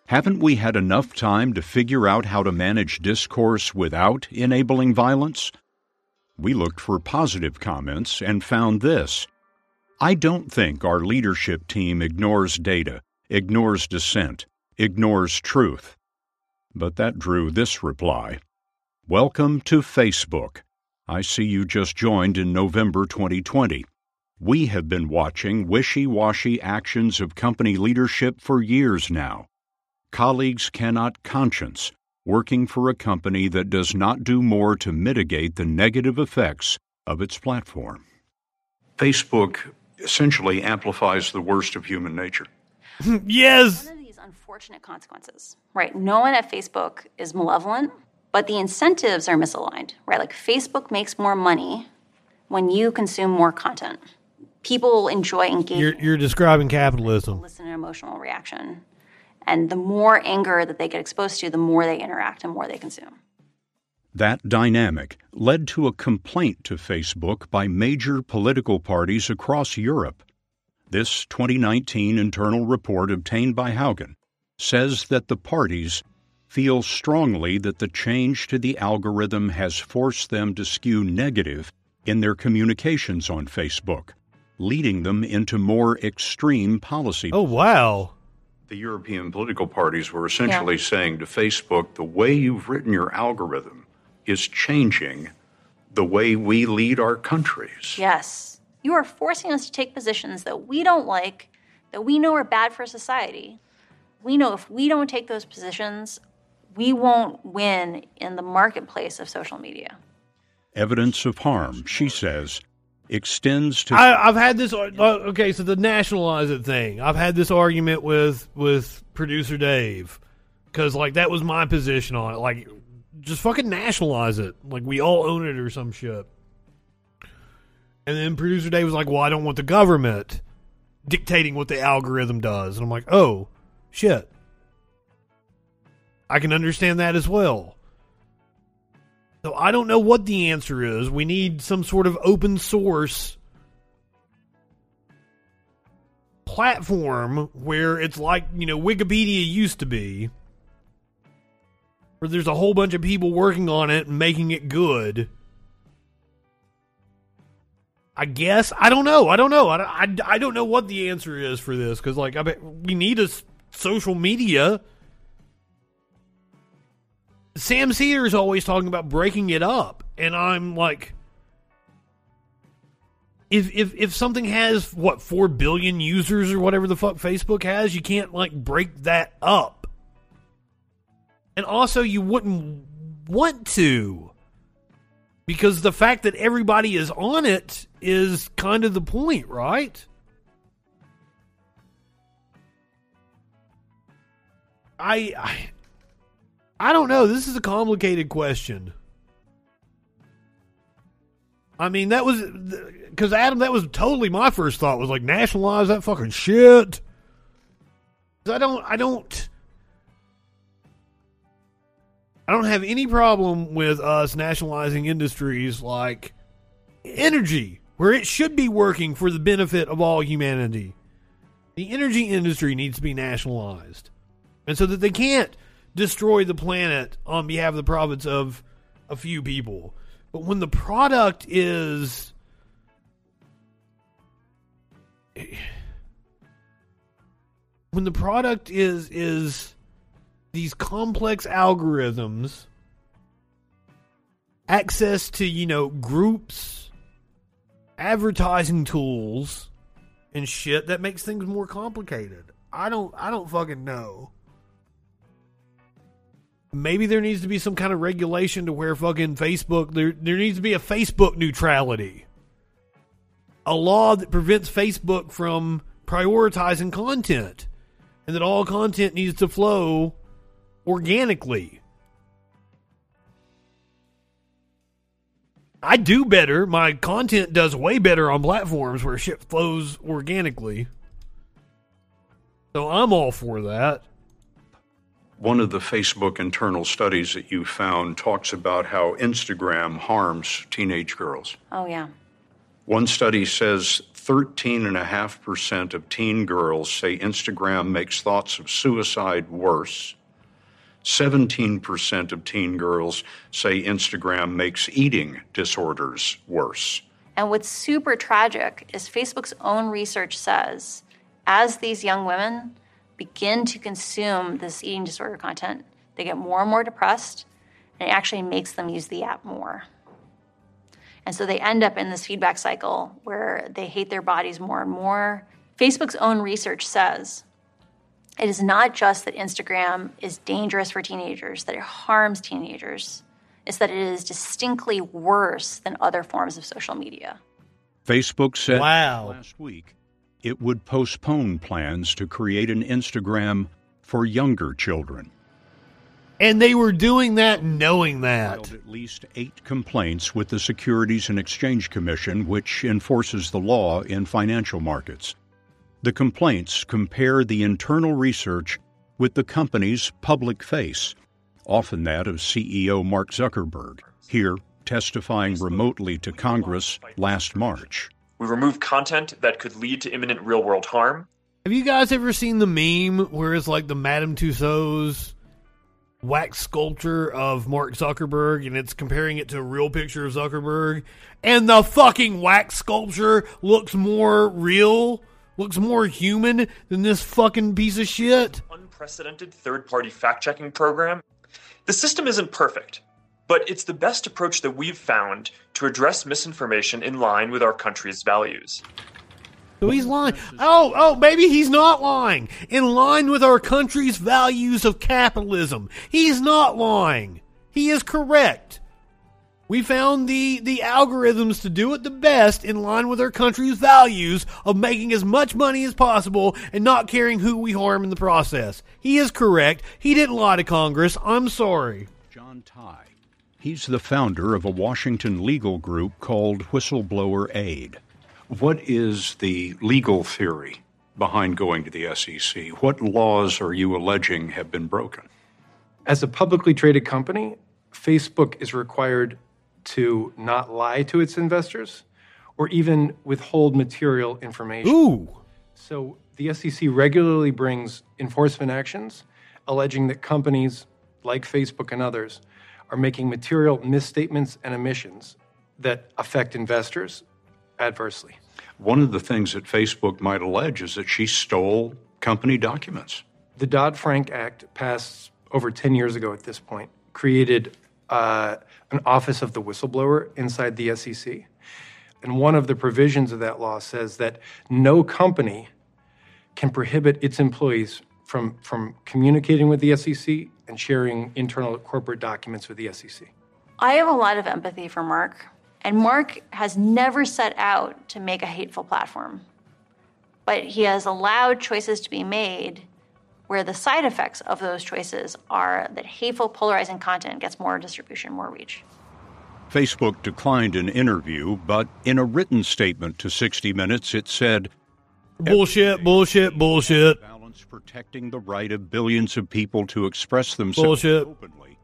Haven't we had enough time to figure out how to manage discourse without enabling violence? We looked for positive comments and found this. I don't think our leadership team ignores data, ignores dissent, ignores truth. But that drew this reply Welcome to Facebook. I see you just joined in November 2020. We have been watching wishy washy actions of company leadership for years now. Colleagues cannot conscience working for a company that does not do more to mitigate the negative effects of its platform. Facebook essentially amplifies the worst of human nature. yes. One of these unfortunate consequences, right? No one at Facebook is malevolent, but the incentives are misaligned, right? Like Facebook makes more money when you consume more content. People enjoy engaging. You're, you're describing capitalism. Listen and emotional reaction. And the more anger that they get exposed to, the more they interact and more they consume. That dynamic led to a complaint to Facebook by major political parties across Europe. This 2019 internal report obtained by Haugen says that the parties feel strongly that the change to the algorithm has forced them to skew negative in their communications on Facebook, leading them into more extreme policy. Oh, wow. The European political parties were essentially yeah. saying to Facebook, the way you've written your algorithm is changing the way we lead our countries. Yes. You are forcing us to take positions that we don't like, that we know are bad for society. We know if we don't take those positions, we won't win in the marketplace of social media. Evidence of harm, she says, extends to. I, have had this. Uh, okay, so the nationalize it thing. I've had this argument with with producer Dave because like that was my position on it. Like, just fucking nationalize it. Like we all own it or some shit. And then producer Dave was like, "Well, I don't want the government dictating what the algorithm does." And I'm like, "Oh, shit." I can understand that as well. So I don't know what the answer is. We need some sort of open source platform where it's like, you know, Wikipedia used to be. Where there's a whole bunch of people working on it and making it good. I guess I don't know. I don't know. I, I, I don't know what the answer is for this because like I bet we need a social media Sam Seder is always talking about breaking it up, and I'm like, if if if something has what four billion users or whatever the fuck Facebook has, you can't like break that up. And also, you wouldn't want to, because the fact that everybody is on it is kind of the point, right? I, I I don't know. This is a complicated question. I mean, that was because Adam. That was totally my first thought. Was like nationalize that fucking shit. I don't. I don't. I don't have any problem with us nationalizing industries like energy, where it should be working for the benefit of all humanity. The energy industry needs to be nationalized, and so that they can't destroy the planet on behalf of the profits of a few people. But when the product is when the product is is these complex algorithms, access to you know groups, advertising tools, and shit that makes things more complicated. I don't I don't fucking know. Maybe there needs to be some kind of regulation to where fucking Facebook there there needs to be a Facebook neutrality. A law that prevents Facebook from prioritizing content and that all content needs to flow organically. I do better. My content does way better on platforms where shit flows organically. So I'm all for that. One of the Facebook internal studies that you found talks about how Instagram harms teenage girls. Oh, yeah. One study says 13.5% of teen girls say Instagram makes thoughts of suicide worse. 17% of teen girls say Instagram makes eating disorders worse. And what's super tragic is Facebook's own research says as these young women begin to consume this eating disorder content, they get more and more depressed, and it actually makes them use the app more. And so they end up in this feedback cycle where they hate their bodies more and more. Facebook's own research says it is not just that Instagram is dangerous for teenagers, that it harms teenagers. It's that it is distinctly worse than other forms of social media. Facebook said wow. last week it would postpone plans to create an Instagram for younger children. And they were doing that knowing that. At least eight complaints with the Securities and Exchange Commission, which enforces the law in financial markets. The complaints compare the internal research with the company's public face, often that of CEO Mark Zuckerberg, here testifying remotely to Congress last March. We remove content that could lead to imminent real world harm. Have you guys ever seen the meme where it's like the Madame Tussauds wax sculpture of Mark Zuckerberg and it's comparing it to a real picture of Zuckerberg and the fucking wax sculpture looks more real, looks more human than this fucking piece of shit? Unprecedented third party fact checking program. The system isn't perfect, but it's the best approach that we've found to address misinformation in line with our country's values. So he's lying. Oh, oh, maybe he's not lying. In line with our country's values of capitalism. He's not lying. He is correct. We found the, the algorithms to do it the best in line with our country's values of making as much money as possible and not caring who we harm in the process. He is correct. He didn't lie to Congress. I'm sorry. John Tye. He's the founder of a Washington legal group called Whistleblower Aid. What is the legal theory behind going to the SEC? What laws are you alleging have been broken? As a publicly traded company, Facebook is required to not lie to its investors or even withhold material information. Ooh. So the SEC regularly brings enforcement actions alleging that companies like Facebook and others are making material misstatements and omissions that affect investors adversely. One of the things that Facebook might allege is that she stole company documents. The Dodd Frank Act, passed over 10 years ago at this point, created uh, an Office of the Whistleblower inside the SEC. And one of the provisions of that law says that no company can prohibit its employees from, from communicating with the SEC and sharing internal corporate documents with the SEC. I have a lot of empathy for Mark, and Mark has never set out to make a hateful platform. But he has allowed choices to be made where the side effects of those choices are that hateful, polarizing content gets more distribution, more reach. Facebook declined an interview, but in a written statement to 60 Minutes, it said, Bullshit, bullshit, bullshit. Protecting the right of billions of people to express themselves Bullshit. openly,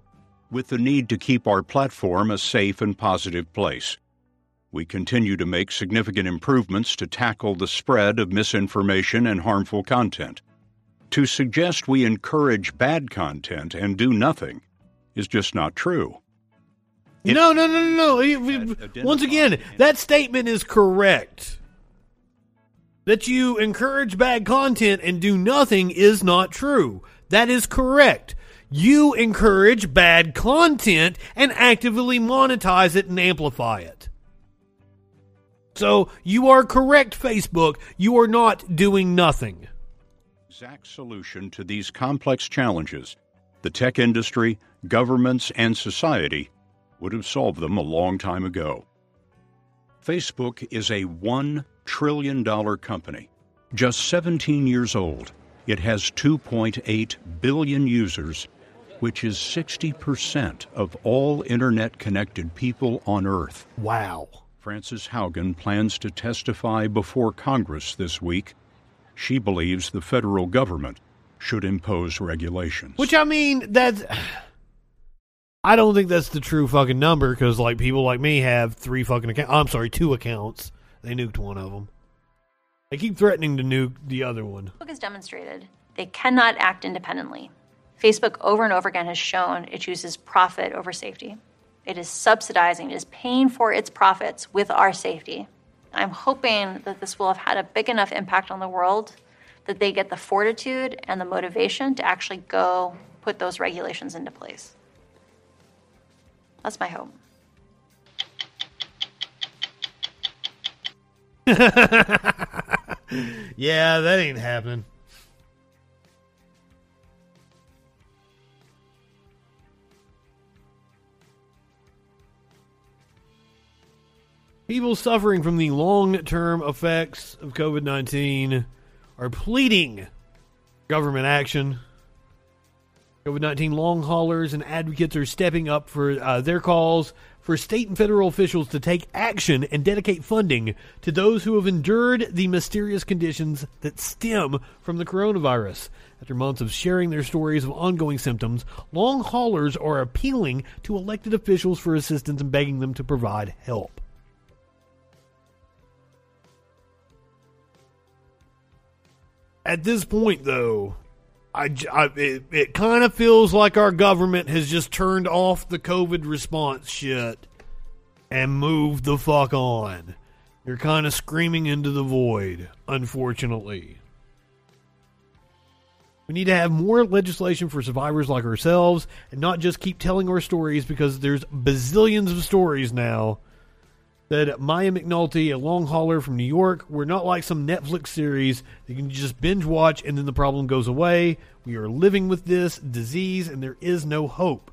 with the need to keep our platform a safe and positive place. We continue to make significant improvements to tackle the spread of misinformation and harmful content. To suggest we encourage bad content and do nothing is just not true. no, no, no, no, no. Once again, that statement is correct. That you encourage bad content and do nothing is not true. That is correct. You encourage bad content and actively monetize it and amplify it. So you are correct, Facebook. You are not doing nothing. Exact solution to these complex challenges, the tech industry, governments, and society would have solved them a long time ago. Facebook is a $1 trillion dollar company. Just 17 years old, it has 2.8 billion users, which is 60% of all internet connected people on Earth. Wow. Frances Haugen plans to testify before Congress this week. She believes the federal government should impose regulations. Which I mean, that's. I don't think that's the true fucking number because like people like me have three fucking accounts. I'm sorry, two accounts. They nuked one of them. They keep threatening to nuke the other one. Facebook has demonstrated they cannot act independently. Facebook over and over again has shown it chooses profit over safety. It is subsidizing, it is paying for its profits with our safety. I'm hoping that this will have had a big enough impact on the world that they get the fortitude and the motivation to actually go put those regulations into place. That's my hope. yeah, that ain't happening. People suffering from the long term effects of COVID 19 are pleading government action. COVID 19 long haulers and advocates are stepping up for uh, their calls for state and federal officials to take action and dedicate funding to those who have endured the mysterious conditions that stem from the coronavirus. After months of sharing their stories of ongoing symptoms, long haulers are appealing to elected officials for assistance and begging them to provide help. At this point, though, I, I it, it kind of feels like our government has just turned off the COVID response shit and moved the fuck on. You're kind of screaming into the void, unfortunately. We need to have more legislation for survivors like ourselves and not just keep telling our stories because there's bazillions of stories now that Maya McNulty, a long hauler from New York, we're not like some Netflix series that you can just binge watch and then the problem goes away. We are living with this disease and there is no hope.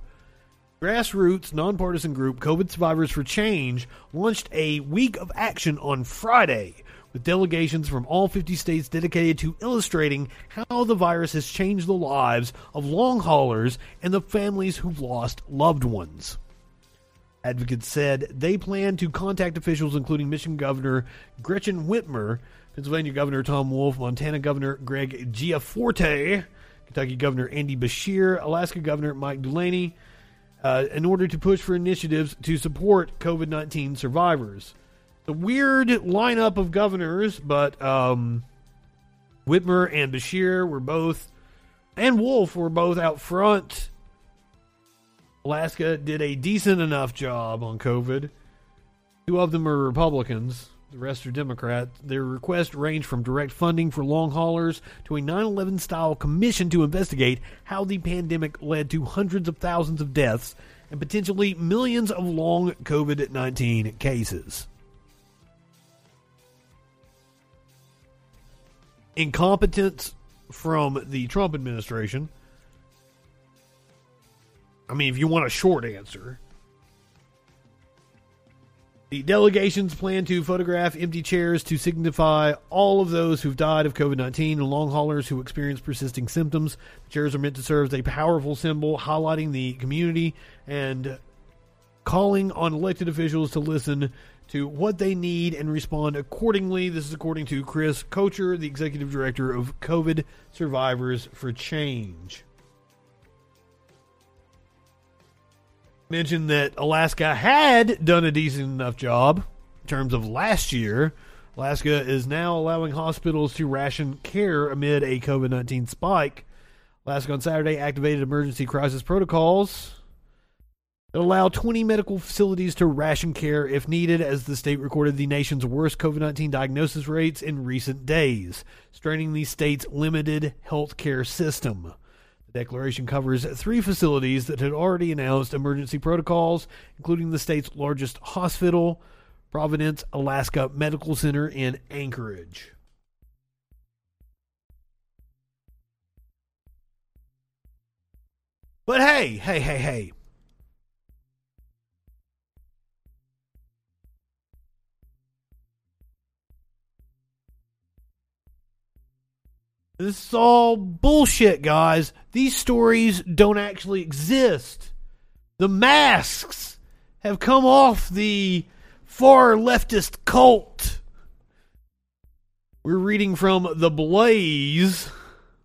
Grassroots nonpartisan group COVID Survivors for Change launched a week of action on Friday with delegations from all 50 states dedicated to illustrating how the virus has changed the lives of long haulers and the families who've lost loved ones. Advocates said they plan to contact officials including Michigan Governor Gretchen Whitmer, Pennsylvania Governor Tom Wolf, Montana Governor Greg Gianforte, Kentucky Governor Andy Beshear, Alaska Governor Mike Dunleavy, uh, in order to push for initiatives to support COVID 19 survivors. The weird lineup of governors, but um, Whitmer and Beshear were both, and Wolf were both out front Alaska did a decent enough job on COVID. Two of them are Republicans, the rest are Democrats. Their requests range from direct funding for long haulers to a 9 11 style commission to investigate how the pandemic led to hundreds of thousands of deaths and potentially millions of long COVID 19 cases. Incompetence from the Trump administration I mean, if you want a short answer. The delegations plan to photograph empty chairs to signify all of those who've died of COVID 19 and long haulers who experience persisting symptoms. The chairs are meant to serve as a powerful symbol highlighting the community and calling on elected officials to listen to what they need and respond accordingly. This is according to Chris Kocher, the executive director of COVID Survivors for Change. Mentioned that Alaska had done a decent enough job in terms of last year. Alaska is now allowing hospitals to ration care amid a COVID 19 spike. Alaska on Saturday activated emergency crisis protocols. that allow 20 medical facilities to ration care if needed, as the state recorded the nation's worst COVID 19 diagnosis rates in recent days, straining the state's limited health care system. The declaration covers three facilities that had already announced emergency protocols, including the state's largest hospital, Providence Alaska Medical Center in Anchorage. But hey, hey, hey, hey. This is all bullshit, guys. These stories don't actually exist. The masks have come off the far leftist cult. We're reading from The Blaze,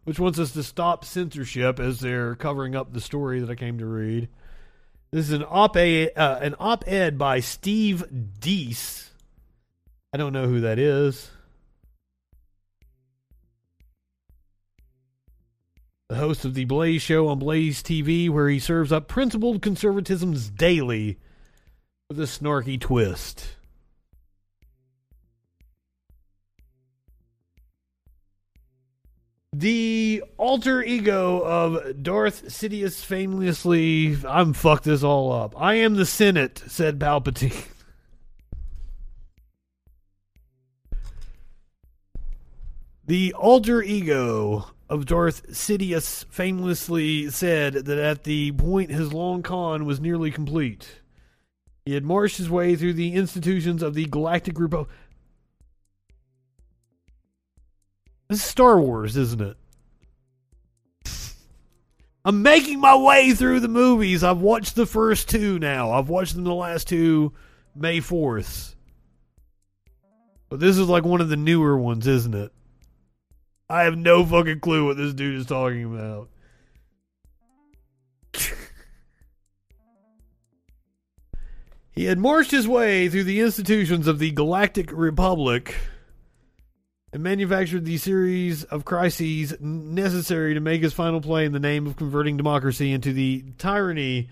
which wants us to stop censorship as they're covering up the story that I came to read. This is an op-ed, uh, an op-ed by Steve Deace. I don't know who that is. The host of the Blaze Show on Blaze TV, where he serves up principled conservatisms daily with a snarky twist. The alter ego of Darth Sidious famously, I'm fucked this all up. I am the Senate, said Palpatine. The alter ego of Darth Sidious famously said that at the point his long con was nearly complete, he had marched his way through the institutions of the Galactic Group. Of... This is Star Wars, isn't it? I'm making my way through the movies. I've watched the first two now. I've watched them the last two May 4th. But this is like one of the newer ones, isn't it? I have no fucking clue what this dude is talking about. he had marched his way through the institutions of the Galactic Republic and manufactured the series of crises necessary to make his final play in the name of converting democracy into the tyranny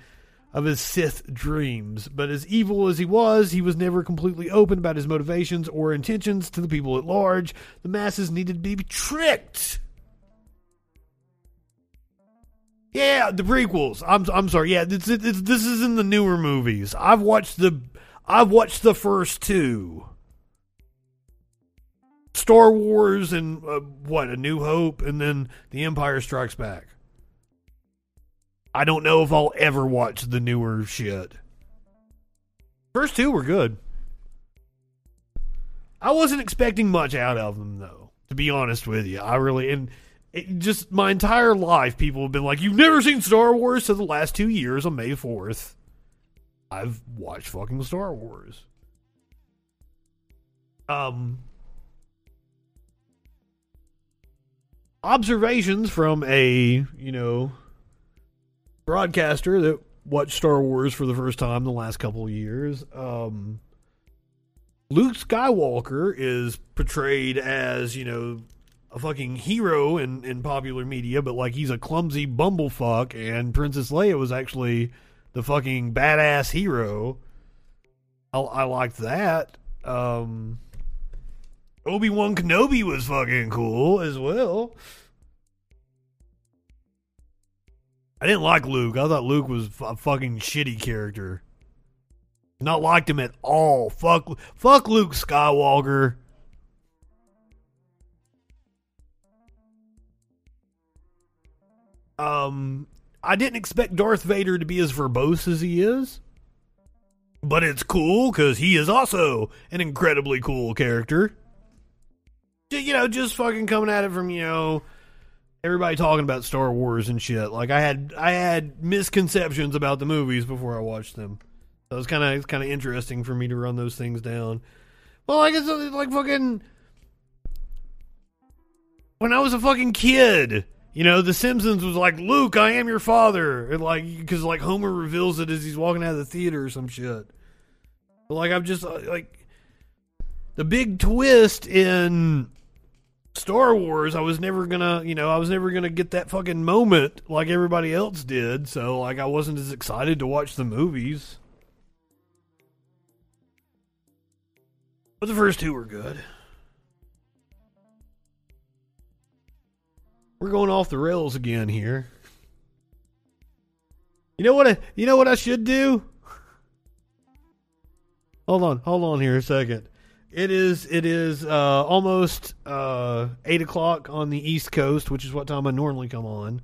of his Sith dreams. But as evil as he was, he was never completely open about his motivations or intentions to the people at large. The masses needed to be tricked. Yeah, the prequels. I'm I'm sorry. Yeah, it's, it's, this is in the newer movies. I've watched the I've watched the first two. Star Wars and uh, what A New Hope, and then The Empire Strikes Back. I don't know if I'll ever watch the newer shit. First two were good. I wasn't expecting much out of them though, to be honest with you. I really and it, just my entire life people have been like, "You've never seen Star Wars?" So the last 2 years on May 4th, I've watched fucking Star Wars. Um observations from a, you know, broadcaster that watched Star Wars for the first time in the last couple of years. Um, Luke Skywalker is portrayed as, you know, a fucking hero in, in popular media, but like he's a clumsy bumblefuck, and Princess Leia was actually the fucking badass hero. I, I liked that. Um, Obi Wan Kenobi was fucking cool as well. I didn't like Luke. I thought Luke was a fucking shitty character. Not liked him at all. Fuck, fuck Luke Skywalker. Um, I didn't expect Darth Vader to be as verbose as he is, but it's cool because he is also an incredibly cool character. You know, just fucking coming at it from you know everybody talking about Star Wars and shit. Like I had I had misconceptions about the movies before I watched them. So it's kind of it's kind of interesting for me to run those things down. Well, like it's like fucking when I was a fucking kid. You know, The Simpsons was like, Luke, I am your father. And like, because like Homer reveals it as he's walking out of the theater or some shit. But like, I'm just uh, like, the big twist in Star Wars, I was never gonna, you know, I was never gonna get that fucking moment like everybody else did. So, like, I wasn't as excited to watch the movies. But the first two were good. We're going off the rails again here. You know what? I, you know what I should do? Hold on, hold on here a second. It is it is uh, almost uh, eight o'clock on the East Coast, which is what time I normally come on.